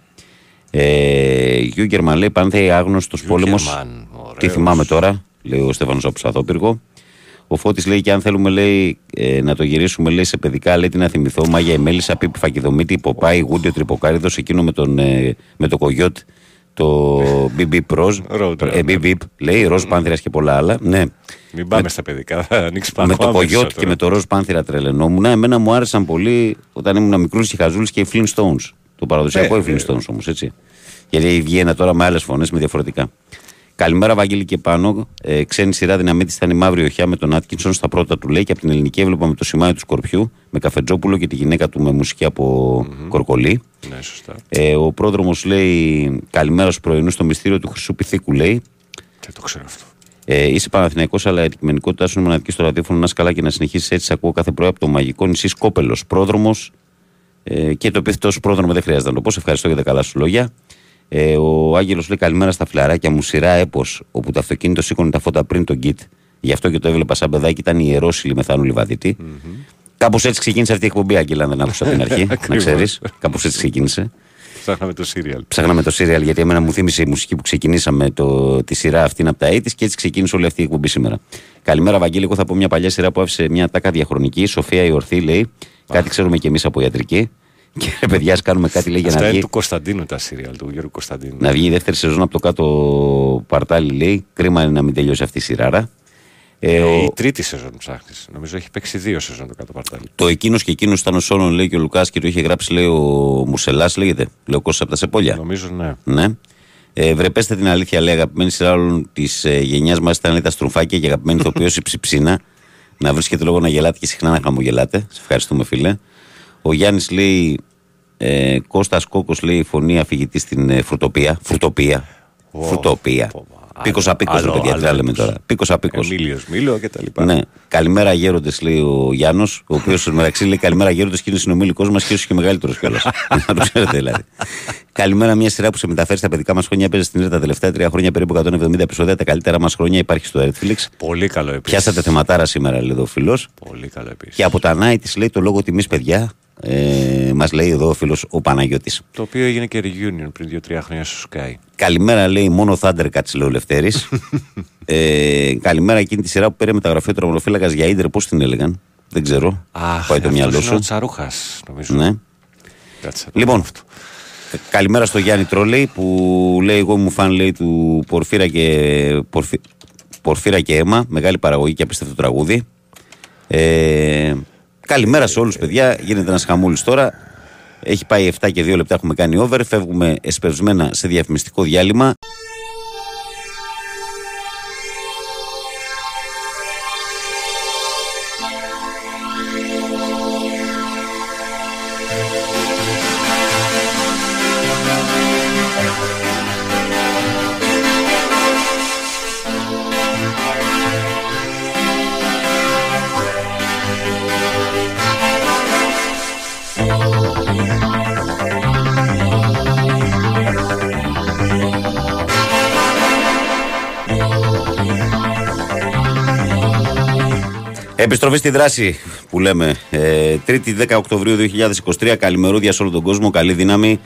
Speaker 1: Ε, Γιούγκερμαν λέει Πανθέη άγνωστος πόλεμος.
Speaker 2: Γιούγκερμαν, ωραίος.
Speaker 1: Τι θυμάμαι τώρα, λέει ο Στέφανος από Σαθόπυργο. Ο Φώτης λέει και αν θέλουμε λέει, ε, να το γυρίσουμε λέει, σε παιδικά, λέει τι να θυμηθώ. Μάγια Εμέλισσα, Πίπη Φακιδομήτη, Ποπάη, Γούντιο Τρυποκάριδος, εκείνο με, τον, ε, με το κογιότ, το BB Pros.
Speaker 2: Road
Speaker 1: ε,
Speaker 2: Runner.
Speaker 1: BB, λέει, Ροζ Πάνθυρας και πολλά άλλα. Ναι.
Speaker 2: μην πάμε στα παιδικά θα ανοίξεις πάνω
Speaker 1: με το
Speaker 2: άμεσα
Speaker 1: κογιότ
Speaker 2: τώρα.
Speaker 1: και με το Ροζ Πάνθυρα τρελαινόμουν. Εμένα μου άρεσαν πολύ όταν ήμουν μικρού και χαζούλης και οι Flintstones. Το παραδοσιακό
Speaker 2: Ε,
Speaker 1: οι Flintstones όμως, έτσι. Γιατί βγαίνει τώρα με άλλες φωνές, με διαφορετικά. Καλημέρα, Βαγγέλη και πάνω. Ε, ξένη σειρά δυναμίτης ήταν η Μαύρη Οχιά με τον Άτκινσον στα πρώτα του λέει και από την ελληνική έβλεπα με το σημάδι του Σκορπιού με Καφετζόπουλο και τη γυναίκα του με μουσική από Κορκολί.
Speaker 2: ναι σωστά
Speaker 1: Ε, ο πρόδρομος λέει Καλημέρα στους πρωινούς στο μυστήριο του Χρυσού Πυθίκου λέει.
Speaker 2: δεν το ξέρω αυτό
Speaker 1: Ε, είσαι Παναθηναϊκός αλλά η αντικειμενικότητά σου είναι μοναδική στο ραδιόφωνο. Να είσαι καλά και να συνεχίσεις έτσι. Σε ακούω κάθε πρωί από το μαγικό νησί Σκόπελος. Πρόδρομος ε, και το επίθετο σου πρόδρομο δεν χρειάζεται να το πω. Σε ευχαριστώ για τα καλά σου λόγια. Ε, ο Άγγελος λέει καλημέρα στα φιλαράκια μου. Σειρά έπος όπου το αυτοκίνητο σήκωνε τα φώτα πριν τον κιτ. Γι' αυτό και το έβλεπα σαν παιδάκι. Ήταν ιερόσιλη μεθάνου λιβαδίτη. Κάπως έτσι ξεκίνησε αυτή η εκπομπή, Άγγελα, αν δεν άκουσα από την αρχή. να
Speaker 2: Ακριβώς.
Speaker 1: ξέρει. Κάπως έτσι ξεκίνησε.
Speaker 2: ψάχναμε το σύριαλ
Speaker 1: Ψάχναμε το σύριαλ γιατί εμένα μου θύμισε η μουσική που ξεκινήσαμε το, τη σειρά αυτή είναι από τα 80's και έτσι ξεκίνησε όλη αυτή η εκπομπή σήμερα. Καλημέρα, Βαγγέλη. Εγώ θα πω μια παλιά σειρά που άφησε μια τάκα διαχρονική. Σοφία η Ορθή λέει. Κάτι ξέρουμε κι εμείς από ιατρική. Και ρε παιδιά, ας κάνουμε κάτι λέει για
Speaker 2: Αυτά
Speaker 1: να
Speaker 2: είναι
Speaker 1: βγει,
Speaker 2: του Κωνσταντίνου τα σύριαλ του Γιώργου Κωνσταντίνου
Speaker 1: να βγει η δεύτερη σεζόν από το κάτω παρτάλι λέει. Κρίμα είναι να μην τελειώσει αυτή η σειράρα. Ε,
Speaker 2: Ε,
Speaker 1: ο-
Speaker 2: η τρίτη σεζόν ψάχνεις. Νομίζω έχει παίξει δύο σεζόν το κάτω παρτάλι.
Speaker 1: Το εκείνος και εκείνος ήταν ο Σόνον, λέει και ο Λουκάς και το είχε γράψει, λέει ο Μουσελάς, λέγεται. Λέει ο Κώστα από τα Σεπόλια.
Speaker 2: Νομίζω ναι.
Speaker 1: Ναι. Ε, βρεπέστε την αλήθεια, λέει αγαπημένη σειρά όλων της ε, γενιάς μας ήταν λέει, τα στρουφάκια και αγαπημένη ηθοποιός η ψιψίνα. Να βρίσκεται λόγο να γελάτε και συχνά να χαμογελάτε. Σε ευχαριστούμε, φίλε. Ο Γιάννης λέει. Ε, Κώστας Κόκος λέει φωνή αφηγητή στην ε, φρουτοπία. Φρουτοπία.
Speaker 2: Ω,
Speaker 1: Φρουτοπία.
Speaker 2: πω, μα,
Speaker 1: Πίκο
Speaker 2: άλλο-
Speaker 1: απίκο, ρε
Speaker 2: άλλο-
Speaker 1: παιδιά, τι
Speaker 2: άλλο
Speaker 1: τα λέμε
Speaker 2: έπος.
Speaker 1: τώρα. Πίκο απίκο.
Speaker 2: Εμίλιος Μήλο και τα λοιπά.
Speaker 1: Ναι. Καλημέρα γέροντες, λέει ο Γιάννος, ο οποίος μεταξύ λέει Καλημέρα γέροντες και είναι συνομιλικό μας και ίσω και μεγαλύτερος κιόλας. Να το ξέρετε δηλαδή. Καλημέρα, μια σειρά που σε μεταφέρει στα παιδικά μας χρόνια. Παίζει στην ΕΡΤ τα τελευταία τρία χρόνια, περίπου 170 επεισόδια. Τα καλύτερα μας χρόνια υπάρχει στο Netflix.
Speaker 2: Πολύ καλό επίσης.
Speaker 1: Πιάσατε θεματάρα σήμερα, λέει εδώ ο φίλος.
Speaker 2: Πολύ καλό επίσης.
Speaker 1: Και από τα Night λέει το λόγο τιμής, παιδιά. Ε, μας λέει εδώ ο φίλος ο Παναγιώτης.
Speaker 2: Το οποίο έγινε και reunion πριν 2-3 χρόνια στο Sky.
Speaker 1: Καλημέρα, λέει μόνο Thundercats, λέει ο Λευτέρης. ε, καλημέρα εκείνη τη σειρά που πήρε μεταγραφή ο τραυματοφύλακα για ίντερ, πώς την έλεγαν. Δεν ξέρω.
Speaker 2: Αχ,
Speaker 1: Πάει το
Speaker 2: αυτός
Speaker 1: μυαλό
Speaker 2: είναι
Speaker 1: σου.
Speaker 2: ο Τσαρούχας, νομίζω.
Speaker 1: Ναι.
Speaker 2: Κάτσε, το
Speaker 1: Λοιπόν,
Speaker 2: πω αυτό.
Speaker 1: καλημέρα στο Γιάννη Τρόλεϊ που λέει εγώ μου φαν λέει του Πορφύρα και, Πορφυ... Πορφύρα και αίμα. Μεγάλη παραγωγή και απίστευτο τραγούδι. Ε, καλημέρα σε όλους παιδιά. Γίνεται ένας χαμούλης τώρα. Έχει πάει 7 και 2 λεπτά έχουμε κάνει over. Φεύγουμε εσπευσμένα σε διαφημιστικό διάλειμμα. Επιστροφή στη δράση που λέμε. Ε, 3η 10 Οκτωβρίου 2023. Καλημερούδια σε όλο τον κόσμο. Καλή δύναμη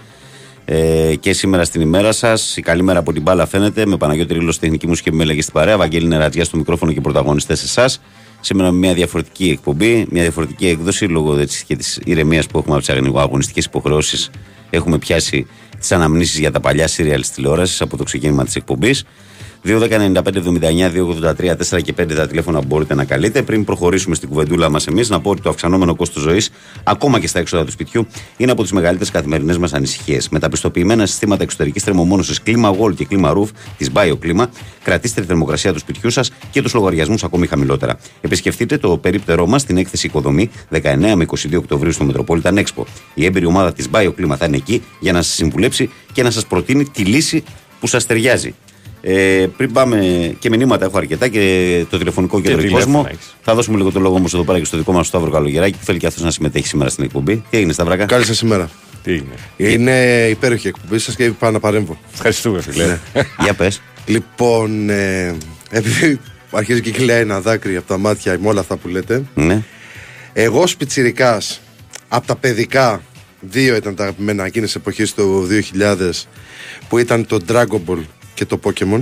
Speaker 1: ε, και σήμερα στην ημέρα σας. Η καλή μέρα από την μπάλα φαίνεται. Με Παναγιώτη Ρήλο, τεχνική μου και με λέγε στην παρέα. Βαγγέλη Νερατζιά στο μικρόφωνο και πρωταγωνιστές εσάς. Σήμερα με μια διαφορετική εκπομπή, μια διαφορετική έκδοση λόγω έτσι, και της ηρεμίας που έχουμε από τις αγωνιστικές υποχρεώσεις. Έχουμε πιάσει τις αναμνήσεις για τα παλιά σύριαλ τη τηλεόρασης από το ξεκίνημα της εκπομπής. 2.195.79, 2.83, 4 και 5 τα τηλέφωνα που μπορείτε να καλείτε. Πριν προχωρήσουμε στην κουβεντούλα μας, εμείς να πω ότι το αυξανόμενο κόστος ζωής, ακόμα και στα έξοδα του σπιτιού, είναι από τις μεγαλύτερες καθημερινές μας ανησυχίες. Με τα πιστοποιημένα συστήματα εξωτερικής θερμομόνωσης κλίμα Wall και κλίμα Roof της BioClima, κρατήστε τη θερμοκρασία του σπιτιού σας και τους λογαριασμούς ακόμη χαμηλότερα. Επισκεφτείτε το περίπτερό μας στην έκθεση Οικοδομή 19 με 22 Οκτωβρίου στο Metropolitan Expo. Η έμπειρη ομάδα της BioClima θα είναι εκεί για να σας συμβουλέψει και να σας προτείνει τη λύση που σας ταιριάζει. Ε, πριν πάμε και μηνύματα, έχω αρκετά και το τηλεφωνικό κέντρο και
Speaker 2: τηλέφωνα
Speaker 1: κόσμο.
Speaker 2: έχεις.
Speaker 1: Θα δώσουμε λίγο το λόγο όμως εδώ πέρα και στο δικό μας Σταύρο Καλογεράκη που θέλει και αυτός να συμμετέχει σήμερα στην εκπομπή. Τι έγινε, Σταυράκα.
Speaker 9: Καλή σας ημέρα.
Speaker 2: Τι είναι;
Speaker 9: Είναι υπέροχη η εκπομπή σας και πάω να παρέμβω.
Speaker 2: Ευχαριστούμε, φίλε.
Speaker 1: Για πες.
Speaker 9: Λοιπόν, ε, επειδή αρχίζει και κυλάει ένα δάκρυ από τα μάτια με όλα αυτά που λέτε,
Speaker 1: Ναι.
Speaker 9: εγώ ως πιτσιρικάς, από τα παιδικά, δύο ήταν τα αγαπημένα εκείνες εποχές το 2000 που ήταν το Dragon Ball και το Pokemon.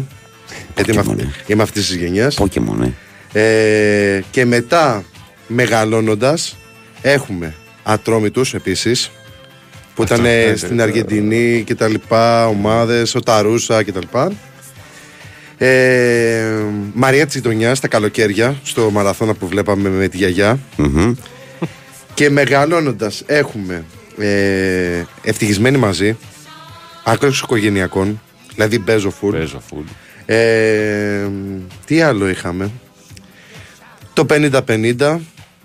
Speaker 9: Γιατί είμαι,
Speaker 1: Pokemon,
Speaker 9: αυτή,
Speaker 1: ε.
Speaker 9: είμαι αυτής της γενιάς.
Speaker 1: Pokemon, ε.
Speaker 9: Ε, και μετά μεγαλώνοντας έχουμε Ατρόμητους επίσης που
Speaker 2: Αυτό,
Speaker 9: ήταν
Speaker 2: ναι,
Speaker 9: ε,
Speaker 2: ναι,
Speaker 9: στην
Speaker 2: ναι.
Speaker 9: Αργεντινή και τα λοιπά ομάδες, ο Ταρούσα και τα λοιπά ε, Μαρία Τσιτονιά στα καλοκαίρια στο μαραθώνα που βλέπαμε με τη γιαγιά
Speaker 1: Μμμ.
Speaker 9: και μεγαλώνοντας έχουμε ε, ευτυχισμένοι μαζί άκρος οικογενειακών δηλαδή μπέζο φουλ
Speaker 2: Παίζω φουλ.
Speaker 9: ε, τι άλλο είχαμε; Το 50-50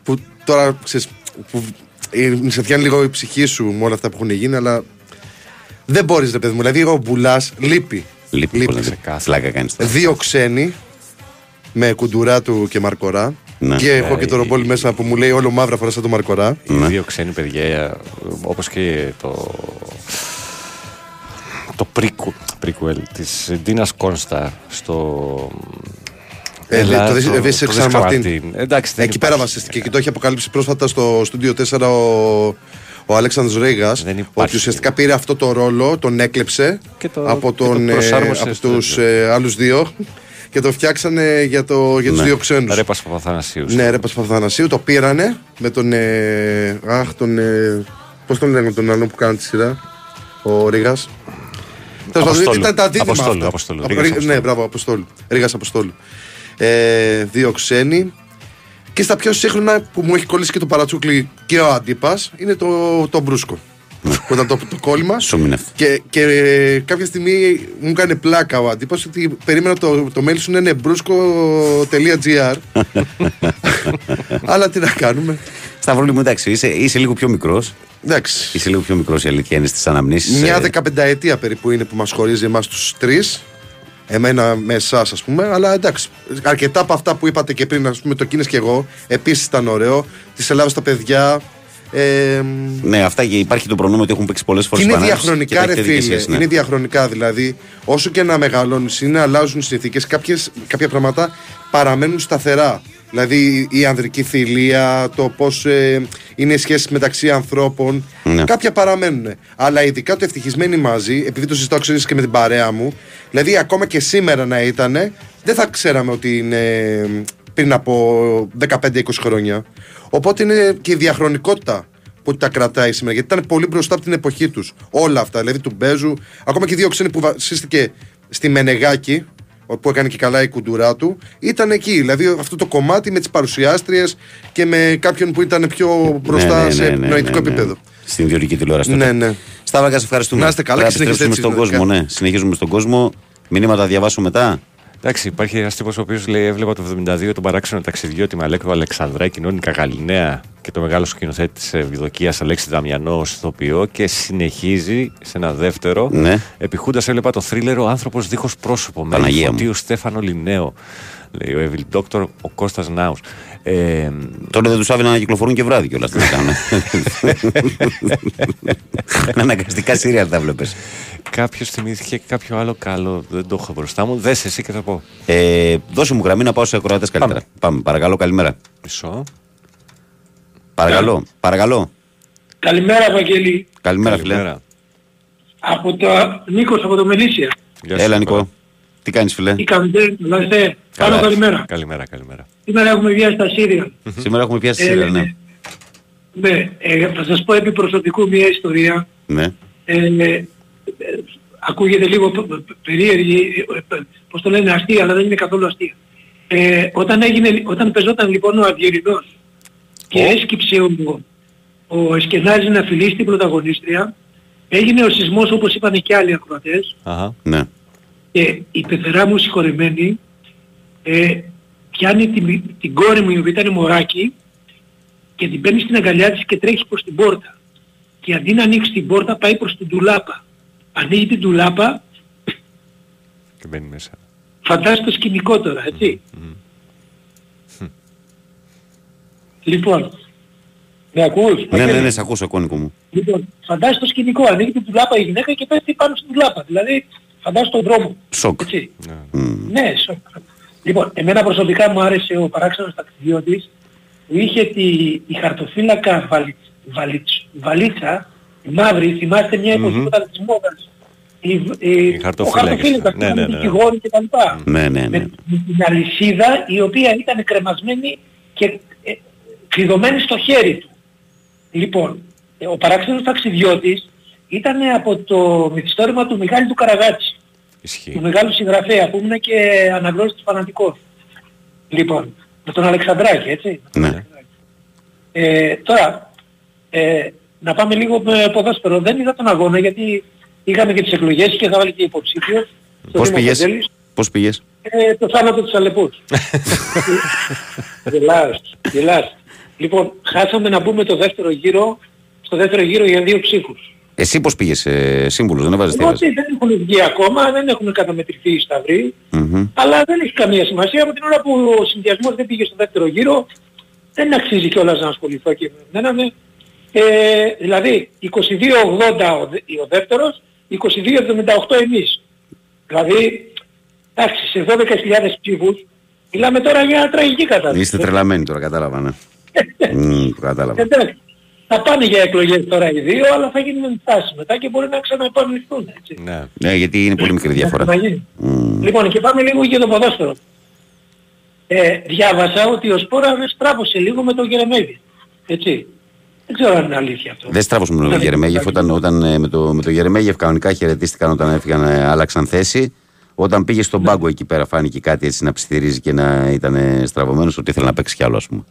Speaker 9: που τώρα ξέρεις, που ε, σε πιάνει λίγο η ψυχή σου με όλα αυτά που έχουν γίνει, αλλά δεν μπορείς, ρε παιδί μου. Δηλαδή, ο Μπουλά λείπει.
Speaker 1: Λείπει
Speaker 9: Λείπει.
Speaker 1: πολύ. Φλάκα κάνεις τώρα.
Speaker 9: Δύο ξένοι με κουντουρά του και μαρκορά.
Speaker 1: Ναι.
Speaker 9: Και έχω
Speaker 2: Ε,
Speaker 9: και το ρομπόλι μέσα που μου λέει όλο μαύρα φορά σαν το μαρκορά.
Speaker 2: Οι δύο ξένοι παιδιά, όπως και το. Το prequel, prequel της Ντίνας Κόνστα στο...
Speaker 9: Ε,
Speaker 2: Έλα,
Speaker 9: το
Speaker 2: το-
Speaker 9: This- This
Speaker 2: το
Speaker 9: San
Speaker 2: This San
Speaker 9: Martin.
Speaker 2: Martin. Εντάξει, δεν
Speaker 9: Εκεί πέρα
Speaker 2: υπάρχει.
Speaker 9: βασίστηκε και το έχει αποκαλύψει πρόσφατα στο Studio 4 ο, ο Αλέξανδρος Ρήγας
Speaker 2: Δεν
Speaker 9: ότι
Speaker 2: υπάρχει.
Speaker 9: ουσιαστικά πήρε αυτό το ρόλο, τον έκλεψε
Speaker 2: Και το-
Speaker 9: από,
Speaker 2: και το
Speaker 9: τον, ε,
Speaker 2: προσάρμοσε
Speaker 9: από
Speaker 2: στο
Speaker 9: τους
Speaker 2: τέτοιο.
Speaker 9: ε, άλλους δύο και το φτιάξανε για, το, για τους
Speaker 1: Ναι.
Speaker 9: δύο ξένους.
Speaker 2: Ρέπας Παπαθανασίου.
Speaker 9: Ναι, ρε Παπαθανασίου, το πήρανε με τον. Ε, αχ, τον. Ε, Πώς τον λένε τον άλλον που κάνει τη σειρά, ο Ρήγα.
Speaker 2: Αποστόλου.
Speaker 9: Ήταν τα δίδυμα
Speaker 2: Αποστόλου,
Speaker 9: αυτά.
Speaker 2: Αποστόλου,
Speaker 9: Απο-
Speaker 2: Ρήγας
Speaker 9: Ρί- Ναι,
Speaker 2: Αποστόλου.
Speaker 9: μπράβο, Αποστόλου. Ρήγα Αποστόλου. Ε, δύο ξένοι. Και στα πιο σύγχρονα που μου έχει κολλήσει και το παρατσούκλι και ο Αντίπας είναι το, το Μπρούσκο. που ήταν το, το κόλλημα.
Speaker 1: Σου μείνει αυτό.
Speaker 9: Και, και ε, κάποια στιγμή μου έκανε πλάκα ο αντίπος ότι περίμενα το, το mail σου να είναι μπρούσκο.gr Αλλά τι να κάνουμε.
Speaker 1: Σταυρούλη μου, εντάξει, είσαι, είσαι λίγο πιο μικρός.
Speaker 9: Εντάξει.
Speaker 1: Είσαι λίγο πιο μικρός η αλήθεια είναι στις αναμνήσεις.
Speaker 9: Μια
Speaker 1: ε,
Speaker 9: δεκαπενταετία περίπου είναι που μας χωρίζει εμάς τους τρεις Εμένα με εσάς, ας πούμε, αλλά εντάξει. Αρκετά από αυτά που είπατε και πριν, ας πούμε, το Κίνες και εγώ, επίσης ήταν ωραίο. Της Ελλάδας στα παιδιά. Ε,
Speaker 1: Ναι, αυτά και υπάρχει το προνόμιο ότι έχουν παίξει πολλές
Speaker 9: και
Speaker 1: φορέ
Speaker 9: είναι διαχρονικά, ρε φίλε.
Speaker 1: ναι.
Speaker 9: Είναι διαχρονικά δηλαδή. Όσο και να μεγαλώνεις, είναι αλλάζουν οι συνθήκε. Κάποια πράγματα παραμένουν σταθερά. Δηλαδή η ανδρική θηλεία, το πώς είναι οι σχέσεις μεταξύ ανθρώπων.
Speaker 1: Ναι.
Speaker 9: Κάποια παραμένουν. Αλλά ειδικά το ευτυχισμένοι μαζί, επειδή το συζητάω ξέρεις και με την παρέα μου, δηλαδή ακόμα και σήμερα να ήταν, δεν θα ξέραμε ότι είναι πριν από 15-20 χρόνια. Οπότε είναι και η διαχρονικότητα που τα κρατάει σήμερα. Γιατί ήταν πολύ μπροστά από την εποχή τους. Όλα αυτά. Δηλαδή του Μπέζου, ακόμα και οι δύο ξένοι που βασίστηκε στη Μενεγάκη, που έκανε και καλά η κουντουρά του, ήταν εκεί. Δηλαδή αυτό το κομμάτι με τις παρουσιάστριες και με κάποιον που ήταν πιο μπροστά
Speaker 1: Ναι, ναι,
Speaker 9: σε
Speaker 1: ναι, ναι,
Speaker 9: νοητικό
Speaker 1: ναι, ναι.
Speaker 9: επίπεδο.
Speaker 1: Στην ιδιωτική τηλεόραση.
Speaker 9: Ναι,
Speaker 1: τότε.
Speaker 9: ναι.
Speaker 1: Σταύρακα, σε ευχαριστούμε.
Speaker 9: Να είστε καλά
Speaker 1: Πρέπει
Speaker 9: και
Speaker 1: να
Speaker 9: συνεχίστε
Speaker 1: επιστρέψουμε
Speaker 9: έτσι
Speaker 1: στον
Speaker 9: δυνατικά.
Speaker 1: κόσμο, ναι. Συνεχίζουμε στον κόσμο. Μηνύματα διαβάσω μετά.
Speaker 2: Εντάξει, υπάρχει ένας τύπος ο οποίος λέει: Έβλεπα το 72 τον παράξενο ταξιδιώτη με Αλέκο Αλεξανδράκη, Νόνικα Γαλινέα και το μεγάλο σκηνοθέτη της Ευδοκία Αλέξη Δαμιανό ω ηθοποιό και συνεχίζει σε ένα δεύτερο.
Speaker 1: Ναι.
Speaker 2: Επιχούντας έβλεπα το θρίλερ Ο άνθρωπος δίχως πρόσωπο με
Speaker 1: Παναγία μου.
Speaker 2: Φωτίου Στέφανο Λινέο. Λέει ο Evil Doctor, ο Κώστας Νάους. Ε,
Speaker 1: Τώρα δεν τους άφηναν να κυκλοφορούν και βράδυ κιόλας. Τι να κάνουν. Αναγκαστικά σύριαλ τα βλέπει.
Speaker 2: Κάποιο θυμήθηκε κάποιο άλλο καλό. Δεν το έχω μπροστά μου. Δες εσύ και θα πω.
Speaker 1: Ε, δώσε μου γραμμή να πάω σε ακροατές καλύτερα. Πάμε. Παρακαλώ, καλημέρα.
Speaker 2: Μισό.
Speaker 1: Παρακαλώ, παρακαλώ.
Speaker 10: Καλημέρα, Βαγγέλη.
Speaker 1: Καλημέρα, φίλε.
Speaker 2: Καλημέρα.
Speaker 10: Από το Νίκος από το Μελίσια.
Speaker 2: Γεια σου,
Speaker 1: Έλα,
Speaker 2: Νικόλα.
Speaker 1: Νικό. Τι κάνεις, φίλε;
Speaker 10: Τι κάνετε, καλά είστε. Πάνω
Speaker 1: Καλά.
Speaker 10: καλημέρα.
Speaker 2: Καλημέρα, καλημέρα.
Speaker 10: Σήμερα έχουμε βγει στα Σύρια.
Speaker 1: Σήμερα έχουμε πιάσει
Speaker 10: Ε,
Speaker 1: σύριαλ, ναι.
Speaker 10: Ναι, ε, θα σας πω επί προσωπικού μια ιστορία.
Speaker 1: ναι.
Speaker 10: Ε, ε, ακούγεται λίγο π- π- περίεργη, ε, ε, πώς το λένε, αστεία, αλλά δεν είναι καθόλου αστεία. Ε, όταν, έγινε, όταν πεζόταν λοιπόν ο Αυγερινός και έσκυψε ο, ο Εσκενάζης να φιλήσει την πρωταγωνίστρια, έγινε ο σεισμός όπως είπαν και άλλοι ακροατές,
Speaker 2: Αχα.
Speaker 1: ναι.
Speaker 10: και η πεθερά μου συγχωρεμένη ε, πιάνει την, την κόρη μου η οποία ήταν μωράκι και την παίρνει στην αγκαλιά της και τρέχει προς την πόρτα. Και αντί να ανοίξει την πόρτα πάει προς την τουλάπα. Ανοίγει την τουλάπα,
Speaker 2: Και μπαίνει μέσα.
Speaker 10: φαντάζεσαι το σκηνικό τώρα, έτσι. Λοιπόν, με ακούς;
Speaker 1: Ναι, ναι, ναι, σε ακούσω, κόνικο μου.
Speaker 10: Λοιπόν, φαντάζεσαι το σκηνικό, ανοίγει την τουλάπα η γυναίκα και πέφτει πάνω στην τουλάπα. Δηλαδή, φαντάζεσαι τον δρόμο.
Speaker 1: Σοκ.
Speaker 10: Έτσι.
Speaker 2: Ναι.
Speaker 1: Μμ.
Speaker 10: Ναι, σοκ. Λοιπόν, εμένα προσωπικά μου άρεσε ο παράξενος ταξιδιώτης που είχε τη, η χαρτοφύλακα βαλι, βαλιτς- βαλίτσα, η μαύρη, θυμάστε μια εποχή
Speaker 2: Μμμ.
Speaker 10: που ήταν της μόδας. Η, η,
Speaker 2: Οι χαρτοφύλακες,
Speaker 10: ο χαρτοφύλακας,
Speaker 2: ναι, ναι, ναι.
Speaker 10: δικηγόροι και τα λοιπά.
Speaker 1: Ναι, ναι, ναι.
Speaker 10: Με, με την αλυσίδα η οποία ήταν κρεμασμένη και ε, κλειδωμένη στο χέρι του. Λοιπόν, ε, ο παράξενος ταξιδιώτης ήταν από το μυθιστόρημα του Μιχάλη του Καραγάτση του
Speaker 2: Ισχύει.
Speaker 10: μεγάλου συγγραφέα που ήμουν και αναγνώστης φανατικός. Λοιπόν, με τον Αλεξανδράκη, έτσι.
Speaker 1: Ναι.
Speaker 10: Ε, τώρα, ε, να πάμε λίγο με ποδόσφαιρο. Δεν είδα τον αγώνα γιατί είχαμε και τις εκλογές και είχα βάλει και υποψήφιος. στο
Speaker 1: Πώς
Speaker 10: Δήμο
Speaker 1: πήγες,
Speaker 10: Κοντέλης.
Speaker 1: πώς πήγες;
Speaker 10: Ε, το θάνατο της Αλεπούς. γελάς, γελάς. Λοιπόν, χάσαμε να μπούμε το δεύτερο γύρο, στο δεύτερο γύρο για δύο ψήφους.
Speaker 1: Εσύ πώς πήγες, ε, σύμβουλος, δεν έβαζε
Speaker 10: Εγώ
Speaker 1: τι
Speaker 10: ότι δεν έχουν βγει ακόμα, δεν έχουν καταμετρηθεί οι σταυροί.
Speaker 1: Μμμ.
Speaker 10: Αλλά δεν έχει καμία σημασία. Από την ώρα που ο συνδυασμός δεν πήγε στο δεύτερο γύρο, δεν αξίζει κιόλας να ασχοληθώ και με εμένα. ναι. Ε, δηλαδή, 22-80 ο, δε- ο δεύτερος, 22-78 εμείς. Δηλαδή, εντάξει, σε 12.000 ψήφους, μιλάμε τώρα για τραγική κατάσταση.
Speaker 1: Είστε τρελαμένοι τώρα, κατάλαβα, ναι. Μμ, το κατάλαβα.
Speaker 10: Εντάξει, θα πάνε για εκλογές τώρα οι δύο, αλλά θα γίνουν τάσεις μετά και μπορεί να ξαναεπανεληφθούν. Έτσι.
Speaker 2: Ναι.
Speaker 1: Ναι, γιατί είναι πολύ μικρή διαφορά.
Speaker 10: Να γίνει.
Speaker 1: Μμ.
Speaker 10: Λοιπόν, και πάμε λίγο για το ποδόσφαιρο. Ε, διάβασα ότι ο Σπόρα δεν στράβωσε λίγο με τον Γερεμέγη. Έτσι. Δεν ξέρω αν είναι αλήθεια αυτό.
Speaker 1: Δεν στράβωσε με τον
Speaker 10: Δεν
Speaker 1: Γερεμέγεφ
Speaker 10: είναι
Speaker 1: όταν, όταν ε, με, το, με τον Γερεμέγεφ κανονικά χαιρετίστηκαν όταν έφυγαν, ε, άλλαξαν θέση. Όταν πήγε στον πάγκο εκεί πέρα φάνηκε κάτι έτσι να ψιθυρίζει και να ήταν στραβωμένος ότι ήθελε να παίξει κι άλλο, ας πούμε.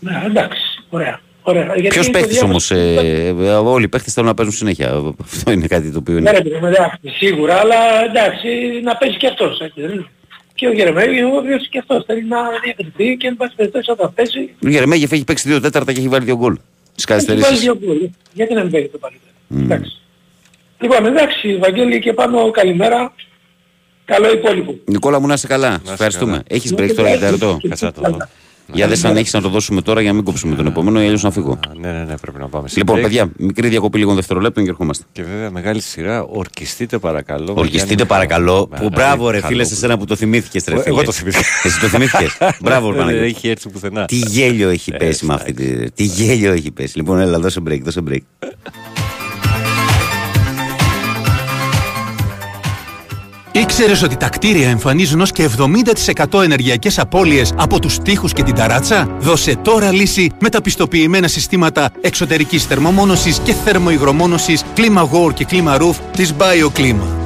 Speaker 10: Ναι, εντάξει. Ωραία. Ωραία. Γιατί
Speaker 1: Ποιος
Speaker 10: το
Speaker 1: παίχτης
Speaker 10: διάβασα-
Speaker 1: όμως, ε, ε, όλοι οι παίχτες θέλουν να παίζουν συνέχεια. Αυτό είναι κάτι το οποίο
Speaker 10: Ναι,
Speaker 1: είναι.
Speaker 10: ρε παιδί μου, εντάξει, σίγουρα, αλλά εντάξει, να παίζει και αυτός. έτσι, δεν είναι. Και ο Γερμανός, ο οποίος και αυτός θέλει να διακριθεί και εν πάση περιπτώσει όταν παίζει,
Speaker 1: Ο Γερμέγεφ έχει παίξει δύο τέταρτα και έχει βάλει δύο γκολ. Στις
Speaker 10: έχει βάλει
Speaker 1: καθυστερήσεις.
Speaker 10: δύο γκολ. Γιατί να μην παίζει το παλιό; Εντάξει. Λοιπόν, εντάξει, Βαγγέλη και πάνω καλημέρα. Καλό υπόλοιπο.
Speaker 1: Νικόλα μου να είσαι καλά. Σε ευχαριστούμε.
Speaker 2: καλά.
Speaker 1: Έχεις break τώρα για τεταρτό.
Speaker 2: Κάτσε να το δω.
Speaker 1: Για δες αν έχεις να το δώσουμε τώρα για να μην κόψουμε τον επόμενο ή αλλιώς να φύγω.
Speaker 2: Α, Ναι, ναι, ναι, πρέπει να πάμε σε
Speaker 1: Λοιπόν,
Speaker 2: break.
Speaker 1: παιδιά, μικρή διακοπή λίγων δευτερολέπτων και ερχόμαστε.
Speaker 2: Και βέβαια μεγάλη σειρά, ορκιστείτε παρακαλώ.
Speaker 1: Ορκιστείτε
Speaker 2: Γιάννη
Speaker 1: παρακαλώ.
Speaker 2: Μιχαλ-
Speaker 1: Που μπράβο ρε
Speaker 2: Καλό
Speaker 1: φίλε,
Speaker 2: που-
Speaker 1: σε σένα που το θυμήθηκες ρε
Speaker 2: Εγώ-
Speaker 1: φίλε.
Speaker 2: εγώ το θυμήθηκα.
Speaker 1: Εσύ το θυμήθηκες; Μπράβο ρε
Speaker 2: Δεν
Speaker 1: Παναγιώτη.
Speaker 2: έχει έρθει πουθενά.
Speaker 1: Τι γέλιο έχει
Speaker 2: Ε,
Speaker 1: πέσει με αυτή τη... Τι γέλιο έχει πέσει. Λοιπόν, έλα, δώσε break, δώσε break.
Speaker 11: Ήξερες ότι τα κτίρια εμφανίζουν ως και 70% ενεργειακές απώλειες από τους τοίχους και την ταράτσα; Δώσε τώρα λύση με τα πιστοποιημένα συστήματα εξωτερικής θερμομόνωσης και θερμοϊγρομόνωσης Κλίμα War και Κλίμα Roof της BioClima.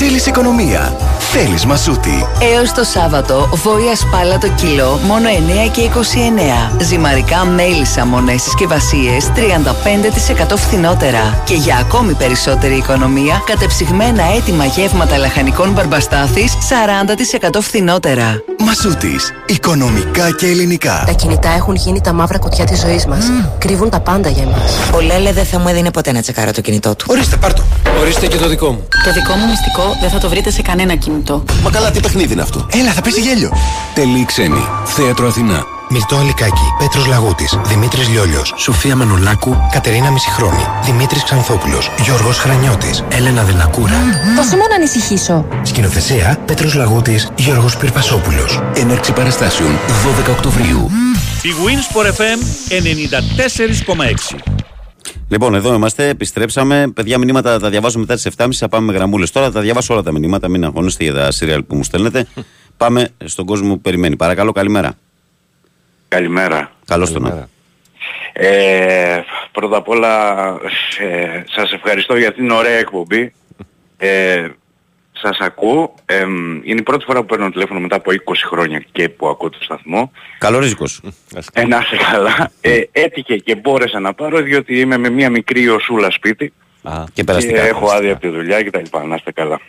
Speaker 12: Θέλεις οικονομία. Θέλεις μασούτη.
Speaker 13: Έως το Σάββατο, βόηα σπάλα το κιλό, μόνο 9 και 29. Ζυμαρικά μέλισσα μονές συσκευασίες, 35% φθηνότερα. Και για ακόμη περισσότερη οικονομία, κατεψυγμένα έτοιμα γεύματα λαχανικών μπαρμπαστάθης, 40% φθηνότερα.
Speaker 12: Μασούτης. Οικονομικά και ελληνικά.
Speaker 14: Τα κινητά έχουν γίνει τα μαύρα κουτιά της ζωής μας. Κρύβουν τα πάντα για εμάς.
Speaker 15: Ο Λέλε δεν θα μου έδινε ποτέ να τσεκάρω το κινητό του.
Speaker 12: Ορίστε, πάρτο. Ορίστε και το δικό μου.
Speaker 16: Το δικό μου μυστικό δεν θα το βρείτε σε κανένα κινητό.
Speaker 12: Μα καλά, τι παιχνίδι είναι αυτό; Έλα, θα πέσει γέλιο. Τελή ξένη. Θέατρο Αθηνά.
Speaker 17: Μυρτό Αλικάκη, Πέτρος Λαγούτης, Δημήτρης Λιόλιος, Σοφία Μανολάκου, Κατερίνα Μισηχρόνη, Δημήτρης Ξανθόπουλος, Γιώργος Χρανιώτης, Έλενα Δελακούρα.
Speaker 18: Πόσο μόνο να ανησυχήσω.
Speaker 17: Σκηνοθεσία Πέτρος Λαγούτης, Γιώργος Πυρπασόπουλος.
Speaker 12: Έναρξη παραστάσεων 12 Οκτωβρίου.
Speaker 19: Η Winsport FM 94,6.
Speaker 1: Λοιπόν, εδώ είμαστε, επιστρέψαμε. Παιδιά, μηνύματα τα διαβάζω μετά τις 7.30. Θα πάμε με γραμμούλες τώρα. Θα διαβάσω όλα τα μηνύματα. Μην αγχώνεστε για τα σύριαλ που μου στέλνετε. πάμε στον κόσμο που περιμένει. Παρακαλώ, καλημέρα.
Speaker 20: Καλημέρα.
Speaker 1: Καλώς τον να.
Speaker 20: Ε, πρώτα απ' όλα ε, σας ευχαριστώ για την ωραία εκπομπή. Ε, σας ακούω. Ε, είναι η πρώτη φορά που παίρνω τηλέφωνο μετά από 20 χρόνια και που ακούω το σταθμό.
Speaker 1: Καλό ρίσκος.
Speaker 20: Ε, να είσαι καλά. Ε, έτυχε και μπόρεσα να πάρω διότι είμαι με μια μικρή οσούλα σπίτι
Speaker 1: και περαστικά.
Speaker 20: έχω άδεια από τη δουλειά και τα λοιπά. Να είστε καλά.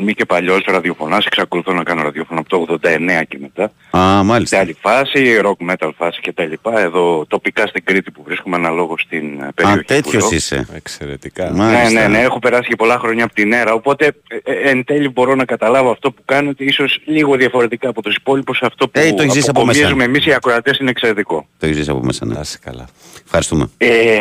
Speaker 20: Είμαι και παλιός ραδιοφωνάς, εξακολουθώ να κάνω ραδιόφωνο από το 89 και μετά.
Speaker 1: Α, μάλιστα.
Speaker 20: Σε άλλη φάση, rock metal φάση και τα λοιπά. Εδώ τοπικά στην Κρήτη που βρίσκομαι αναλόγως στην ε, περιοχή.
Speaker 1: Α, τέτοιος
Speaker 20: που ζω.
Speaker 1: είσαι.
Speaker 2: Εξαιρετικά.
Speaker 20: Ναι, ναι, ναι, έχω περάσει και πολλά χρόνια από την αίρα, οπότε ε, ε, εν τέλει μπορώ να καταλάβω αυτό που κάνετε, ίσως λίγο διαφορετικά από τους υπόλοιπους, αυτό που
Speaker 1: Ε, το έχεις ζήσει από μέσα.
Speaker 20: αποκομίζουμε εμείς οι ακροατές είναι εξαιρετικό.
Speaker 1: Το έχει ζήσει από μέσα. Ναι.
Speaker 2: Να είσαι καλά.
Speaker 1: Ευχαριστούμε.
Speaker 20: Ε,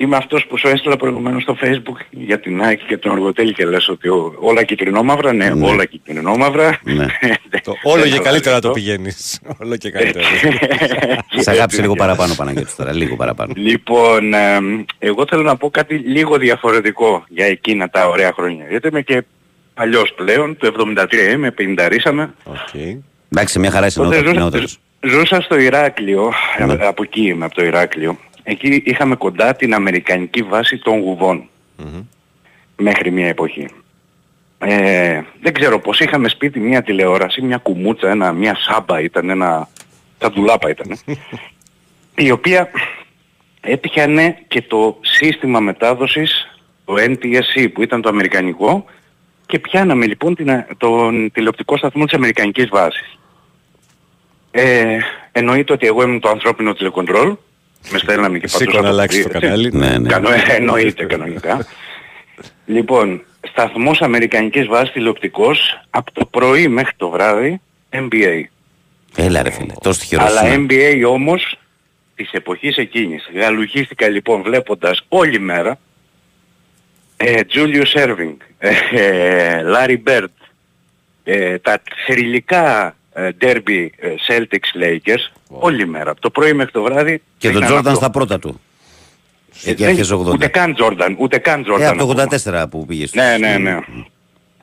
Speaker 20: είμαι αυτός που σου έστειλα προηγουμένως στο facebook για την Nike και τον Οργοτέλη και λες ότι ο- όλα κυτρινόμαυρα, ναι,
Speaker 1: Ναι.
Speaker 20: όλα κυτρινόμαυρα.
Speaker 1: Ναι.
Speaker 2: Το όλο και
Speaker 20: Δεν
Speaker 2: καλύτερα το
Speaker 20: το
Speaker 2: πηγαίνεις. Όλο και καλύτερα.
Speaker 1: Σε αγάπησε λίγο παραπάνω, Παναγιώτη τώρα. Λίγο παραπάνω.
Speaker 20: Λοιπόν, ε, εγώ θέλω να πω κάτι λίγο διαφορετικό για εκείνα τα ωραία χρόνια. Γιατί είμαι και παλιός πλέον, το 73 είμαι, 50 ρίσαμε.
Speaker 2: Okay.
Speaker 1: Εντάξει, μια χαρά είσαι
Speaker 20: Τότε
Speaker 1: νεότερο-
Speaker 20: ζούσα,
Speaker 1: νεότερος.
Speaker 20: ζούσα στο Ηράκλειο,
Speaker 1: Ναι.
Speaker 20: ε, από εκεί είμαι, από το Ηράκλειο. Εκεί είχαμε κοντά την Αμερικανική βάση των γουβων Μέχρι μια εποχή. Ε, δεν ξέρω πως είχαμε σπίτι μια τηλεόραση, μια κουμούτσα, ένα, μια σάμπα ήταν, ένα... τα ντουλάπα ήταν. η οποία έτυχανε και το σύστημα μετάδοσης, το NTSC που ήταν το αμερικανικό και πιάναμε λοιπόν την, τον τηλεοπτικό σταθμό της αμερικανικής βάσης. Ε, εννοείται ότι εγώ ήμουν το ανθρώπινο τηλεκοντρόλ. Με στέλναμε και
Speaker 2: Σήκω
Speaker 20: πατούσα
Speaker 2: να αλλάξεις το
Speaker 20: κουμπί,
Speaker 2: κανάλι.
Speaker 20: έτσι.
Speaker 1: Ναι, ναι.
Speaker 20: Κανο- ε, εννοείται κανονικά. λοιπόν, σταθμός αμερικανικής βάσης τηλεοπτικός από το πρωί μέχρι το βράδυ NBA.
Speaker 1: Έλα ρε φίλε, τόσο τυχερός
Speaker 20: Αλλά
Speaker 1: είναι.
Speaker 20: NBA όμως της εποχής εκείνης. Γαλουχίστηκα λοιπόν βλέποντας όλη μέρα ε, Julius Erving, ε, ε, Larry Bird, ε, τα θρηλυκά ε, derby ε, Celtics Lakers όλη μέρα. Από το πρωί μέχρι το βράδυ.
Speaker 1: Και τον
Speaker 20: ήταν
Speaker 1: Τζόρνταν
Speaker 20: αυτό.
Speaker 1: στα πρώτα του. Εκεί
Speaker 20: δεν-
Speaker 1: αρχές 80.
Speaker 20: Ούτε καν Τζόρνταν, ούτε καν
Speaker 1: Ε,
Speaker 20: Τζόρνταν.
Speaker 1: από το 84 που πήγε.
Speaker 20: Ναι, ναι, ναι.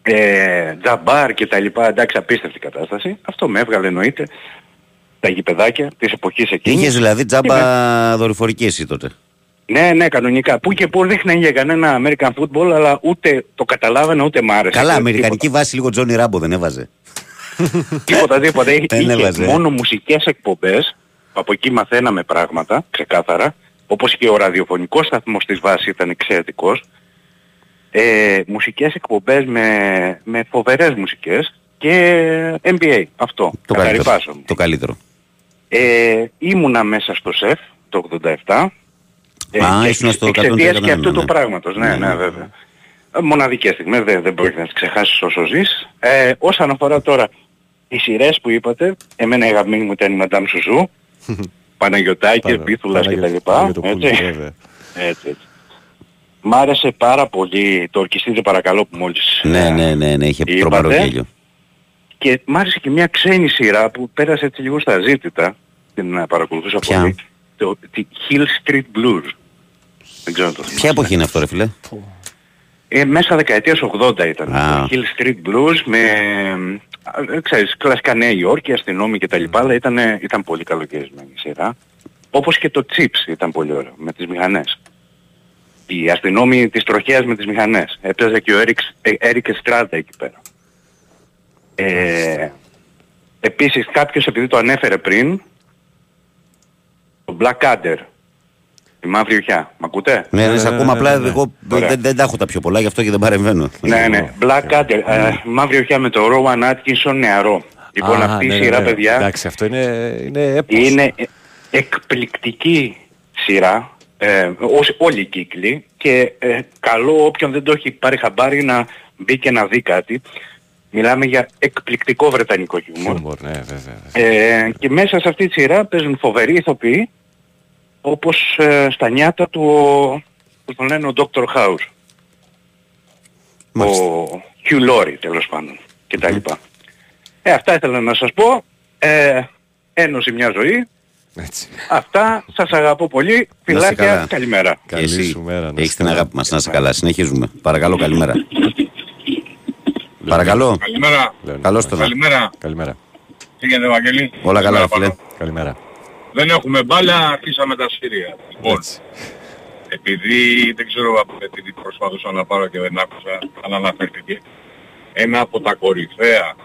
Speaker 20: Ε, τζαμπάρ και τα λοιπά, εντάξει, απίστευτη κατάσταση. Αυτό με έβγαλε εννοείται τα γηπεδάκια της εποχής εκείνης.
Speaker 1: Είχες δηλαδή
Speaker 20: Και με-
Speaker 1: τζάμπα δορυφορική εσύ τότε.
Speaker 20: Ναι, ναι, κανονικά. Πού και πού δείχνει για κανένα American football, αλλά ούτε το καταλάβαινα ούτε μ' άρεσε.
Speaker 1: Καλά,
Speaker 20: Τίποτα.
Speaker 1: αμερικανική βάση λίγο Τζόνι Ράμπο δεν έβαζε.
Speaker 20: Τίποτα, τίποτα. Είχε
Speaker 1: Δεν
Speaker 20: είχε
Speaker 1: έβαζε.
Speaker 20: μόνο μουσικές εκπομπές, από εκεί μαθαίναμε πράγματα, ξεκάθαρα, όπως και ο ραδιοφωνικός σταθμός της βάσης ήταν εξαιρετικός. Ε, μουσικές εκπομπές με, με φοβερές μουσικές και NBA, αυτό,
Speaker 1: Το
Speaker 20: κατά
Speaker 1: καλύτερο.
Speaker 20: ρηπάσο.
Speaker 1: Το καλύτερο.
Speaker 20: Ε, ήμουνα μέσα στο ΣΕΦ το 87.
Speaker 1: Α,
Speaker 20: και
Speaker 1: ήσουν στο
Speaker 20: εξαιτίας
Speaker 1: 131,
Speaker 20: και αυτού
Speaker 1: ναι.
Speaker 20: του πράγματος. Ναι, ναι, βέβαια. Ε, Μοναδικές στιγμές, δεν, δεν πρόκειται να τις ξεχάσεις όσο ζεις. Ε, όσον αφορά τώρα οι σειρές που είπατε, εμένα η αγαπημένη μου ήταν η Madame Σουζού, Παναγιωτάκης,
Speaker 2: Πανα-
Speaker 20: Μπίθουλας
Speaker 2: Παναγιο-
Speaker 20: κτλ.
Speaker 2: Παναγιωτοπούλου,
Speaker 20: Έτσι.
Speaker 2: βέβαια.
Speaker 20: έτσι, έτσι. Μ' άρεσε πάρα πολύ το ορκιστήριο παρακαλώ που μόλις
Speaker 1: Ναι, ναι, ναι, ναι, είχε
Speaker 20: Είπατε.
Speaker 1: τρομερό γέλιο.
Speaker 20: και μ' άρεσε και μια ξένη σειρά που πέρασε έτσι λίγο στα ζήτητα, την ε, παρακολουθούσα
Speaker 1: Ποια;
Speaker 20: πολύ, το, τη Hill Street Blues. Δεν ξέρω αν το
Speaker 1: Ποια εποχή είναι αυτό, ρε φιλέ.
Speaker 20: Ε, μέσα δεκαετίας 80 ήταν.
Speaker 1: Α.
Speaker 20: Το Hill Street Blues με, ε, ξέρεις, κλασικά Νέα Υόρκη, αστυνόμοι κτλ. Αλλά ήταν, ήταν πολύ καλοκαιρισμένη η σειρά. Όπως και το Chips ήταν πολύ ωραίο, με τις μηχανές. Οι αστυνόμοι της τροχέας με τις μηχανές. Έπαιζε και ο Eric, Eric Estrada εκεί πέρα. Ε, επίσης κάποιος επειδή το ανέφερε πριν, το Blackadder, τη μαύρη οχιά. Μ' ακούτε;
Speaker 1: Ναι, ναι, σε ακούμε απλά. Εγώ
Speaker 20: Ωραία.
Speaker 1: δεν, δεν τα έχω τα πιο πολλά, γι' αυτό και δεν παρεμβαίνω.
Speaker 20: Ναι, ναι. Blackadder, ε, μαύρη οχιά με το Rowan Atkinson νεαρό. Λοιπόν,
Speaker 2: Α,
Speaker 20: αυτή η
Speaker 2: ναι, ναι,
Speaker 20: σειρά,
Speaker 2: ναι.
Speaker 20: παιδιά,
Speaker 2: Εντάξει, αυτό είναι, είναι έπος.
Speaker 20: είναι ε, εκπληκτική σειρά, ε, ως όλοι οι κύκλοι και ε, καλό όποιον δεν το έχει πάρει χαμπάρι να μπει και να δει κάτι. Μιλάμε για εκπληκτικό βρετανικό χιούμορ.
Speaker 2: Χιούμορ, ναι, βέβαια.
Speaker 20: Ε, και μέσα σε αυτή τη σειρά παίζουν φοβεροί ηθοποιοί όπως ε, στα νιάτα του ο, πώς τον λένε ο Dr. House. Ο Hugh Laurie τέλος πάντων και τα λοιπά. Ε, αυτά ήθελα να σας πω. Ε, ένωση μια ζωή.
Speaker 2: Έτσι.
Speaker 20: Αυτά. Σας αγαπώ πολύ.
Speaker 1: Να είσαι
Speaker 20: Φιλάκια.
Speaker 1: καλά.
Speaker 20: Καλημέρα.
Speaker 1: Και εσύ
Speaker 2: σου μέρα, να
Speaker 1: έχεις
Speaker 2: είσαι
Speaker 1: την
Speaker 2: καλά.
Speaker 1: αγάπη μας, να είσαι καλά. Συνεχίζουμε. Παρακαλώ, καλημέρα. Παρακαλώ.
Speaker 21: Καλημέρα.
Speaker 1: Καλώς τον.
Speaker 21: Καλημέρα.
Speaker 2: Καλημέρα.
Speaker 21: Τι γίνεται Ευαγγελή.
Speaker 1: Όλα καλά, ρε
Speaker 21: Καλημέρα,
Speaker 1: φίλε.
Speaker 2: Καλημέρα.
Speaker 21: Δεν έχουμε μπάλα, αρχίσαμε τα σύρια. Λοιπόν, επειδή δεν ξέρω επειδή προσπαθούσα να πάρω και δεν άκουσα, αλλά αναφέρθηκε, ένα από τα κορυφαία,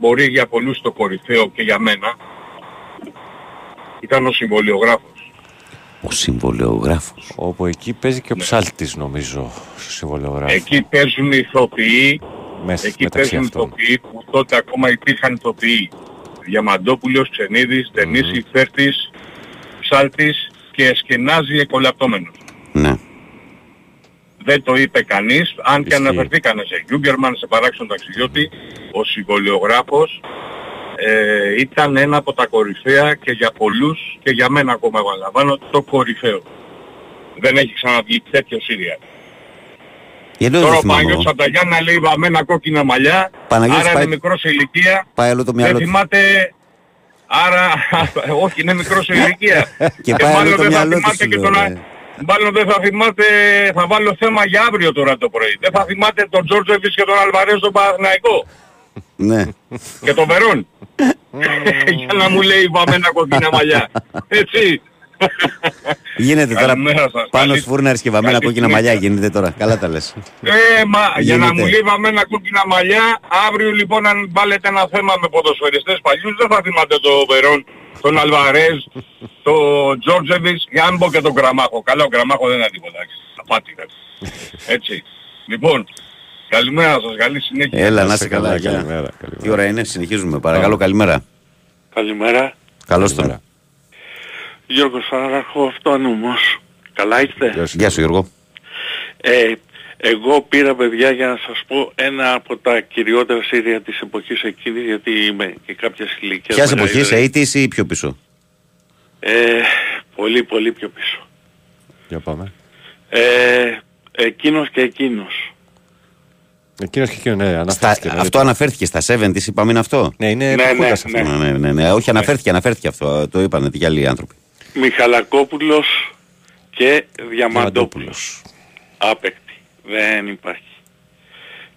Speaker 21: μπορεί για πολλούς το κορυφαίο και για μένα, ήταν ο συμβολιογράφος.
Speaker 1: Ο συμβολιογράφος.
Speaker 2: Όπου εκεί παίζει και ο ψάλτης νομίζω στο συμβολιογράφος.
Speaker 21: Εκεί παίζουν ηθοποιοί,
Speaker 2: Μες-
Speaker 21: εκεί
Speaker 2: μεταξύ
Speaker 21: παίζουν
Speaker 2: αυτών.
Speaker 21: ηθοποιοί που τότε ακόμα υπήρχαν ηθοποιοί. Διαμαντόπουλος, Ξενίδης, Δενής, Φέρτης, Ψάλτης και Εσκενάζη εκολαπτώμενος.
Speaker 1: Ναι.
Speaker 21: Δεν το είπε κανείς, αν και
Speaker 2: Ισχύει.
Speaker 21: αναφερθήκανε σε Γιούγκερμαν, σε παράξενο ταξιδιώτη, ο συμβολιογράφος ε, ήταν ένα από τα κορυφαία και για πολλούς και για μένα ακόμα επαναλαμβάνω το κορυφαίο. Δεν έχει ξαναβγεί τέτοιο Σύρια.
Speaker 1: Γιατί δεν
Speaker 21: Τώρα
Speaker 1: το
Speaker 21: ο
Speaker 1: θυμάμαι
Speaker 21: Παναγιώτης
Speaker 1: εγώ.
Speaker 21: από τα Γιάννα λέει βαμμένα κόκκινα μαλλιά,
Speaker 1: Παναγιώτης
Speaker 21: άρα
Speaker 1: πάει-
Speaker 21: είναι μικρός σε ηλικία,
Speaker 1: Πάει όλο το
Speaker 21: δεν
Speaker 1: μυαλό του.
Speaker 21: θυμάται... Άρα, όχι είναι μικρός σε ηλικία.
Speaker 1: Και πάει
Speaker 21: μάλλον
Speaker 1: όλο το
Speaker 21: δεν θα
Speaker 1: μυαλό του,
Speaker 21: θυμάται
Speaker 1: σου
Speaker 21: και
Speaker 1: λέω,
Speaker 21: τον...
Speaker 1: ρε.
Speaker 21: Μάλλον δεν θα θυμάται, θα βάλω θέμα για αύριο τώρα το πρωί. Δεν θα θυμάται τον Τζόρτζεβις και τον Αλβαρές στον Παναθηναϊκό
Speaker 1: Ναι.
Speaker 21: και τον Βερόν. για να μου λέει βαμμένα κοκκίνα μαλλιά. Έτσι.
Speaker 1: Γίνεται τώρα
Speaker 21: Καλημέρα σας.
Speaker 1: πάνω
Speaker 21: Καλή-
Speaker 1: σφούρναρης και βαμμένα
Speaker 21: καλή
Speaker 1: κόκκινα
Speaker 21: συνέχεια.
Speaker 1: μαλλιά γίνεται τώρα. Καλά τα λες.
Speaker 21: Ε, μα για να
Speaker 1: Γίνεται.
Speaker 21: μου λέει βαμμένα κόκκινα μαλλιά, αύριο λοιπόν αν βάλετε ένα θέμα με ποδοσφαιριστές παλιούς, δεν θα θυμάται το Βερόν, τον Αλβαρέζ, τον Τζόρτζεβις, για να μην πω και τον Γραμμάχο. Καλά, ο Γραμμάχο δεν είναι τίποτα. εντάξει. Απάτη, ρε. Έτσι. Λοιπόν, καλημέρα σας, καλή συνέχεια.
Speaker 1: Έλα, να
Speaker 2: σε
Speaker 1: είσαι καλά.
Speaker 2: καλά,
Speaker 1: γεια.
Speaker 2: καλημέρα,
Speaker 1: Τι ώρα είναι, συνεχίζουμε. Παρακαλώ, καλημέρα.
Speaker 22: Καλημέρα.
Speaker 1: Καλώς τον.
Speaker 22: Γιώργος Φαραρχό αυτόνομος. Καλά είστε;
Speaker 1: Γεια σου Γιώργο.
Speaker 22: Ε, εγώ πήρα παιδιά για να σας πω ένα από τα κυριότερα σύρια της εποχής εκείνης γιατί είμαι και κάποια ηλικία.
Speaker 1: Ποιας εποχής, 80's ή πιο πίσω;
Speaker 22: Ε, πολύ πολύ πιο πίσω.
Speaker 2: Για πάμε.
Speaker 22: Ε, εκείνος και εκείνος.
Speaker 2: Εκείνος και εκείνος, ναι,
Speaker 1: Στα,
Speaker 2: αναφέρθηκε. ναι.
Speaker 1: αυτό αναφέρθηκε στα 70's, είπαμε είναι αυτό;
Speaker 2: Ναι, είναι
Speaker 22: Ναι,
Speaker 2: εποχούλας
Speaker 22: ναι,
Speaker 2: αυτό.
Speaker 1: Ναι, ναι, ναι, ναι. Όχι, αναφέρθηκε, αναφέρθηκε αυτό. Το είπανε και άλλοι άνθρωποι.
Speaker 22: Μιχαλακόπουλος και Διαμαντόπουλος. Άπεκτη. Δεν υπάρχει.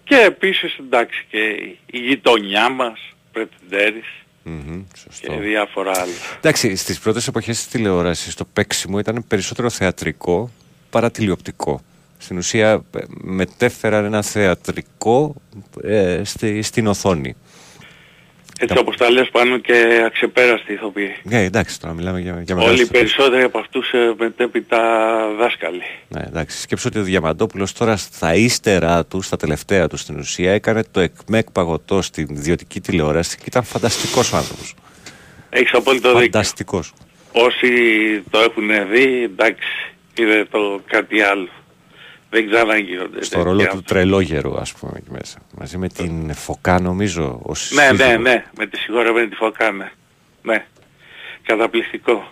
Speaker 22: Και επίσης εντάξει και η γειτονιά μας, Πρετεντέρης
Speaker 2: Μμμ, σωστό.
Speaker 22: και διάφορα άλλα.
Speaker 2: Εντάξει, στις πρώτες εποχές της τηλεόρασης το παίξιμο ήταν περισσότερο θεατρικό παρά τηλεοπτικό. Στην ουσία ε, μετέφεραν ένα θεατρικό ε, στη, στην οθόνη.
Speaker 22: Έτσι όπως τα λες πάνω και αξεπέραστοι ηθοποιοί.
Speaker 2: Ναι, εντάξει, τώρα μιλάμε για, για
Speaker 22: Όλοι οι
Speaker 2: μεγάλους
Speaker 22: περισσότεροι από αυτούς ε, μετέπειτα δάσκαλοι.
Speaker 2: Ναι, εντάξει. Σκέψω ότι ο Διαμαντόπουλος τώρα στα ύστερά του, στα τελευταία του στην ουσία, έκανε το εκμεκ παγωτό στην ιδιωτική τηλεόραση και ήταν φανταστικός ο άνθρωπος.
Speaker 22: Έχεις απόλυτο δίκιο.
Speaker 2: Φανταστικός.
Speaker 22: Όσοι το έχουν δει, εντάξει, είδε το κάτι άλλο. Δεν ξαναγίνονται.
Speaker 2: Στο ρόλο του τρελόγερου, ας πούμε, εκεί μέσα. Μαζί με την Φωκά, νομίζω, ως
Speaker 22: Ναι, ναι,
Speaker 2: σύζυγο.
Speaker 22: ναι, με τη συγχωρεμένη τη Φωκά, ναι. Ναι, καταπληκτικό.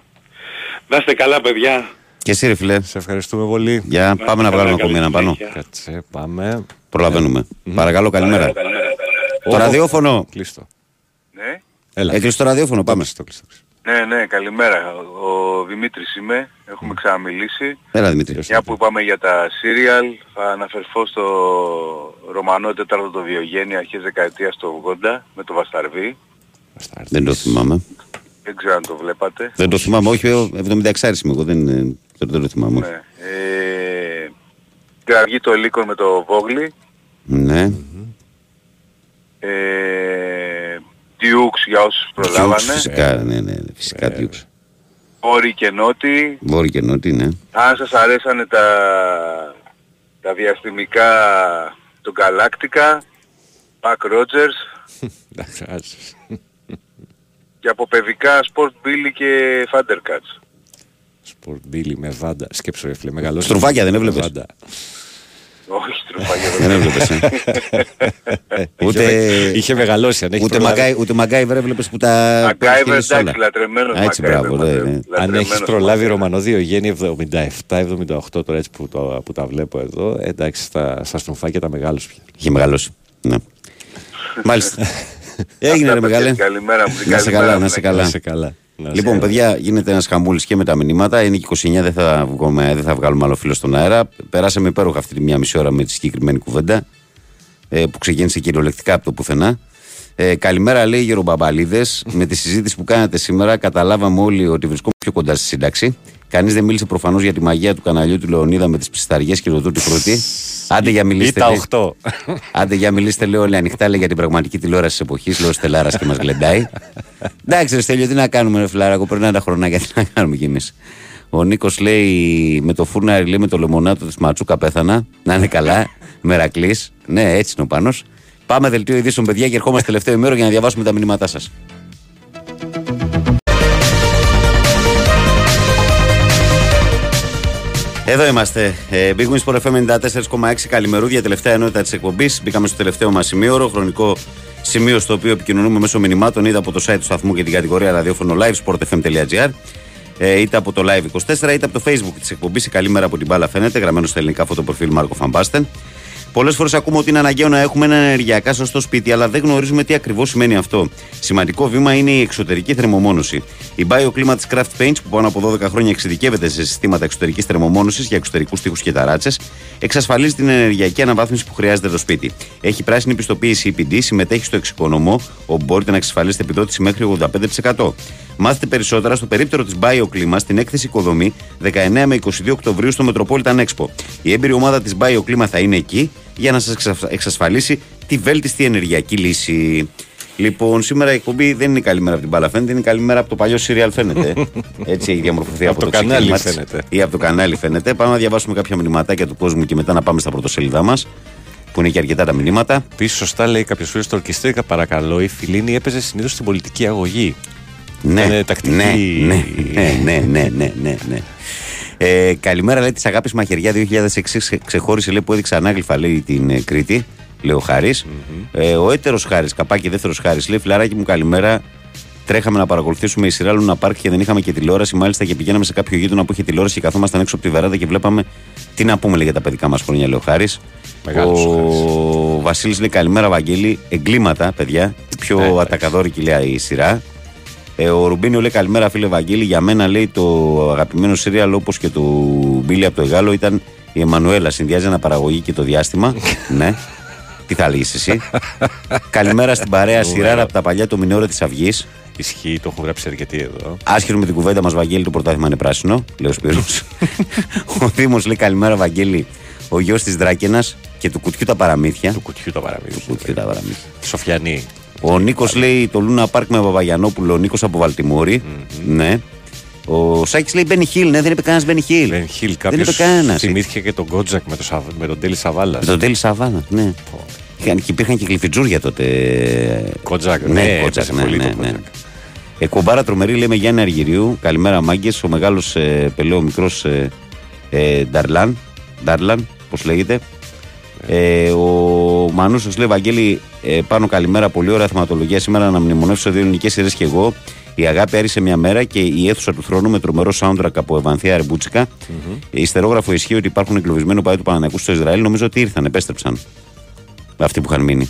Speaker 22: Να είστε καλά παιδιά.
Speaker 1: Και εσύ, ρε φιλέ.
Speaker 2: Σε ευχαριστούμε πολύ.
Speaker 1: Για
Speaker 22: Να
Speaker 1: πάμε να
Speaker 22: είστε
Speaker 1: βγάλουμε
Speaker 22: καλά,
Speaker 1: ακόμη ένα
Speaker 22: καλή
Speaker 1: πάνω.
Speaker 22: συνέχεια.
Speaker 2: Κάτσε, πάμε.
Speaker 1: Προλαβαίνουμε. Παρακαλώ, καλημέρα. Το
Speaker 2: Ω,
Speaker 1: ραδιόφωνο.
Speaker 2: Κλείστο.
Speaker 23: Ναι.
Speaker 2: Έλα.
Speaker 1: Έκλεισε το ραδιόφωνο, πάμε.
Speaker 2: κλείστο, κλείστο.
Speaker 23: Ναι, ναι, καλημέρα. Ο Δημήτρης είμαι. Έχουμε ξαναμιλήσει.
Speaker 1: Έλα, Δημήτρη.
Speaker 23: Μια που είπαμε για τα σύριαλ, θα αναφερθώ στο Ρωμανό τέταρτο το Διογέννη αρχές δεκαετίας του 80 με το Βασταρβί.
Speaker 1: Δεν το θυμάμαι.
Speaker 23: Δεν ξέρω αν το βλέπατε.
Speaker 1: Δεν το θυμάμαι, όχι, ο 76 είμαι εγώ, δεν, ε, δεν, δεν το θυμάμαι.
Speaker 23: Ναι. Ε, Κραυγή το Λύκον με το Βόγλι.
Speaker 1: Ναι.
Speaker 23: Ε, Dukes για όσους
Speaker 1: Dukes,
Speaker 23: προλάβανε.
Speaker 1: Φυσικά, ναι, ναι, ναι, φυσικά Dukes.
Speaker 23: Όρη και Νότι.
Speaker 1: Βόρειο και νότι, ναι.
Speaker 23: Αν σας αρέσανε τα, τα διαστημικά του Galactica, Buck Rogers
Speaker 2: Εντάξει, άσε.
Speaker 23: και από παιδικά Sport Billy και Thundercats.
Speaker 2: Σπορτ Μπίλι με βάντα. Σκέψω, ρε φίλε, μεγαλώσει.
Speaker 1: Στρουφάκια δεν έβλεπες;
Speaker 2: Βάντα.
Speaker 23: Όχι στροφάγια
Speaker 1: Δεν έβλεπες, ε. Ούτε,
Speaker 2: Είχε, είχε μεγαλώσει, αν έχει
Speaker 1: ούτε,
Speaker 2: προλάβει.
Speaker 1: Μαγκάι, ούτε Μαγκάιβερ έβλεπες που τα
Speaker 23: Μακάιβερ
Speaker 1: παίρνεις όλα.
Speaker 23: εντάξει, λατρεμένος
Speaker 1: Α, Έτσι,
Speaker 23: Μακάιβερ,
Speaker 1: μπράβο, ναι, ναι.
Speaker 2: Αν
Speaker 23: λατρεμένος
Speaker 2: έχεις προλάβει
Speaker 23: Μακάιβερ.
Speaker 2: Ρωμανό Διογέννη 77-78, τώρα έτσι που, το, που τα βλέπω εδώ, ε, εντάξει, στα, στα στροφάκια τα μεγάλους πια.
Speaker 1: Είχε μεγαλώσει. Ναι. Μάλιστα. Έγινε ρε
Speaker 23: Αυτά,
Speaker 1: μεγάλε.
Speaker 23: παιδιά, Καλημέρα μου.
Speaker 1: Να σε
Speaker 23: καλημέρα
Speaker 1: καλά,
Speaker 23: μου,
Speaker 1: να σε
Speaker 23: ναι.
Speaker 1: καλά.
Speaker 2: Να είσαι καλά. Να είσαι
Speaker 1: Λοιπόν,
Speaker 2: καλά.
Speaker 1: παιδιά, γίνεται ένας χαμούλης και με τα μηνύματα. Είναι και 29, δεν θα, βγούμε, δεν θα βγάλουμε άλλο φίλο στον αέρα. Περάσαμε υπέροχα αυτή τη μία μισή ώρα με τη συγκεκριμένη κουβέντα ε, που ξεκίνησε κυριολεκτικά από το πουθενά. Ε, καλημέρα, λέει Γερομπαμπαλίδε. με τη συζήτηση που κάνατε σήμερα, καταλάβαμε όλοι ότι βρισκόμαστε πιο κοντά στη σύνταξη. Κανείς δεν μίλησε προφανώς για τη μαγεία του καναλιού του Λεωνίδα με τις ψισταριές και το τούτη πρώτη. Άντε για μιλήστε.
Speaker 2: Ή τα
Speaker 1: λέει.
Speaker 2: 8.
Speaker 1: Άντε για μιλήστε, λέω όλοι ανοιχτά λέει, για την πραγματική τηλεόραση της εποχής. Λέω Στελάρα και μας γλεντάει. Εντάξει, ρε Στέλιο, τι να κάνουμε, ρε φιλάρακο, περνάνε τα χρονάκια, τι να κάνουμε κι εμείς. Ο Νίκος λέει με το φούρναρι, λέει με το λεμονάτο της Ματσούκα πέθανα. Να είναι καλά. Μερακλή. Ναι, έτσι είναι ο πάνω. Πάμε δελτίο ειδήσεων, παιδιά, και ερχόμαστε τελευταίο ημέρο για να διαβάσουμε τα μηνύματά σας. Εδώ είμαστε. Ε, Big Wings Sport FM 94,6 καλημερούδια, τελευταία ενότητα της εκπομπής. Μπήκαμε στο τελευταίο μας σημείο, χρονικό σημείο στο οποίο επικοινωνούμε μέσω μηνυμάτων είτε από το site του σταθμού και την κατηγορία ραδιόφωνο live sportfm.gr ε, είτε από το live 24 είτε από το facebook της εκπομπής. Η καλή μέρα από την μπάλα φαίνεται, γραμμένο στα ελληνικά φωτοπροφίλ Μάρκο Φαμπάστεν. Πολλές φορές ακούμε ότι είναι αναγκαίο να έχουμε ένα ενεργειακά σωστό σπίτι, αλλά δεν γνωρίζουμε τι ακριβώς σημαίνει αυτό. Σημαντικό βήμα είναι η εξωτερική θερμομόνωση. Η BioClima τη Craft Paints, που πάνω από 12 χρόνια εξειδικεύεται σε συστήματα εξωτερικής θερμομόνωσης για εξωτερικούς τείχους και ταράτσες, εξασφαλίζει την ενεργειακή αναβάθμιση που χρειάζεται το σπίτι. Έχει πράσινη πιστοποίηση EPD, συμμετέχει στο εξοικονομώ, όπου μπορείτε να εξασφαλίσετε επιδότηση μέχρι 85%. Μάθετε περισσότερα στο περίπτερο της BioClima στην έκθεση Οικοδομή 19 με 22 Οκτωβρίου στο Metropolitan Expo. Η έμπειρη ομάδα της BioClima θα είναι εκεί για να σας εξασφαλίσει τη βέλτιστη ενεργειακή λύση. Λοιπόν, σήμερα η εκπομπή δεν είναι η καλή μέρα από την μπάλα, φαίνεται, είναι η καλή μέρα από το παλιό serial, φαίνεται. Έτσι έχει διαμορφωθεί από,
Speaker 2: Από το κανάλι
Speaker 1: ξεκίνημα της.
Speaker 2: φαίνεται.
Speaker 1: Ή από το κανάλι φαίνεται. Πάμε να διαβάσουμε κάποια μηνυματάκια του κόσμου και μετά να πάμε στα πρωτοσέλιδά μας, που είναι και αρκετά τα μηνύματα.
Speaker 2: Επίση, σωστά λέει κάποιος φίλος στο ορκιστρικά, παρακαλώ. Η Φιλίνη έπαιζε συνήθως στην πολιτική αγωγή.
Speaker 1: Ναι,
Speaker 2: Ήταν τακτική.
Speaker 1: ναι, ναι, ναι, ναι, ναι, ναι, ναι, ναι. Ε, καλημέρα, λέει της αγάπης Μαχαιριά 2006 ξε- ξεχώρισε λέει, που έδειξε ανάγλυφα λέει, την ε, Κρήτη. Λέει ο χαρη Ε, ο έτερος Χάρης, καπάκι δεύτερος Χάρης, λέει φιλαράκι μου καλημέρα. Τρέχαμε να παρακολουθήσουμε η σειρά Λούνα Πάρκ και δεν είχαμε και τηλεόραση. Μάλιστα και πηγαίναμε σε κάποιο γείτονα που είχε τηλεόραση και καθόμασταν έξω από τη βεράντα και βλέπαμε τι να πούμε λέει, για τα παιδικά μας χρόνια, λέει ο Χάρης.
Speaker 2: Μεγάλος ο
Speaker 1: Ο Βασίλης λέει καλημέρα, Βαγγέλη. Εγκλήματα, παιδιά. Η πιο
Speaker 2: Ναι, εντάξει.
Speaker 1: ατακαδόρικη λέει η σειρά. Ε, ο Ρουμπίνιο λέει καλημέρα φίλε Βαγγέλη. Για μένα λέει το αγαπημένο σύριαλ όπως και του Μπίλι από το Εγάλο ήταν η Εμμανουέλα. Συνδυάζει αναπαραγωγή και το διάστημα. ναι. Τι θα λέγεις εσύ; καλημέρα στην παρέα σειράρα από τα παλιά το μηνόρα της Αυγής.
Speaker 2: Ισχύει, το έχω γράψει αρκετή εδώ.
Speaker 1: Άσχερο με την κουβέντα μας, Βαγγέλη, το πρωτάθλημα είναι πράσινο, λέει ο Σπύρος. ο Δήμος λέει καλημέρα, Βαγγέλη. Ο γιος της Δράκαινα και του κουτιού τα παραμύθια.
Speaker 2: Του κουτιού τα παραμύθια.
Speaker 1: Του κουτιού τα παραμύθια.
Speaker 2: Σοφιανή.
Speaker 1: Ο Νίκος λέει το Λούνα Πάρκ με Παπαγιανόπουλο, ο Νίκος από Βαλτιμόρη. Ναι. Ο Σάκης λέει Μπένι Χίλ. Ναι, δεν είπε κανένας Μπένι Χίλ.
Speaker 2: Μπένι Χιλ,
Speaker 1: Δεν
Speaker 2: κάποιο
Speaker 1: είπε κανένας.
Speaker 2: θυμήθηκε και τον Κότζακ με, το, Σαβ- με τον Τέλη Σαβάλα.
Speaker 1: Με τον Τέλη Σαβάλα, ναι. Είχαν, και υπήρχαν και γλειφιτζούρια τότε.
Speaker 2: Κότζακ,
Speaker 1: ναι,
Speaker 2: ναι,
Speaker 1: Κότζακ,
Speaker 2: έπαιζε
Speaker 1: ναι,
Speaker 2: πολύ
Speaker 1: ναι,
Speaker 2: το
Speaker 1: ναι.
Speaker 2: Κότζακ.
Speaker 1: Ε, κομπάρα τρομερή λέμε Γιάννη Αργυρίου. Καλημέρα μάγκες. Ο μεγάλος ε, πελέ, ο μικρός ε, ε, Νταρλάν. Νταρλάν, πώς λέγεται. Ε, ο Μανούσος λέει Βαγγέλη, ε, πάνω καλημέρα. Πολύ ωραία θεματολογία σήμερα να μνημονεύσω δύο ελληνικές σειρές και εγώ. Η αγάπη έρισε μια μέρα και η αίθουσα του θρόνου με τρομερό soundtrack από Ευανθία Ρεμπούτσικα. Η Ιστερόγραφο ισχύει ότι υπάρχουν εγκλωβισμένοι παδί του Πανανακού στο Ισραήλ. Νομίζω ότι ήρθαν, επέστρεψαν. Αυτοί που είχαν μείνει.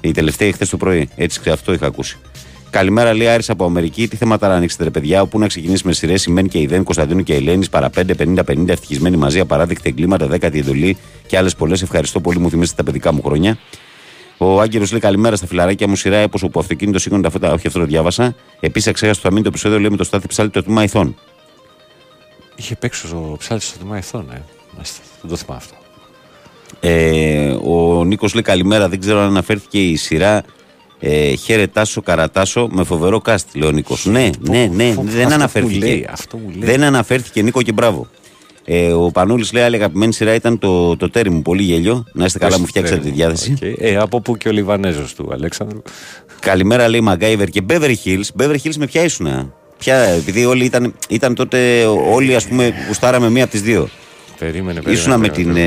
Speaker 1: Οι τελευταίοι χθε το πρωί. Έτσι αυτό είχα ακούσει. Καλημέρα, λέει Άρης από Αμερική. Τι θέματα να ανοίξετε, ρε παιδιά; Όπου να ξεκινήσει με σειρές, η Μεν και η Δεν, Κωνσταντίνου και η Ελένης, παρά 5, 50, 50, ευτυχισμένοι μαζί, απαράδεκτα εγκλήματα, δέκατη εντολή και άλλες πολλές. Ευχαριστώ πολύ, μου θυμίσετε τα παιδικά μου χρόνια. Ο Άγγελος λέει καλημέρα στα φιλαράκια μου. Σειρά έπω που αυτοκίνητο σήκωνε τα φώτα. Όχι, αυτό το διάβασα. Επίσης, εξέχασα το αμήν το επεισόδιο λέει με το στάθι ψάλτη το τμήμα ηθών.
Speaker 2: Είχε παίξει ο ψάλτης στο τμήμα ηθών, ε. Μάλιστα, δεν το θυμάμαι αυτό.
Speaker 1: Ε, ο Νίκος λέει καλημέρα. Δεν ξέρω αν αναφέρθηκε η σειρά ε, Χαίρε Τάσο Καρατάσο με φοβερό κάστ, λέει ο Νίκος. Ναι, ναι, ναι,
Speaker 2: αυτό
Speaker 1: δεν
Speaker 2: που
Speaker 1: αναφέρθηκε.
Speaker 2: λέει, αυτό που λέει.
Speaker 1: Δεν αναφέρθηκε, Νίκο και μπράβο. Ε, ο Πανούλης λέει: Άλλη αγαπημένη σειρά ήταν το, το ταίρι μου. Πολύ γέλιο. Να είστε καλά, μου φτιάξατε τη διάθεση.
Speaker 2: Οκ. Ε, από πού και ο Λιβανέζος του Αλέξανδρου;
Speaker 1: Καλημέρα, λέει Μαγκάιβερ και Beverly Hills. Beverly Hills με ποια ήσουν. Ποια, επειδή όλοι ήταν, ήταν τότε, όλοι ας πούμε, γουστάραμε μία από τις δύο.
Speaker 2: Περίμενε, περίμενε.
Speaker 1: Ήσουνα με
Speaker 2: περίμενε.
Speaker 1: την.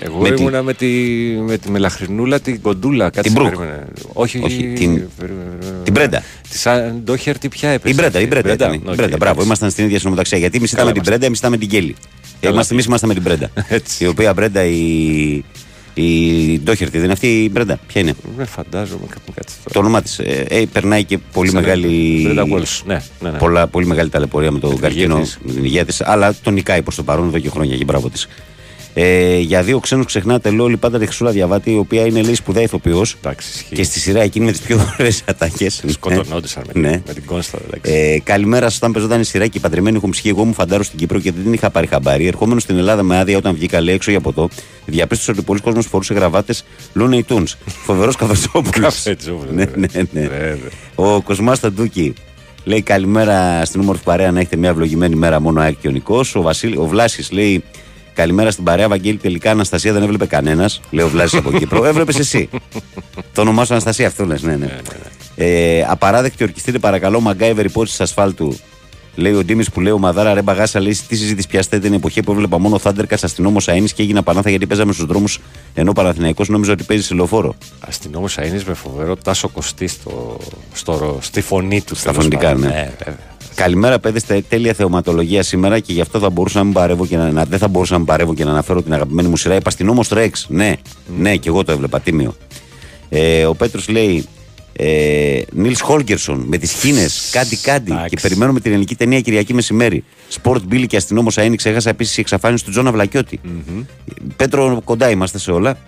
Speaker 1: ε,
Speaker 2: Εγώ
Speaker 1: με την-
Speaker 2: ήμουνα με τη, με τη μελαχρινούλα, την κοντούλα. Κάτσε,
Speaker 1: Την Μπρουκ.
Speaker 2: περίμενε. Όχι,
Speaker 1: Όχι, την-
Speaker 2: περίμενε.
Speaker 1: την Μπρέντα.
Speaker 2: Τη Σάνεν Ντόχερτι ποια έπαιζε.
Speaker 1: Η Μπρέντα, η
Speaker 2: αυτή,
Speaker 1: Μπρέντα. ήταν, η
Speaker 2: οκ,
Speaker 1: Μπρέντα, μπράβο,
Speaker 2: εντάξει.
Speaker 1: ήμασταν στην ίδια συνομοταξία. Γιατί εμείς
Speaker 2: Καλά
Speaker 1: ήταν με την Μπρέντα, εμείς ήταν με την Κέλλη.
Speaker 2: Καλά
Speaker 1: Είμαστε εμείς ήμασταν με την Μπρέντα. η οποία Μπρέντα, η. Η Ντόχερτη, δεν είναι αυτή η Μπρέντα; Ποια είναι;
Speaker 2: Δεν φαντάζομαι κάπου κάτι
Speaker 1: Το όνομά της. Ε, περνάει και πολύ
Speaker 2: Σαν
Speaker 1: μεγάλη.
Speaker 2: Μπρέντα Walsh, ναι, ναι, ναι.
Speaker 1: Πολλά, πολύ μεγάλη ταλαιπωρία με τον
Speaker 2: την
Speaker 1: καρκίνο,
Speaker 2: υγεία της.
Speaker 1: με την υγεία της. Αλλά τον νικάει προς το παρόν εδώ και χρόνια και μπράβο της. Ε, για δύο ξένους ξεχνάτε, λέω πάντα τη Χρυσούλα Διαβάτη, η οποία είναι λέει σπουδαία ηθοποιός. Και στη σειρά εκείνη με τις πιο ωραίες ατάκες.
Speaker 2: Σκοτωνόντουσαν με,
Speaker 1: Ναι.
Speaker 2: με την Κόνστα. εντάξει.
Speaker 1: Ε, καλημέρα σας. Όταν παίζονταν η σειρά και οι παντρεμένοι έχουν ψυχή, εγώ μου φαντάρω στην Κύπρο και δεν την είχα πάρει χαμπάρι. Ερχόμενος στην Ελλάδα με άδεια όταν βγήκα λέει έξω για ποτό, διαπίστωσα ότι πολλοί κόσμοι φορούσε γραβάτες Looney Tunes. Φοβερός καφετζόπουλο.
Speaker 2: Καφετζόπουλος,
Speaker 1: ναι, ναι, ναι. Ο Κοσμάς Ταντούκη λέει καλημέρα στην όμορφη παρέα να έχετε μια ευλογημένη μέρα μόνο ΑΕΚ και ο Νικός. Ο, Βασίλη, ο Βλάσης λέει καλημέρα στην παρέα Βαγγέλη τελικά Αναστασία δεν έβλεπε κανένας. Λέει ο Βλάσης από Κύπρο. Έβλεπες εσύ. Το όνομά σου Αναστασία αυτό λες, ναι, ναι. Ε, απαράδεκτη ορκιστείτε παρακαλώ Μαγκάιβερ υπόθεση ασφάλτου. Λέει ο Ντίμης που λέει ο Μαδάρα ρε μπαγάσα, λέει τι συζήτηση πιάστε την εποχή που έβλεπα μόνο Θάντερκα αστυνόμος Αίνη και έγινα πανάθα γιατί παίζαμε στους δρόμους ενώ Παναθηναϊκός νόμιζα ότι παίζει σε λεωφόρο.
Speaker 2: Αστυνόμος Αίνη με φοβερό τάσο κοστί στο, στο, στη φωνή του.
Speaker 1: Στα
Speaker 2: τέλος
Speaker 1: φωνητικά,
Speaker 2: πάντων.
Speaker 1: ναι.
Speaker 2: βέβαια.
Speaker 1: Καλημέρα, παιδε, στα τέλεια θεωματολογία σήμερα και γι' αυτό θα μπορούσα να μην παρεύω και να, να- δεν θα μπορούσα να μην παρεύω και να αναφέρω την αγαπημένη μου σειρά. Είπα στην όμω Ρεξ. Ναι, ναι, και εγώ το έβλεπα. Τίμιο. Ε, ο Πέτρος λέει. Ε, Νίλς Χόλκερσον με τις Κίνε, κάτι κάτι. Και περιμένουμε την ελληνική ταινία Κυριακή μεσημέρι. Σπορτ Μπίλι και αστυνόμος Αίνη. Ξέχασα επίσης η εξαφάνιση του Τζόνα Βλακιώτη. Πέτρο, κοντά είμαστε σε όλα.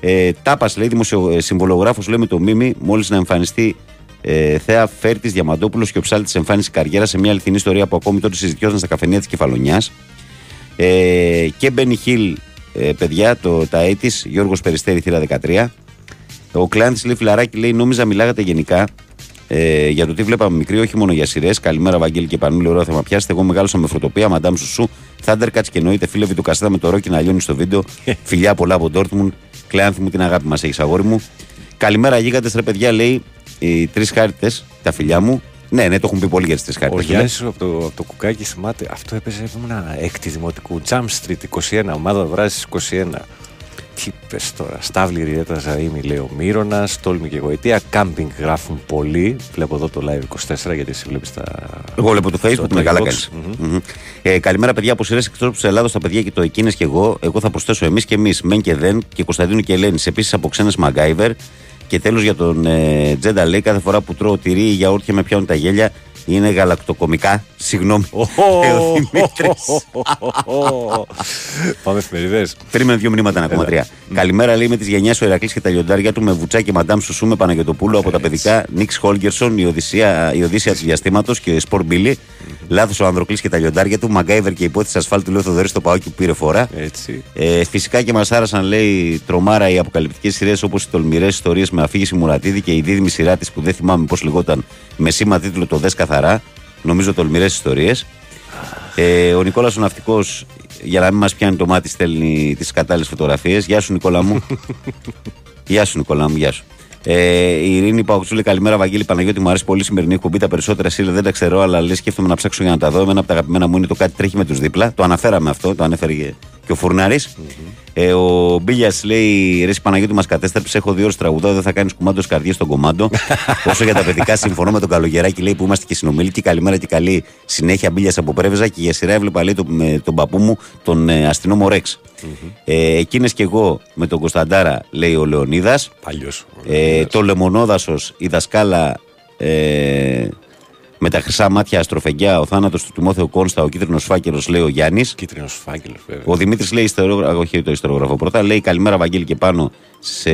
Speaker 1: Ε, Τάπας λέει, δημοσιο, ε, συμβολογράφος λέει με το Μίμη, μόλις να εμφανιστεί ε, Θέα Φέρτης Διαμαντόπουλος και ο ψάλτης εμφάνιση καριέρα σε μια αληθινή ιστορία που ακόμη τότε συζητιόταν στα καφενεία της Κεφαλονιάς. Ε, και Μπένι Χιλ, ε, παιδιά, το, τα έτη, Γιώργος Περιστέρη, θύρα 13. Ο Κλάντη λέει φιλαράκι, λέει: Νόμιζα μιλάγατε γενικά ε, για το τι βλέπαμε μικρή, όχι μόνο για σειρές. Καλημέρα, Βαγγέλη και Πανούλη, ωραίο θέμα πιάσετε. Εγώ μεγάλωσα με φωτοπία, Μαντάμ Σουσού, Thundercats και εννοείται φίλε του Καστέτα με το ρόκι να λιώνεις στο βίντεο. Φιλιά πολλά από Ντόρτμουντ. Κλάνθη μου την αγάπη μας έχεις, αγόρι μου. Καλημέρα, γίγαντες ρε παιδιά, λέει οι τρεις χάρτε, τα φιλιά μου. Ναι, ναι, το έχουν πει πολύ για τις τρεις
Speaker 2: Ο
Speaker 1: χάρτε.
Speaker 2: Γιάννης από, το, από το κουκάκι θυμάται. Αυτό έπαιζε ήμουν έκτη δημοτικού. Jump Street 21, ομάδα δράσης 21. Τι πε τώρα. Στάβλη Ριέτα Ζαήμι λέει ο Μύρονα. Τόλμη και γοητεία. Κάμπινγκ γράφουν πολύ. Βλέπω εδώ το live 24 γιατί εσύ βλέπεις τα.
Speaker 1: Εγώ βλέπω το Facebook,
Speaker 2: στο
Speaker 1: με καλά
Speaker 2: Xbox.
Speaker 1: κάνεις.
Speaker 2: Μμμ.
Speaker 1: Μμμ. Ε, καλημέρα, παιδιά. Από σειρές εκτό της Ελλάδα, τα παιδιά και το εκείνε και εγώ. Εγώ θα προσθέσω εμείς και εμείς. Μεν και δεν και Κωνσταντίνου και Ελένης. Επίσης από ξένες Μαγκάιβερ. Και τέλος για τον ε, Τζέντα λέει: Κάθε φορά που τρώω τυρί ή γιαούρτια με πιάνουν τα γέλια είναι γαλακτοκομικά. Συγγνώμη. Λέει ο Δημήτρης.
Speaker 2: Πάμε εφημερίδε.
Speaker 1: Περίμενε δύο μηνύματα, ένα ακόμα τρία. Καλημέρα, λέει με τη γενιά ο Ηρακλής και τα λιοντάρια του με βουτσά και μαντάμ Σουσού με Παναγιοτοπούλου από τα παιδικά Νίξ Χόλγκερσον, η Οδυσσία, η Οδύσσια του διαστήματος και Σπορ Μπίλι. Λάθος ο Ανδροκλής και τα λιοντάρια του. Μαγκάιβερ και υπόθεση ασφάλτου λέει ο Θοδωρή στο Παόκι που πήρε φορά.
Speaker 2: Έτσι.
Speaker 1: Ε, φυσικά και μας άρασαν, λέει, τρομάρα οι αποκαλυπτικές σειρές όπως οι τολμηρές ιστορίες με αφήγηση Μουρατίδη και η δίδυμη σειρά της που δεν θυμάμαι πώς λεγόταν με σήμα τίτλο Το Δες Καθαρά. Νομίζω τολμηρές ιστορίες. Ε, ο Νικόλας ο Ναυτικός, για να μην μας πιάνει το μάτι, στέλνει τις κατάλληλες φωτογραφίες. Γεια σου, Νικόλα μου. γεια σου, Νικόλα μου, γεια σου. Ε, η Ειρήνη Παουξούλη, καλημέρα, Βαγγέλη Παναγιώτη. Μου αρέσει πολύ η σημερινή εκπομπή. Τα περισσότερα σύλλα δεν τα ξέρω, αλλά λέει σκέφτομαι να ψάξω για να τα δω. Εμένα από τα αγαπημένα μου είναι το κάτι τρέχει με τους δίπλα. Το αναφέραμε αυτό, το ανέφερε και ο φουρναρη Ε, ο Μπίλιας λέει: Ρε Παναγιώτη, μας κατέστρεψες. Έχω δύο ώρες τραγουδό, δεν θα κάνεις κουμάντος καρδιές στον κομμάντο. Όσο για τα παιδικά, συμφωνώ με τον Καλογεράκη, λέει που είμαστε και συνομιλικοί. Καλημέρα και καλή συνέχεια. Μπίλιας από Πρέβεζα και για σειρά έβλεπα λέει, το, με τον παππού μου, τον ε, αστυνόμο Ρεξ. Ε, Εκείνες και εγώ με τον Κωνσταντάρα, λέει ο Λεωνίδας.
Speaker 2: Παλιός.
Speaker 1: Ε, το λεμονόδασος, η δασκάλα ε, με τα χρυσά μάτια αστροφεγγιά, ο θάνατος του Τιμόθεου Κόνστα, ο κίτρινος φάκελος, λέει ο Γιάννης.
Speaker 2: Κίτρινος φάκελος, βέβαια.
Speaker 1: Ο Δημήτρης λέει, ιστορόγραφο, όχι το ιστορόγραφο πρώτα, λέει καλημέρα Βαγγέλη και πάνω σε.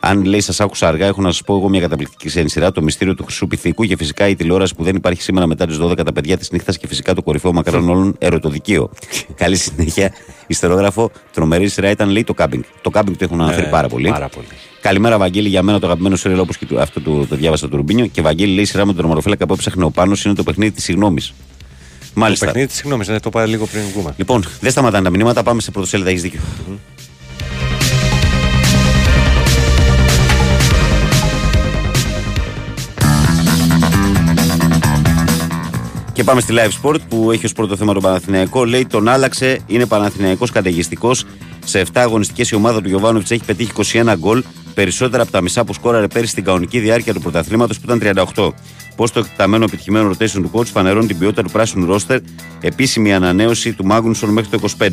Speaker 1: Αν λέει, σας άκουσα αργά, έχω να σας πω εγώ μια καταπληκτική ξένη σειρά, το μυστήριο του Χρυσού Πυθίκου και φυσικά η τηλεόραση που δεν υπάρχει σήμερα μετά τις 12 τα παιδιά της νύχτας και φυσικά το κορυφαίο μακαρόν όλων ερωτοδικείο. Καλή συνέχεια. Ιστορόγραφο, τρομερή σειρά ήταν λέει το κάμπινγκ. Το κάμπινγκ το έχουν αναφέρει
Speaker 2: Ναι,
Speaker 1: πάρα πολύ.
Speaker 2: πάρα πολύ.
Speaker 1: Καλημέρα, Βαγγέλη, για μένα το αγαπημένο σειρά όπως και το- αυτό το, το διάβασα του Ρουμπίνιο. Και Βαγγέλη λέει σειρά με τον ομορφέλακα που έψαχνε ο Πάνος είναι το παιχνίδι της συγγνώμη. Μάλιστα.
Speaker 2: Το παιχνίδι, συγγνώμη, δεν το πάρει λίγο πριν βγούμε.
Speaker 1: Λοιπόν, δεν σταματάνε τα μηνύματα, πάμε σε πρωτοσέλιδα, έχεις δίκιο. Και πάμε στη live sport που έχει ως πρώτο θέμα τον Παναθηναϊκό. Λέει τον άλλαξε, είναι Παναθηναϊκός καταιγιστικός. Σε 7 αγωνιστικές η ομάδα του Γιωβάνοβιτς έχει πετύχει 21 γκολ, περισσότερα από τα μισά που σκόραρε πέρυσι στην κανονική διάρκεια του πρωταθλήματος που ήταν 38. Πώς το εκταμένο επιτυχημένο rotation του coach φανερώνει την ποιότητα του πράσινου ρόστερ, επίσημη ανανέωση του Μάγνουσον μέχρι το 25.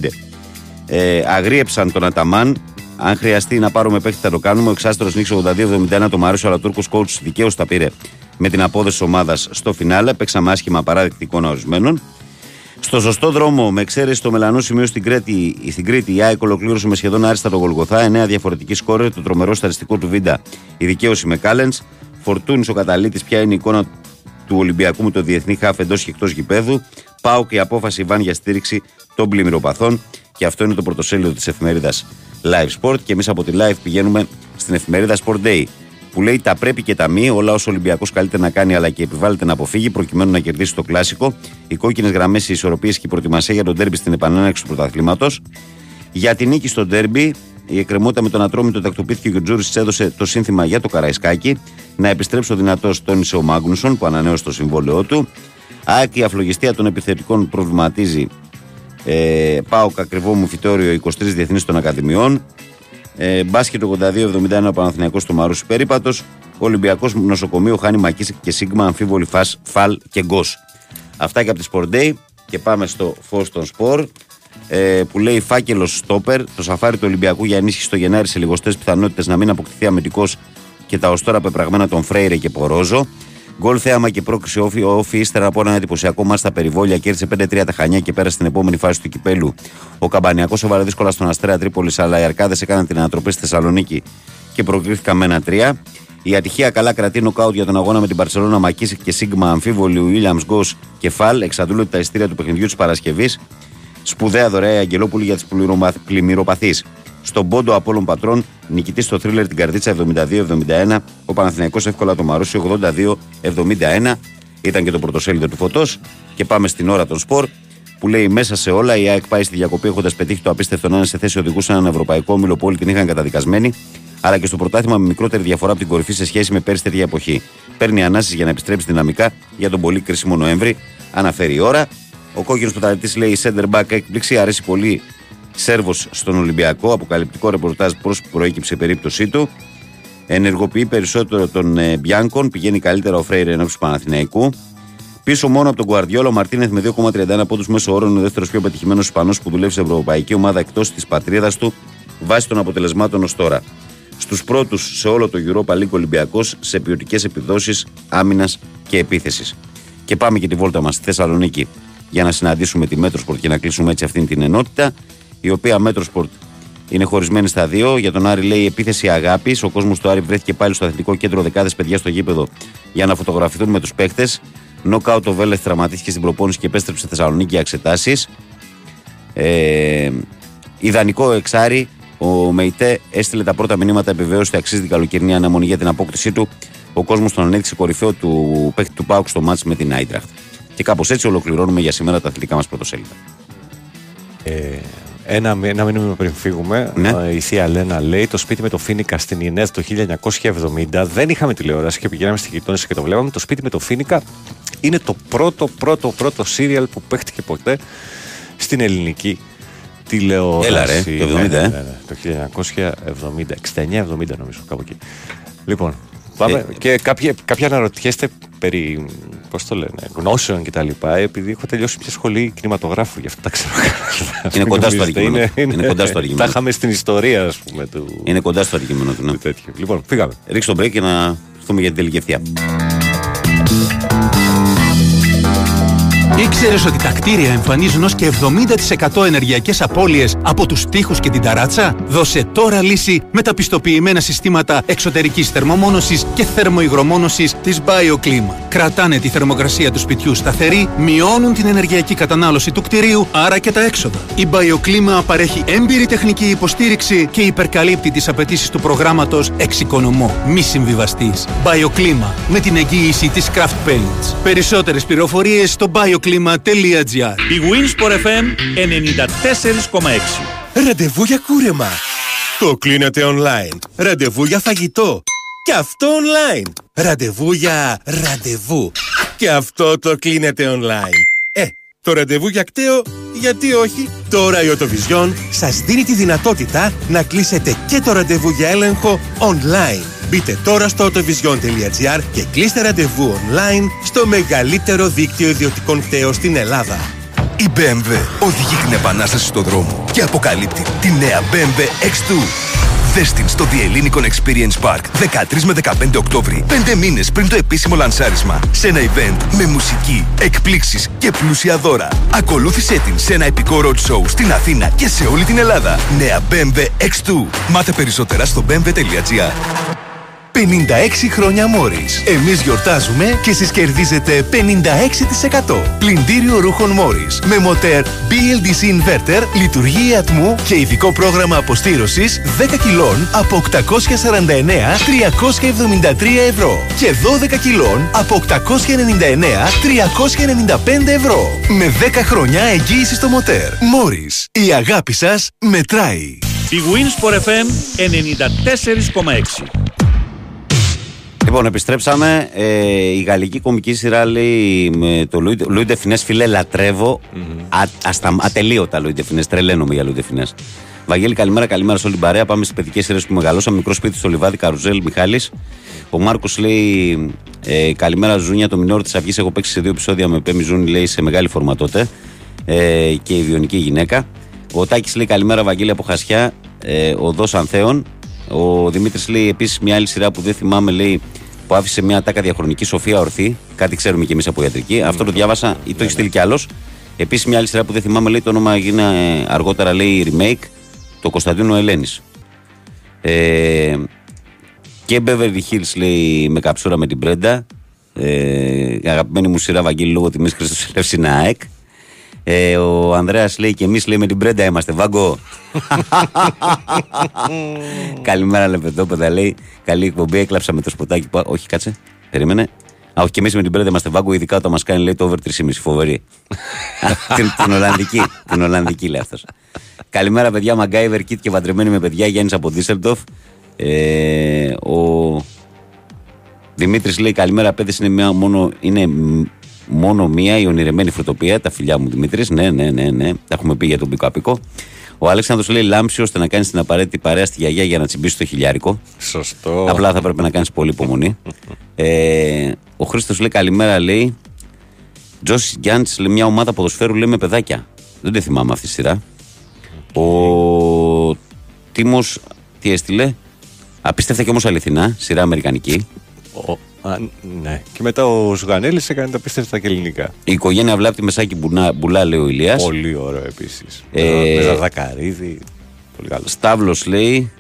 Speaker 1: Ε, αγρίεψαν τον Αταμάν. Αν χρειαστεί να πάρουμε παίχτη, θα το κάνουμε. Ο εξάστερος νίξο 82-71 το Μάριο, αλλά ο Τούρκο coach δικαίως τα πήρε με την απόδοση ομάδας στο φινάλε. Παίξαμε άσχημα παράδεκτη εικόνα ορισμένων. Στο σωστό δρόμο, με εξαίρεση το μελανό σημείο στην Κρήτη, στην Κρήτη η ΑΕΚ ολοκλήρωσε με σχεδόν άριστα το Γολγοθά. 9 διαφορετική σκόρε, το τρομερό σταριστικό του Βίντα, η δικαίωση με Κάλεν. Φορτούνης ο καταλήτης, ποια είναι η εικόνα του Ολυμπιακού με το διεθνή χάφ εντός και εκτός γηπέδου. Πάω και η απόφαση Ιβάν για στήριξη των πλημμυροπαθών. Και αυτό είναι το πρωτοσέλιδο της εφημερίδας Live Sport. Και εμείς από τη Live πηγαίνουμε στην εφημερίδα Sport Day. Που λέει τα πρέπει και τα μη, όλα όσο ο Ολυμπιακός καλείται να κάνει αλλά και επιβάλλεται να αποφύγει προκειμένου να κερδίσει το κλασικό. Οι κόκκινες γραμμές, οι ισορροπίες και η προετοιμασία για τον τέρμπι στην επανέναρξη του πρωταθλήματος. Για την νίκη στο ντέρμπι, η εκκρεμότητα με τον Ατρόμητο τακτοποιήθηκε και ο Τζούρις έδωσε το σύνθημα για το Καραϊσκάκι. Να επιστρέψει ο δυνατός, τόνισε ο Μάγνουσον που ανανέωσε το συμβόλαιό του. ΑΕΚ η αφλογιστία των επιθετικών προβληματίζει. Ε, πάω ακριβό μου φυτόριο 23 διεθνείς των Ακαδημιών. Ε, μπάσκετ 82-71 ο Παναθηναϊκός στο Μαρούσι Περίπατος. Ο Ολυμπιακός νοσοκομείο χάνει Μακίση και Σίγμα αμφίβολη φας, φαλ και γκος. Αυτά και από τη Sport Day. Και πάμε στο φω των σπορ. Ε, που λέει φάκελος στόπερ. Το σαφάρι του Ολυμπιακού για ενίσχυση στο Γενάρη σε λιγοστές πιθανότητες να μην αποκτηθεί αμυντικός και τα ω τώρα πεπραγμένα των Φρέιρε και Πορόζο. Γκολ θέαμα και πρόκριση όφη, όφη ύστερα από ένα εντυπωσιακό μάτι στα περιβόλια. Κέρδισε 5-3 τα χανιά και πέρασε στην επόμενη φάση του κυπέλου. Ο Καμπανιακός έβαλε δύσκολα στον Αστρέα Τρίπολης, αλλά οι Αρκάδες έκαναν την ανατροπή στη Θεσσαλονίκη και προκρίθηκαν με ένα 3. Η ατυχία καλά κρατεί νοκάουτ για τον αγώνα με την Παρσελόνα Μακίσικ και Σίγμα αμφίβολη Βίλιαμ Γκο και Φαλ. Εξαντλούνται τα ειστήρια του παιχνιδιού της Παρασκευής. Σπουδαία δωρεά η Αγγελόπουλη για τις πλημμυροπαθείς. Στον πόντο Απόλων Πατρών, νικητή στο θρίλερ την καρδίτσα 72-71, ο Παναθηναϊκός εύκολα το Μαρούσι 82-71. Ήταν και το πρωτοσέλιδο του φωτός. Και πάμε στην ώρα των σπορ που λέει μέσα σε όλα η ΑΕΚ πάει στη διακοπή έχοντας πετύχει το απίστευτο να είναι σε θέση οδηγούς σε έναν ευρωπαϊκό όμιλο που όλοι την είχαν καταδικασμένη, αλλά και στο πρωτάθλημα με μικρότερη διαφορά από την κορυφή σε σχέση με πέρσι τέτοια εποχή. Παίρνει ανάσεις για να επιστρέψει δυναμικά για τον πολύ κρίσιμο Νοέμβρη. Αναφέρει η ώρα. Ο κόκκινος πρωταθλητής λέει: Σέντερ back έκπληξη, αρέσει πολύ Σέρβος στον Ολυμπιακό. Αποκαλυπτικό ρεπορτάζ πώ προέκυψε η περίπτωσή του. Ενεργοποιεί περισσότερο τον ε, Μπιάνκον. Πηγαίνει καλύτερα ο Φρέιρε ενώπιση του Παναθηναϊκού. Πίσω μόνο από τον Γκουαρδιόλα, ο Μαρτίνεθ με 2,31 πόντους μέσο όρο είναι ο δεύτερος πιο πετυχημένος Ισπανός που δουλεύει σε ευρωπαϊκή ομάδα εκτός της πατρίδας του βάσει των αποτελεσμάτων ως τώρα. Στους πρώτους σε όλο το Europa League Ολυμπιακός σε ποιοτικές επιδόσεις άμυνας και επίθεσης. Και πάμε και τη βόλτα μας στη Θεσσαλονίκη για να συναντήσουμε τη Metrosport και να κλείσουμε έτσι αυτήν την ενότητα. Η οποία Metrosport είναι χωρισμένη στα δύο. Για τον Άρη λέει επίθεση αγάπης. Ο κόσμος του Άρη βρέθηκε πάλι στο αθλητικό κέντρο δεκάδες παιδιά στο γήπεδο για να φωτογραφηθούν με τους παίχτες. Νοκάουτ ο Βέλεθ τραυματίστηκε στην προπόνηση και επέστρεψε στη Θεσσαλονίκη για εξετάσεις. Ε, ιδανικό εξάρι. Ο Μεϊτέ έστειλε τα πρώτα μηνύματα επιβεβαίωσης ότι αξίζει την καλοκαιρινή αναμονή για την απόκτησή του. Ο κόσμος τον ανέδειξε κορυφαίο του παίχτη του Πάουκ στο μάτς με την Άιντραχτ. Και κάπως έτσι ολοκληρώνουμε για σήμερα τα αθλητικά μας πρωτοσέλιδα.
Speaker 2: Ε, ένα, ένα μήνυμα πριν φύγουμε,
Speaker 1: Ναι.
Speaker 2: ε, η θεία Λένα λέει: Το σπίτι με το Φίνικα στην Ινέθ το 1970 δεν είχαμε τηλεόραση και πηγαίναμε στη γειτόνισσα και το βλέπαμε. Το σπίτι με το Φίνικα είναι το πρώτο, πρώτο, πρώτο σύριαλ που παίχτηκε ποτέ στην ελληνική τηλεόραση.
Speaker 1: Έλα, ρε, το 70,
Speaker 2: Ναι,
Speaker 1: ε.
Speaker 2: ναι, ναι, το 1970, 69-70 νομίζω, κάπου εκεί. Λοιπόν, πάμε.
Speaker 1: Ε,
Speaker 2: και κάποιοι, κάποιοι αναρωτιέστε περί, πώς το λένε, γνώσεων και τα λοιπά, επειδή έχω τελειώσει μια σχολή κινηματογράφου, γι' αυτό τα ξέρω. καλά.
Speaker 1: Είναι κοντά στο
Speaker 2: Νομίζετε,
Speaker 1: αντικείμενο.
Speaker 2: είναι-
Speaker 1: Είναι κοντά στο αντικείμενο.
Speaker 2: Τα είχαμε στην ιστορία, ας πούμε, του...
Speaker 1: Είναι κοντά στο αντικείμενο του. Ναι.
Speaker 2: τέτοιου. Λοιπόν, φύγαμε.
Speaker 1: Ρίξτε το break και να έρθουμε για την τελική ευθεία.
Speaker 11: Ήξερες ότι τα κτίρια εμφανίζουν ως και 70% ενεργειακές απώλειες από τους τοίχους και την ταράτσα; Δώσε τώρα λύση με τα πιστοποιημένα συστήματα εξωτερικής θερμομόνωσης και θερμοϊγρομόνωσης της BioClima. Κρατάνε τη θερμοκρασία του σπιτιού σταθερή, μειώνουν την ενεργειακή κατανάλωση του κτηρίου, άρα και τα έξοδα. Η BioClima παρέχει έμπειρη τεχνική υποστήριξη και υπερκαλύπτει τις απαιτήσεις του προγράμματος Εξοικονομώ. Μη συμβιβαστής. BioClima με την εγγύηση της Craft Paints. Περισσότερες πληροφορίες στο bioclima.gr
Speaker 19: Η Winsport FM 94,6.
Speaker 24: Ραντεβού για κούρεμα. Το κλείνετε online. Ραντεβού για φαγητό. Και αυτό online. Ραντεβού για ραντεβού. Και αυτό το κλείνετε online. Ε, το ραντεβού για κταίο, γιατί όχι. Τώρα η Οτοβιζιόν σας δίνει τη δυνατότητα να κλείσετε και το ραντεβού για έλεγχο online. Μπείτε τώρα στο autovision.gr και κλείστε ραντεβού online στο μεγαλύτερο δίκτυο ιδιωτικών κταίων στην Ελλάδα.
Speaker 12: Η BMW οδηγεί την επανάσταση στο δρόμο και αποκαλύπτει τη νέα BMW X2. Δες την στο The Hellenic Experience Park 13 με 15 Οκτώβρη, 5 μήνες πριν το επίσημο λανσάρισμα, σε ένα event με μουσική, εκπλήξεις και πλούσια δώρα. Ακολούθησέ την σε ένα επικό road show στην Αθήνα και σε όλη την Ελλάδα. Νέα BMW X2. Μάθε περισσότερα στο bmw.gr. 56 χρόνια Μόρις. Εμείς γιορτάζουμε και εσείς κερδίζετε 56%. Πλυντήριο ρούχων Μόρις. Με μοτέρ BLDC Inverter, λειτουργία ατμού και ειδικό πρόγραμμα αποστήρωσης 10 κιλών από 849-373 ευρώ. Και 12 κιλών από 899-395 ευρώ. Με 10 χρόνια εγγύησης στο μοτέρ. Μόρις. Η αγάπη σας μετράει.
Speaker 19: Η Winsport FM 94,6.
Speaker 1: Λοιπόν, επιστρέψαμε. Ε, η γαλλική κομική σειρά λέει με το Λουί Ντεφινές, φίλε, λατρεύω. Α, αστα, ατελείωτα Λουί Ντεφινές. Τρελαίνομαι για Λουί Ντεφινές. Βαγγέλη, καλημέρα, καλημέρα σε όλη την παρέα. Πάμε στις παιδικές σειρές που μεγαλώσαμε. Μικρό σπίτι στο λιβάδι, Καρουζέλ, Μιχάλης. Ο Μάρκος λέει ε, Καλημέρα, Ζούνια. Το μινόρ της Αυγής έχω παίξει σε δύο επεισόδια με Πέμι Ζούνι, λέει σε μεγάλη φορμα τότε. Ε, και η βιονική γυναίκα. Ο Τάκης λέει Καλημέρα, Βαγγέλη από Χασιά. Ε, Οδό Ανθέων. Ο Δημήτρης λέει επίσης μια άλλη σειρά που δεν θυμάμαι, λέει που άφησε μια τάκα διαχρονική Σοφία Ορθή. Κάτι ξέρουμε κι εμείς από ιατρική. Αυτό το διάβασα ή το έχει στείλει κι άλλος. Επίσης μια άλλη σειρά που δεν θυμάμαι, λέει το όνομα έγινε ε, αργότερα, λέει remake. Το Κωνσταντίνο Ελένης. Ε, και Beverly Hills λέει με καψούρα με την Πρέντα. Ε, αγαπημένη μου σειρά Βαγγέλη λόγω τιμής Χρήστος Ελευσίνα ΑΕΚ. Ε, ο Ανδρέας λέει και εμείς λέει με την Πρέντα είμαστε Βάγκο. Καλημέρα λεπεδόπεδα λέει. Καλή εκπομπή έκλαψα με το σποτάκι που... Όχι κάτσε περίμενε. Α, όχι και εμείς με την Πρέντα είμαστε Βάγκο ειδικά όταν μας κάνει λέει το over 3,5 φοβερή. Την, την Ολλανδική την Ολλανδική λέει αυτός. Καλημέρα παιδιά Μαγκάιβερ Κίτ και παντρεμένοι με παιδιά Γιάννης από Ντίσσελντοφ ε, Ο Δημήτρης λέει καλημέρα, παιδε. Είναι, μια, μόνο, είναι μ, μόνο μία η ονειρεμένη φρουτοπία. Τα φιλιά μου Δημήτρης. Ναι, ναι, ναι, ναι. Τα έχουμε πει για τον πικο απικό. Ο Αλέξανδρος λέει λάμψη ώστε να κάνεις την απαραίτητη παρέα στη γιαγιά για να τσιμπήσει το χιλιάρικο.
Speaker 2: Σωστό.
Speaker 1: Απλά θα πρέπει να κάνεις πολύ υπομονή. ε, ο Χρήστος λέει καλημέρα, λέει. Τζόσι Γκιάντ λέει μια ομάδα ποδοσφαίρου λέει με παιδάκια. Δεν τη θυμάμαι αυτή τη σειρά. Ο Τίμος τι έστειλε. Απίστευτα και όμως αληθινά, σειρά αμερικανική.
Speaker 2: Ο, α, ναι. Και μετά ο Ζουγανέλης έκανε τα πίστευτα και ελληνικά.
Speaker 1: Η οικογένεια βλάπτει μεσάκι μπουλά, μπουλά λέει ο Ηλίας.
Speaker 2: Πολύ ωραίο επίσης.
Speaker 1: Ε,
Speaker 2: με Ζαδακαρίδη. Πολύ καλό.
Speaker 1: Στάβλος λέει.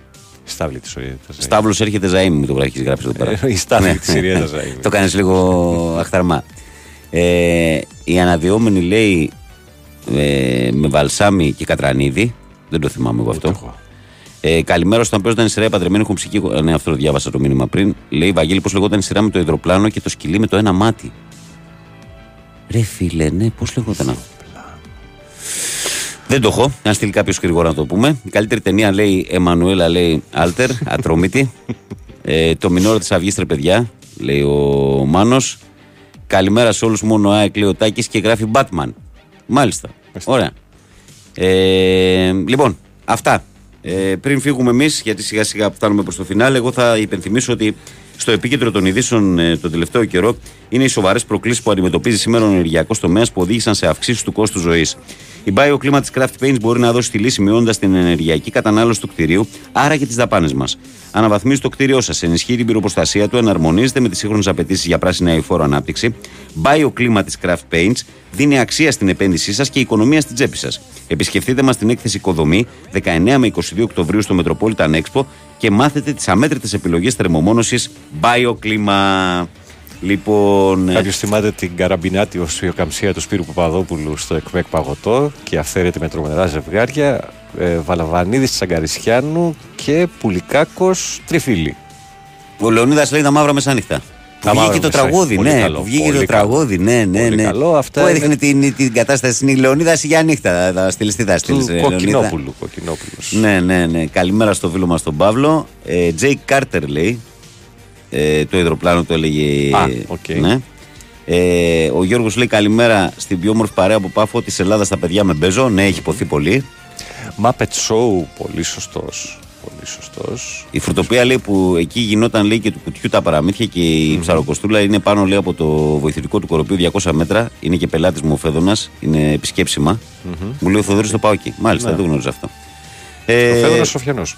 Speaker 2: Στάβλη της Οριέτα.
Speaker 1: Στάβλος έρχεται Ζαΐμ, μου το έχει γράψει εδώ πέρα.
Speaker 2: Ε, η Στάβλη
Speaker 1: Ναι.
Speaker 2: της Οριέτα Ζαΐμ.
Speaker 1: το κάνεις λίγο αχταρμά. Ε, η αναδυόμενη λέει ε, με βαλσάμι και κατρανίδι. Δεν το θυμάμαι εγώ αυτό. Ε, καλημέρα στον οποίο ήταν η σειρά οι παντρεμένοι έχουν ψυχή. ε, Ναι, αυτό το διάβασα το μήνυμα πριν. Λέει Βαγγέλη, πώς λεγόταν η σειρά με το υδροπλάνο και το σκυλί με το ένα μάτι. Ρε φίλε, ναι, πώς λεγόταν αυτό; Δεν το έχω. Αν στείλει κάποιος γρήγορα να το πούμε. Η καλύτερη ταινία λέει Εμμανουέλα, λέει Άλτερ, ατρόμητη. ε, το μηνόρο της Αυγής, ρε παιδιά, λέει ο Μάνος. Καλημέρα σε όλους. Μόνο ΑΕΚ λέει ο Τάκης και γράφει Batman. Μάλιστα. Ωραία. Ε, λοιπόν, αυτά. Ε, πριν φύγουμε εμείς, γιατί σιγά σιγά φτάνουμε προς το φινάλε, εγώ θα υπενθυμίσω ότι στο επίκεντρο των ειδήσεων ε, τον τελευταίο καιρό είναι οι σοβαρές προκλήσεις που αντιμετωπίζει σήμερα ο ενεργειακός τομέας που οδήγησαν σε αυξήσεις του κόστου ζωής. Η BioClima τη Craft Paints μπορεί να δώσει τη λύση μειώνοντας την ενεργειακή κατανάλωση του κτηρίου, άρα και τις δαπάνες μας. Αναβαθμίζει το κτίριό σας, ενισχύει την πυροποστασία του, εναρμονίζεται με τις σύγχρονες απαιτήσεις για πράσινη αηφόρο ανάπτυξη. BioClima τη Craft Paints δίνει αξία στην επένδυσή σας και οικονομία στην τσέπη σας. Επισκεφτείτε μας στην έκθεση Οικοδομή 19 με 22 Οκτωβρίου στο Metropolitan Expo και μάθετε τις αμέτρητες επιλογές θερμομόνωσης BioClima. Λοιπόν. ε,
Speaker 2: Κάποιος θυμάται την καραμπινάτη ως βιοκαμψία του Σπύρου Παπαδόπουλου στο ΕΚΜΕΚ Παγωτό και αυθαίρετη με τρομερά ζευγάρια. Ε, Βαλαβανίδης Τσαγκαρισιάνου και Πουλικάκος Τριφίλη.
Speaker 1: Ο Λεωνίδας λέει τα μαύρα μεσάνυχτα.
Speaker 2: Τα
Speaker 1: Που βγήκε
Speaker 2: μαύρα
Speaker 1: το
Speaker 2: μεσάνυχτα.
Speaker 1: τραγούδι,
Speaker 2: Πολύ
Speaker 1: ναι.
Speaker 2: καλό,
Speaker 1: Που βγήκε
Speaker 2: πολύ
Speaker 1: το
Speaker 2: καλό.
Speaker 1: τραγούδι, ναι, ναι,
Speaker 2: Πολύ
Speaker 1: ναι.
Speaker 2: καλό, αυτά
Speaker 1: Που
Speaker 2: είναι-
Speaker 1: έδειχνε την, την κατάσταση στην Λεωνίδα για νύχτα. Θα, θα στείλει τι θα στείλεις.
Speaker 2: Του Κοκκινόπουλου. Κοκκινόπουλος.
Speaker 1: Ναι, ναι, ναι. Καλημέρα στο φίλο μας τον Παύλο. Ε, Τζέι Κάρτερ λέει. Ε, το υδροπλάνο το έλεγε.
Speaker 2: Α, οκ.
Speaker 1: ναι. Ε, ο Γιώργος λέει καλημέρα στην πιο όμορφη παρέα από πάφο της Ελλάδας στα παιδιά με Μπέζο. Ναι, έχει ειπωθεί πολύ.
Speaker 2: Muppet Show, πολύ σωστός. Πολύ σωστός.
Speaker 1: Η Φρουτοπία λέει που εκεί γινόταν λέει και του κουτιού τα παραμύθια και η Ψαροκωστούλα είναι πάνω λέει από το βοηθητικό του Κορωπίου 200 μέτρα. Είναι και πελάτης μου ο Φαίδωνας, είναι επισκέψιμα.
Speaker 2: Μμμ.
Speaker 1: Μου λέει ο Θοδωρής το πάω εκεί. Μάλιστα,
Speaker 2: Ναι.
Speaker 1: δεν το γνώριζα αυτό.
Speaker 2: Ο
Speaker 1: Ε,
Speaker 2: Φέδωρος Σοφιανός.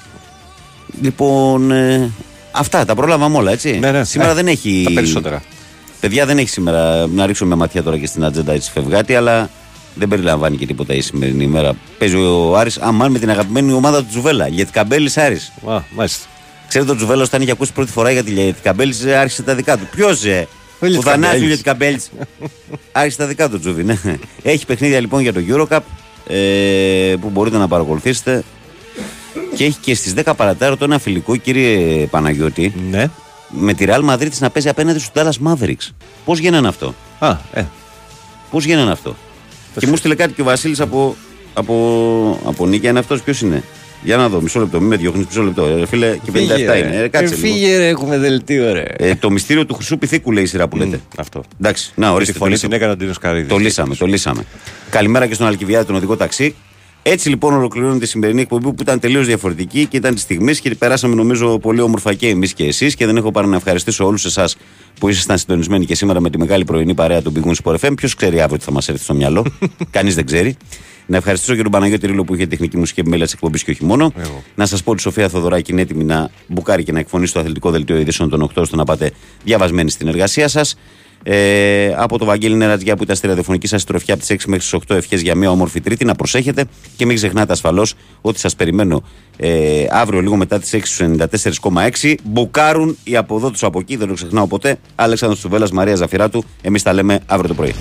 Speaker 1: Λοιπόν, ε, αυτά τα πρόλαβαμε όλα, έτσι.
Speaker 2: Ναι, ναι.
Speaker 1: Σήμερα
Speaker 2: Ε,
Speaker 1: δεν έχει.
Speaker 2: τα περισσότερα.
Speaker 1: Παιδιά δεν έχει σήμερα. Να ρίξουμε μια ματιά τώρα και στην ατζέντα έτσι φευγάτη, αλλά δεν περιλαμβάνει και τίποτα η σημερινή ημέρα. Παίζει ο Άρης αμάν με την αγαπημένη ομάδα του Τζουβέλα. Γιατί Καμπέλη Άρης.
Speaker 2: Α, μάλιστα.
Speaker 1: Ξέρετε, ο Τζουβέλα όταν είχε ακούσει πρώτη φορά για τη Λιέτη Καμπέλη άρχισε τα δικά του. Ποιος ε,
Speaker 2: Ο Λιέτη
Speaker 1: ο Θανάσης
Speaker 2: Καμπέλης.
Speaker 1: Λιέτη Καμπέλη. άρχισε τα δικά του Τζουβί, ναι. Έχει παιχνίδια λοιπόν για το Eurocup ε, που μπορείτε να παρακολουθήσετε. Και έχει και στις 10 παρατάρωτο ένα φιλικό, κύριε Παναγιώτη.
Speaker 2: Ναι.
Speaker 1: Με τη Real Madrid να παίζει απέναντι στους Dallas Mavericks. Πώς γίνανε αυτό;
Speaker 2: Α, ε.
Speaker 1: Πώς γίνανε αυτό; Και μου στείλε κάτι και ο Βασίλης από, από, από Νίκη. Είναι αυτός ποιος είναι; Για να δω, μισό λεπτό, μην με διώχνεις, μισό λεπτό. Ε, φίλε, και 57
Speaker 2: Φύγε, ρε.
Speaker 1: είναι. Ε, κάτσε
Speaker 2: Ε,
Speaker 1: λίγο.
Speaker 2: φύγε, ρε, έχουμε δελτίο, ρε.
Speaker 1: Ε, το μυστήριο του χρυσού πυθίκου λέει η σειρά που λέτε.
Speaker 2: αυτό.
Speaker 1: Εντάξει, να ορίστε.
Speaker 2: Τη φωνή
Speaker 1: το λύσαμε.
Speaker 2: την έκανε ο Ντίνος Καρύδης.
Speaker 1: Το λύσαμε, το λύσαμε. Καλημέρα και στον Αλκιβιάδη, τον οδηγό ταξί. Έτσι λοιπόν ολοκληρώνεται η σημερινή εκπομπή που ήταν τελείως διαφορετική και ήταν τη στιγμή και περάσαμε νομίζω πολύ όμορφα και εμείς και εσείς. Και δεν έχω παρά να ευχαριστήσω όλους εσάς που ήσασταν συντονισμένοι και σήμερα με τη μεγάλη πρωινή παρέα του Big Wings Sport FM. Ποιος ξέρει αύριο τι θα μας έρθει στο μυαλό. Κανείς δεν ξέρει. Να ευχαριστήσω και τον Παναγιώτη Ρίλο που είχε τεχνική μουσική επιμέλεια της εκπομπής και όχι μόνο. Να σας πω ότι η Σοφία Θοδωράκη είναι έτοιμη να μπουκάρει και να εκφωνήσει το αθλητικό δελτίο ειδήσεων των 8 ώστε να πάτε διαβασμένοι στην εργασία σας. Ε, από το Βαγγέλη Νερατζιά που ήταν στη ραδιοφωνική σας στροφιά από τις 6 μέχρι τις 8 ευχές για μια όμορφη Τρίτη. Να προσέχετε και μην ξεχνάτε ασφαλώς ότι σας περιμένω ε, αύριο λίγο μετά τις 6 στους 94,6. Μπουκάρουν οι από εδώ του από εκεί, δεν το ξεχνάω ποτέ. Αλέξανδρος Τσουβέλλας, Μαρία Ζαφυράτου. Εμείς τα λέμε αύριο το πρωί.